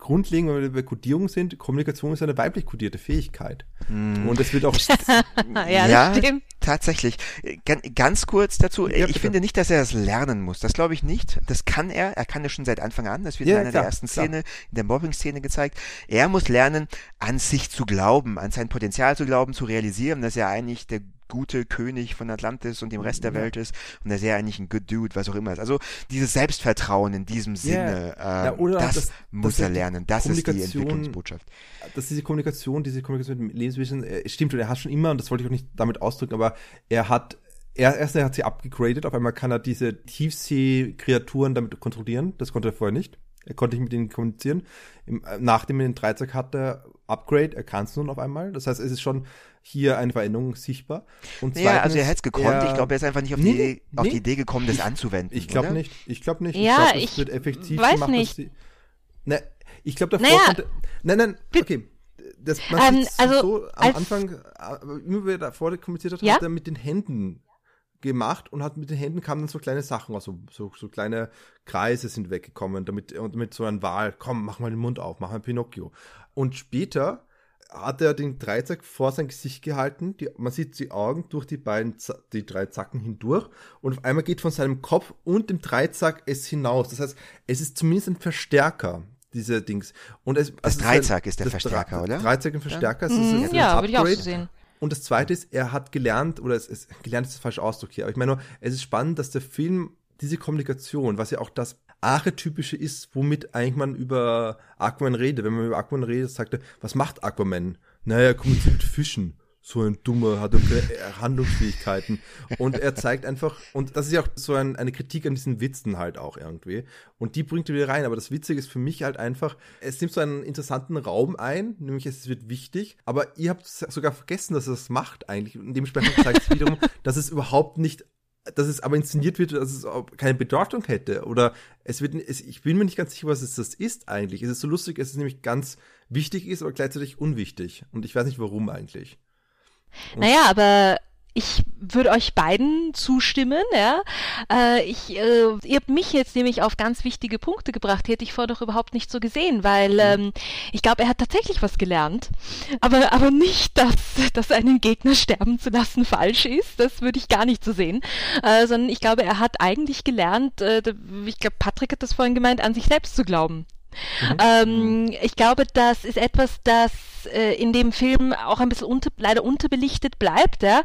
grundlegend, wenn wir bei Kodierung sind, Kommunikation ist eine weiblich kodierte Fähigkeit. Und es wird auch [LAUGHS] ja, Ja, das stimmt. Tatsächlich. Äh, gan- Ganz kurz dazu. Ja, ich bitte. finde nicht, dass er das lernen muss. Das glaube ich nicht. Das kann er. Er kann es schon seit Anfang an. Das wird Ja, in einer klar, der ersten klar. Szene, in der Mobbing-Szene gezeigt. Er muss lernen, an sich zu glauben, an sein Potenzial zu glauben, zu realisieren, dass er eigentlich der gute König von Atlantis und dem Rest der Ja. Welt ist und dass er eigentlich ein good dude, was auch immer ist. Also dieses Selbstvertrauen in diesem Sinne, Ja, ähm, auch das, das- muss das er lernen. Das ist die Entwicklungsbotschaft. dass diese Kommunikation, diese Kommunikation mit Lebenswesen, äh, stimmt, und er hat schon immer, und das wollte ich auch nicht damit ausdrücken, aber er hat, er, erst er hat sie abgegradet, auf einmal kann er diese Tiefsee-Kreaturen damit kontrollieren, das konnte er vorher nicht. Er konnte nicht mit ihnen kommunizieren. Im, äh, nachdem er den Dreizack hatte, Upgrade, er kann es nun auf einmal. Das heißt, es ist schon hier eine Veränderung sichtbar. Und Ja, also er zweitens, hätte es gekonnt. er- ich glaube, er ist einfach nicht auf, Nee, die, Idee, auf nee. die Idee gekommen, das anzuwenden. Ich glaube nicht. Ich glaube nicht. Ja, ich glaube, es ich wird effektiv weiß gemacht. nicht. Sie, ne, ich glaube, davor Naja, konnte. Nein, nein, okay. Das, man Ähm, also, so am als- Anfang, immer wer davor kommuniziert hat, Ja? hat er mit den Händen gemacht und hat mit den Händen kamen dann so kleine Sachen, also so, so kleine Kreise sind weggekommen, damit und mit so einem Wal, komm, mach mal den Mund auf, mach mal Pinocchio. Und später hat er den Dreizack vor sein Gesicht gehalten, die, man sieht die Augen durch die beiden, die drei Zacken hindurch und auf einmal geht von seinem Kopf und dem Dreizack es hinaus. Das heißt, es ist zumindest ein Verstärker, diese Dings. Und es, Das also Dreizack ist der Verstärker, Dre- oder? Dreizack ein Verstärker, ist, Mhm, ist ja, ein würde ich auch so sehen. Und das zweite ist, er hat gelernt, oder es ist, gelernt ist der falsche Ausdruck hier, aber ich meine nur, es ist spannend, dass der Film diese Kommunikation, was ja auch das Archetypische ist, womit eigentlich man über Aquaman redet. Wenn man über Aquaman redet, sagt er, was macht Aquaman? Naja, er kommuniziert mit Fischen. So ein Dummer, hat keine äh, Handlungsfähigkeiten. Und er zeigt einfach, und das ist ja auch so ein, eine Kritik an diesen Witzen halt auch irgendwie. Und die bringt er wieder rein. Aber das Witzige ist für mich halt einfach, es nimmt so einen interessanten Raum ein, nämlich es wird wichtig, aber ihr habt sogar vergessen, dass er das macht eigentlich. Und dementsprechend zeigt es wiederum, [LAUGHS] dass es überhaupt nicht dass es aber inszeniert wird, dass es keine Bedeutung hätte. Oder es wird, es, ich bin mir nicht ganz sicher, was es das ist eigentlich. Es ist so lustig, es nämlich ganz wichtig ist, aber gleichzeitig unwichtig. Und ich weiß nicht, warum eigentlich. Naja, aber ich würde euch beiden zustimmen, ja. Äh, ich, äh, ihr habt mich jetzt nämlich auf ganz wichtige Punkte gebracht, die hätte ich vorher doch überhaupt nicht so gesehen, weil ähm, ich glaube, er hat tatsächlich was gelernt. Aber, aber nicht, dass, dass einen Gegner sterben zu lassen falsch ist, das würde ich gar nicht so sehen. Äh, sondern ich glaube, er hat eigentlich gelernt, äh, ich glaube, Patrick hat das vorhin gemeint, an sich selbst zu glauben. Ähm, ich glaube, das ist etwas, das äh, in dem Film auch ein bisschen unter, leider unterbelichtet bleibt, ja?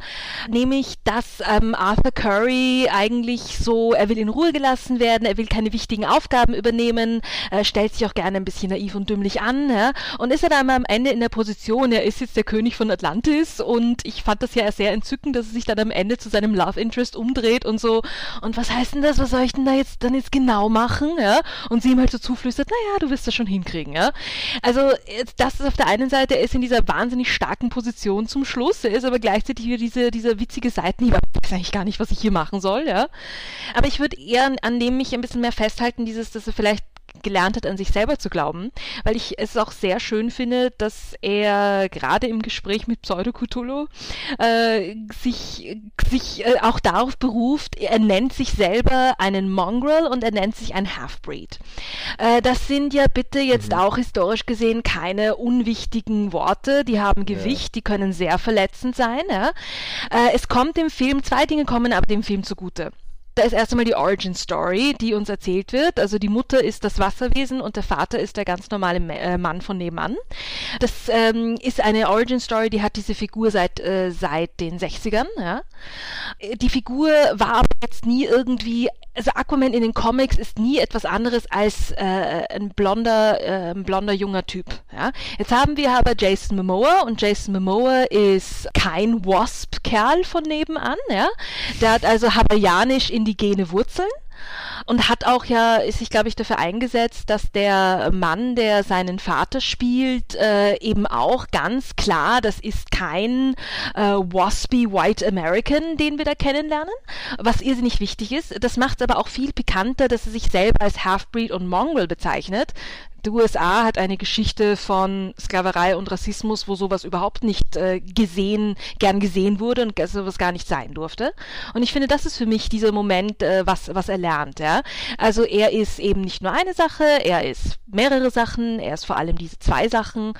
nämlich, dass ähm, Arthur Curry eigentlich so, er will in Ruhe gelassen werden, er will keine wichtigen Aufgaben übernehmen, äh, stellt sich auch gerne ein bisschen naiv und dümmlich an ja? und ist er dann am Ende in der Position, er ist jetzt der König von Atlantis und ich fand das ja sehr entzückend, dass er sich dann am Ende zu seinem Love Interest umdreht und so, und was heißt denn das, was soll ich denn da jetzt dann jetzt genau machen, ja? und sie ihm halt so zuflüstert, naja, du wirst das schon hinkriegen, ja. Also das ist auf der einen Seite, er ist in dieser wahnsinnig starken Position zum Schluss, er ist aber gleichzeitig wieder diese, dieser witzige Seitenhieb, ich weiß eigentlich gar nicht, was ich hier machen soll, ja. Aber ich würde eher an, an dem mich ein bisschen mehr festhalten, dieses, dass er vielleicht gelernt hat, an sich selber zu glauben, weil ich es auch sehr schön finde, dass er gerade im Gespräch mit Pseudo Cthulhu äh, sich, sich äh, auch darauf beruft, er nennt sich selber einen Mongrel und er nennt sich ein Halfbreed. Äh, das sind ja bitte jetzt auch historisch gesehen keine unwichtigen Worte, die haben Gewicht, die können sehr verletzend sein. Ja? Äh, es kommt dem Film, zwei Dinge kommen aber dem Film zugute. Da ist erst einmal die Origin Story, die uns erzählt wird. Also die Mutter ist das Wasserwesen und der Vater ist der ganz normale Ma- äh, Mann von nebenan. Das ähm, ist eine Origin Story, die hat diese Figur seit, äh, seit den 60ern. Ja. Die Figur war aber jetzt nie irgendwie, also Aquaman in den Comics ist nie etwas anderes als äh, ein blonder, äh, ein blonder junger Typ. Ja. Jetzt haben wir aber Jason Momoa und Jason Momoa ist kein Wasp-Kerl von nebenan. Ja. Der hat also hawaiianisch indigene Wurzeln. Und hat auch ja sich, glaube ich, dafür eingesetzt, dass der Mann, der seinen Vater spielt, äh, eben auch ganz klar, das ist kein äh, waspy White American, den wir da kennenlernen, was irrsinnig wichtig ist. Das macht es aber auch viel pikanter, dass er sich selber als Halfbreed und Mongol bezeichnet die USA hat eine Geschichte von Sklaverei und Rassismus, wo sowas überhaupt nicht äh, gesehen, gern gesehen wurde und sowas gar nicht sein durfte. Und ich finde, das ist für mich dieser Moment, äh, was, was er lernt. Ja? Also er ist eben nicht nur eine Sache, er ist mehrere Sachen, er ist vor allem diese zwei Sachen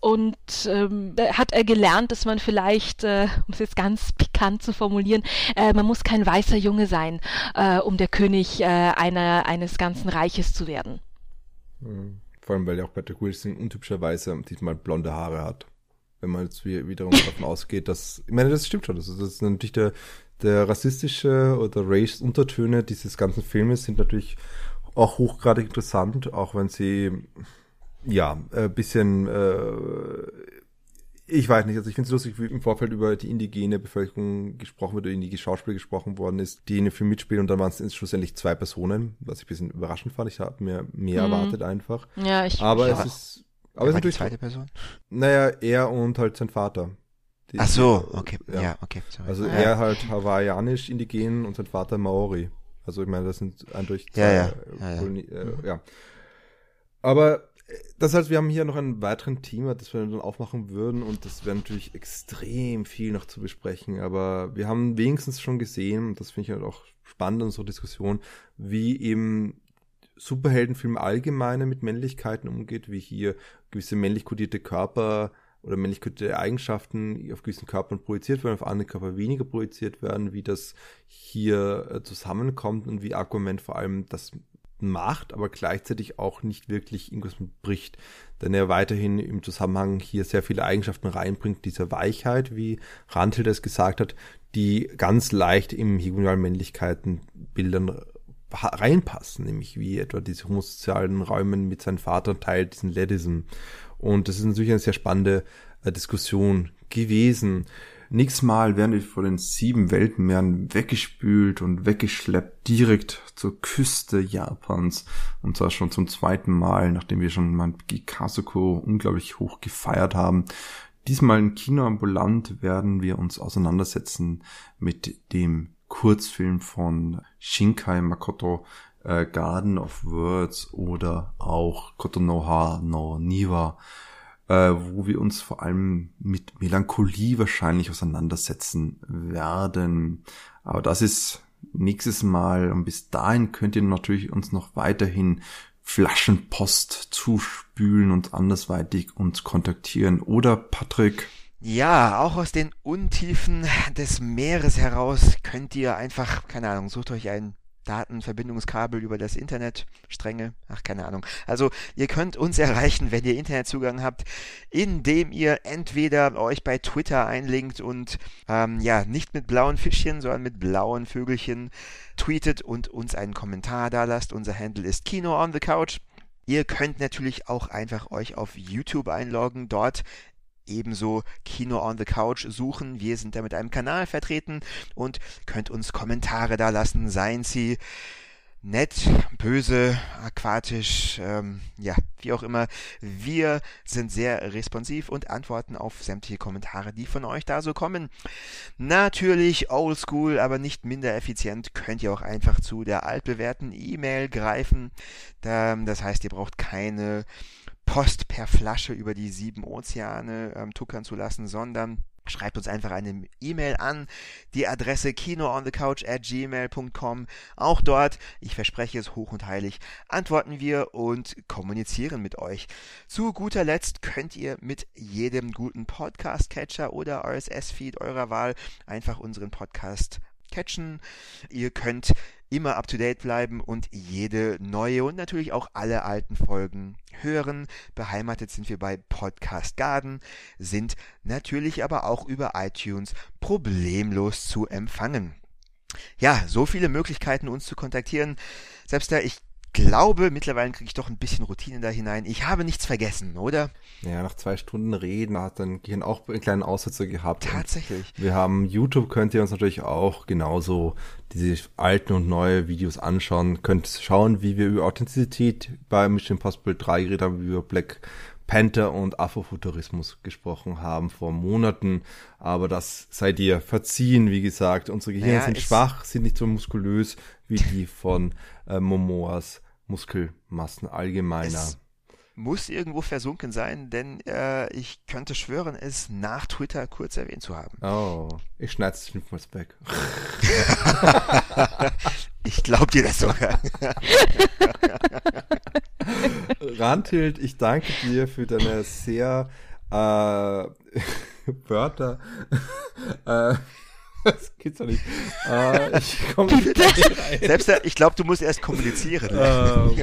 und ähm, hat er gelernt, dass man vielleicht, äh, um es jetzt ganz pikant zu formulieren, äh, man muss kein weißer Junge sein, äh, um der König äh, einer, eines ganzen Reiches zu werden. Mhm. Vor allem, weil ja auch Patrick Wilson untypischerweise diesmal blonde Haare hat. Wenn man jetzt wiederum davon ausgeht, dass, ich meine, das stimmt schon. Das ist, das ist natürlich der, der rassistische oder Race Untertöne dieses ganzen Filmes sind natürlich auch hochgradig interessant, auch wenn sie, ja, ein bisschen, äh, ich weiß nicht, also ich finde es lustig, wie im Vorfeld über die indigene Bevölkerung gesprochen wird, oder indigene Schauspieler gesprochen worden ist, die in dem Film mitspielen und dann waren es schlussendlich zwei Personen, was ich ein bisschen überraschend fand. Ich habe mir mehr mhm. erwartet einfach. Ja, ich Aber ich es ist, aber es ist natürlich. Die zweite Person? Naja, er und halt sein Vater. Die, Ach so, okay, ja, ja okay. Sorry. Also ja. er halt hawaiianisch indigen und sein Vater Maori. Also ich meine, das sind eindeutig zwei, ja, ja. Ja, ja. Äh, mhm. ja. Aber das heißt, wir haben hier noch einen weiteren Thema, das wir dann aufmachen würden und das wäre natürlich extrem viel noch zu besprechen, aber wir haben wenigstens schon gesehen, und das finde ich halt auch spannend in unserer Diskussion, wie eben Superheldenfilm allgemeine mit Männlichkeiten umgeht, wie hier gewisse männlich kodierte Körper oder männlich kodierte Eigenschaften auf gewissen Körpern projiziert werden, auf andere Körper weniger projiziert werden, wie das hier äh, zusammenkommt und wie Argument vor allem das macht, aber gleichzeitig auch nicht wirklich irgendwas mitbricht, denn er weiterhin im Zusammenhang hier sehr viele Eigenschaften reinbringt, dieser Weichheit, wie Rantel das gesagt hat, die ganz leicht im hegemonialen Männlichkeitenbildern reinpassen, nämlich wie etwa diese homosozialen Räumen mit seinem Vater teilt, diesen Ledism. Und das ist natürlich eine sehr spannende äh, Diskussion gewesen. Nächstes Mal werden wir von den sieben Weltenmeeren weggespült und weggeschleppt direkt zur Küste Japans. Und zwar schon zum zweiten Mal, nachdem wir schon mal Kasuko unglaublich hoch gefeiert haben. Diesmal in Kino ambulant werden wir uns auseinandersetzen mit dem Kurzfilm von Shinkai Makoto, äh, Garden of Words oder auch Kotonoha no Niwa äh, wo wir uns vor allem mit Melancholie wahrscheinlich auseinandersetzen werden. Aber das ist nächstes Mal und bis dahin könnt ihr natürlich uns noch weiterhin Flaschenpost zuspülen und andersweitig uns kontaktieren. Oder Patrick? Ja, auch aus den Untiefen des Meeres heraus könnt ihr einfach, keine Ahnung, sucht euch einen Datenverbindungskabel über das Internet, Stränge, ach keine Ahnung. Also ihr könnt uns [LAUGHS] erreichen, wenn ihr Internetzugang habt, indem ihr entweder euch bei Twitter einlinkt und ähm, ja nicht mit blauen Fischchen, sondern mit blauen Vögelchen tweetet und uns einen Kommentar da lasst. Unser Handle ist Kino on the Couch. Ihr könnt natürlich auch einfach euch auf YouTube einloggen. Dort ebenso Kino on the Couch suchen. Wir sind da mit einem Kanal vertreten und könnt uns Kommentare da lassen, seien sie nett, böse, aquatisch, ähm, ja, wie auch immer. Wir sind sehr responsiv und antworten auf sämtliche Kommentare, die von euch da so kommen. Natürlich oldschool, aber nicht minder effizient, könnt ihr auch einfach zu der altbewährten E-Mail greifen. Das heißt, ihr braucht keine Post per Flasche über die sieben Ozeane ähm, tuckern zu lassen, sondern Schreibt uns einfach eine E-Mail an, die Adresse kinoonthecouch at gmail.com. Auch dort, ich verspreche es hoch und heilig, antworten wir und kommunizieren mit euch. Zu guter Letzt könnt ihr mit jedem guten Podcast-Catcher oder RSS-Feed eurer Wahl einfach unseren Podcast catchen. Ihr könnt immer up to date bleiben und jede neue und natürlich auch alle alten Folgen hören. Beheimatet sind wir bei Podcast Garden, sind natürlich aber auch über iTunes problemlos zu empfangen. Ja, so viele Möglichkeiten uns zu kontaktieren. Selbst da, ich glaube, mittlerweile kriege ich doch ein bisschen Routine da hinein. Ich habe nichts vergessen, oder? Ja, nach zwei Stunden Reden hat dann Gehirn auch einen kleinen Aussetzer gehabt. Tatsächlich. Und wir haben YouTube, könnt ihr uns natürlich auch genauso diese alten und neue Videos anschauen. Könnt schauen, wie wir über Authentizität bei Mission Impossible 3 geredet haben, wie wir Black Panther und Afrofuturismus gesprochen haben vor Monaten. Aber das sei dir verziehen, wie gesagt. Unsere Gehirne Naja, sind schwach, sind nicht so muskulös wie die von äh, Momoas Muskelmassen allgemeiner. Es muss irgendwo versunken sein, denn äh, ich könnte schwören, es nach Twitter kurz erwähnt zu haben. Oh, ich schneide es fünfmal weg. [LAUGHS] Ich glaube dir das sogar. [LAUGHS] Randhild, ich danke dir für deine sehr äh, [LAUGHS] Wörter. äh, [LAUGHS] das geht's doch nicht. Äh, ich komme nicht rein. Selbst da, ich glaube, du musst erst kommunizieren. Ähm,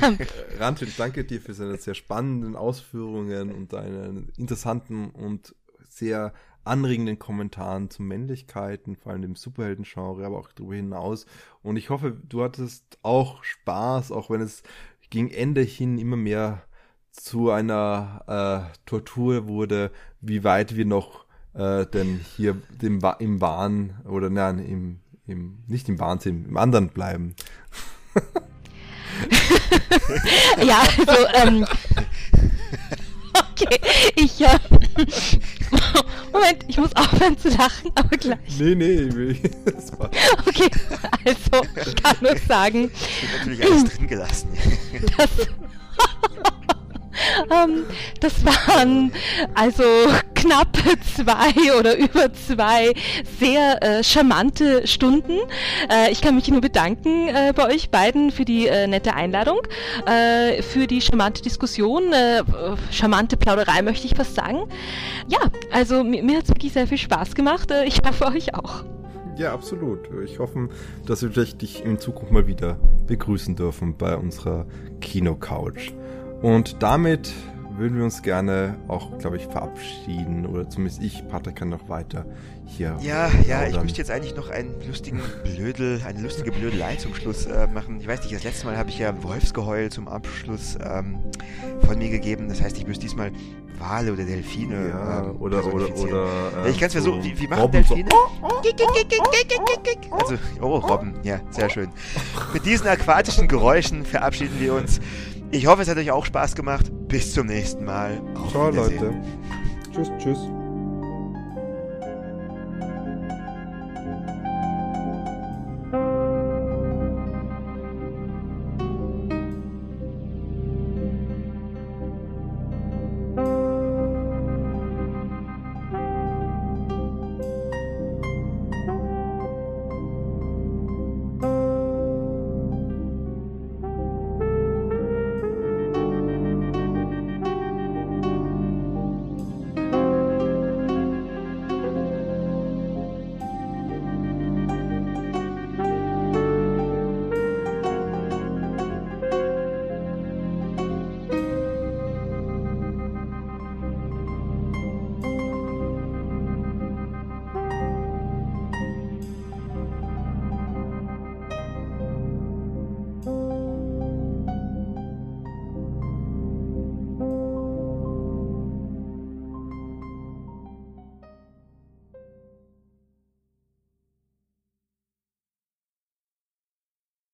[LAUGHS] Randhild, danke dir für seine sehr spannenden Ausführungen und deine interessanten und sehr anregenden Kommentaren zu Männlichkeiten, vor allem dem Superhelden-Genre, aber auch darüber hinaus. Und ich hoffe, du hattest auch Spaß, auch wenn es gegen Ende hin immer mehr zu einer äh, Tortur wurde, wie weit wir noch äh, denn hier dem, Wa- im Wahn oder nein, im, im, nicht im Wahnsinn, im anderen bleiben. [LAUGHS] Ja, also, ähm, okay, ich, äh, Moment, ich muss aufhören zu lachen, aber gleich. Nee, nee, will- das war, Okay, also, ich kann nur sagen, Ich habe natürlich alles drin gelassen. [LAUGHS] das, [LAUGHS] ähm, das waren also knapp zwei oder über zwei sehr äh, charmante Stunden. Äh, ich kann mich nur bedanken äh, bei euch beiden für die äh, nette Einladung, äh, für die charmante Diskussion, äh, charmante Plauderei möchte ich fast sagen. Ja, also mir, mir hat es wirklich sehr viel Spaß gemacht. Ich hoffe euch auch. ja, absolut. Ich hoffe, dass wir vielleicht dich in Zukunft mal wieder begrüßen dürfen bei unserer Kino-Couch. Und damit würden wir uns gerne auch, glaube ich, verabschieden. Oder zumindest ich, Patrick, kann noch weiter hier. Ja, ja, ich plaudern. möchte jetzt eigentlich noch einen lustigen Blödel, eine lustige Blödelei zum Schluss äh, machen. Ich weiß nicht, das letzte Mal habe ich ja Wolfsgeheul zum Abschluss ähm, von mir gegeben. Das heißt, ich müsste diesmal Wale oder Delfine Ja, ähm, oder, oder, oder. Ja, ich kann es so versuchen. Wie, wie machen Robben so- Delfine? Also, oh, Robben. Ja, sehr schön. Mit diesen aquatischen Geräuschen verabschieden wir uns. Ich hoffe, es hat euch auch Spaß gemacht. Bis zum nächsten Mal. Auf Ciao. Leute. Tschüss, tschüss.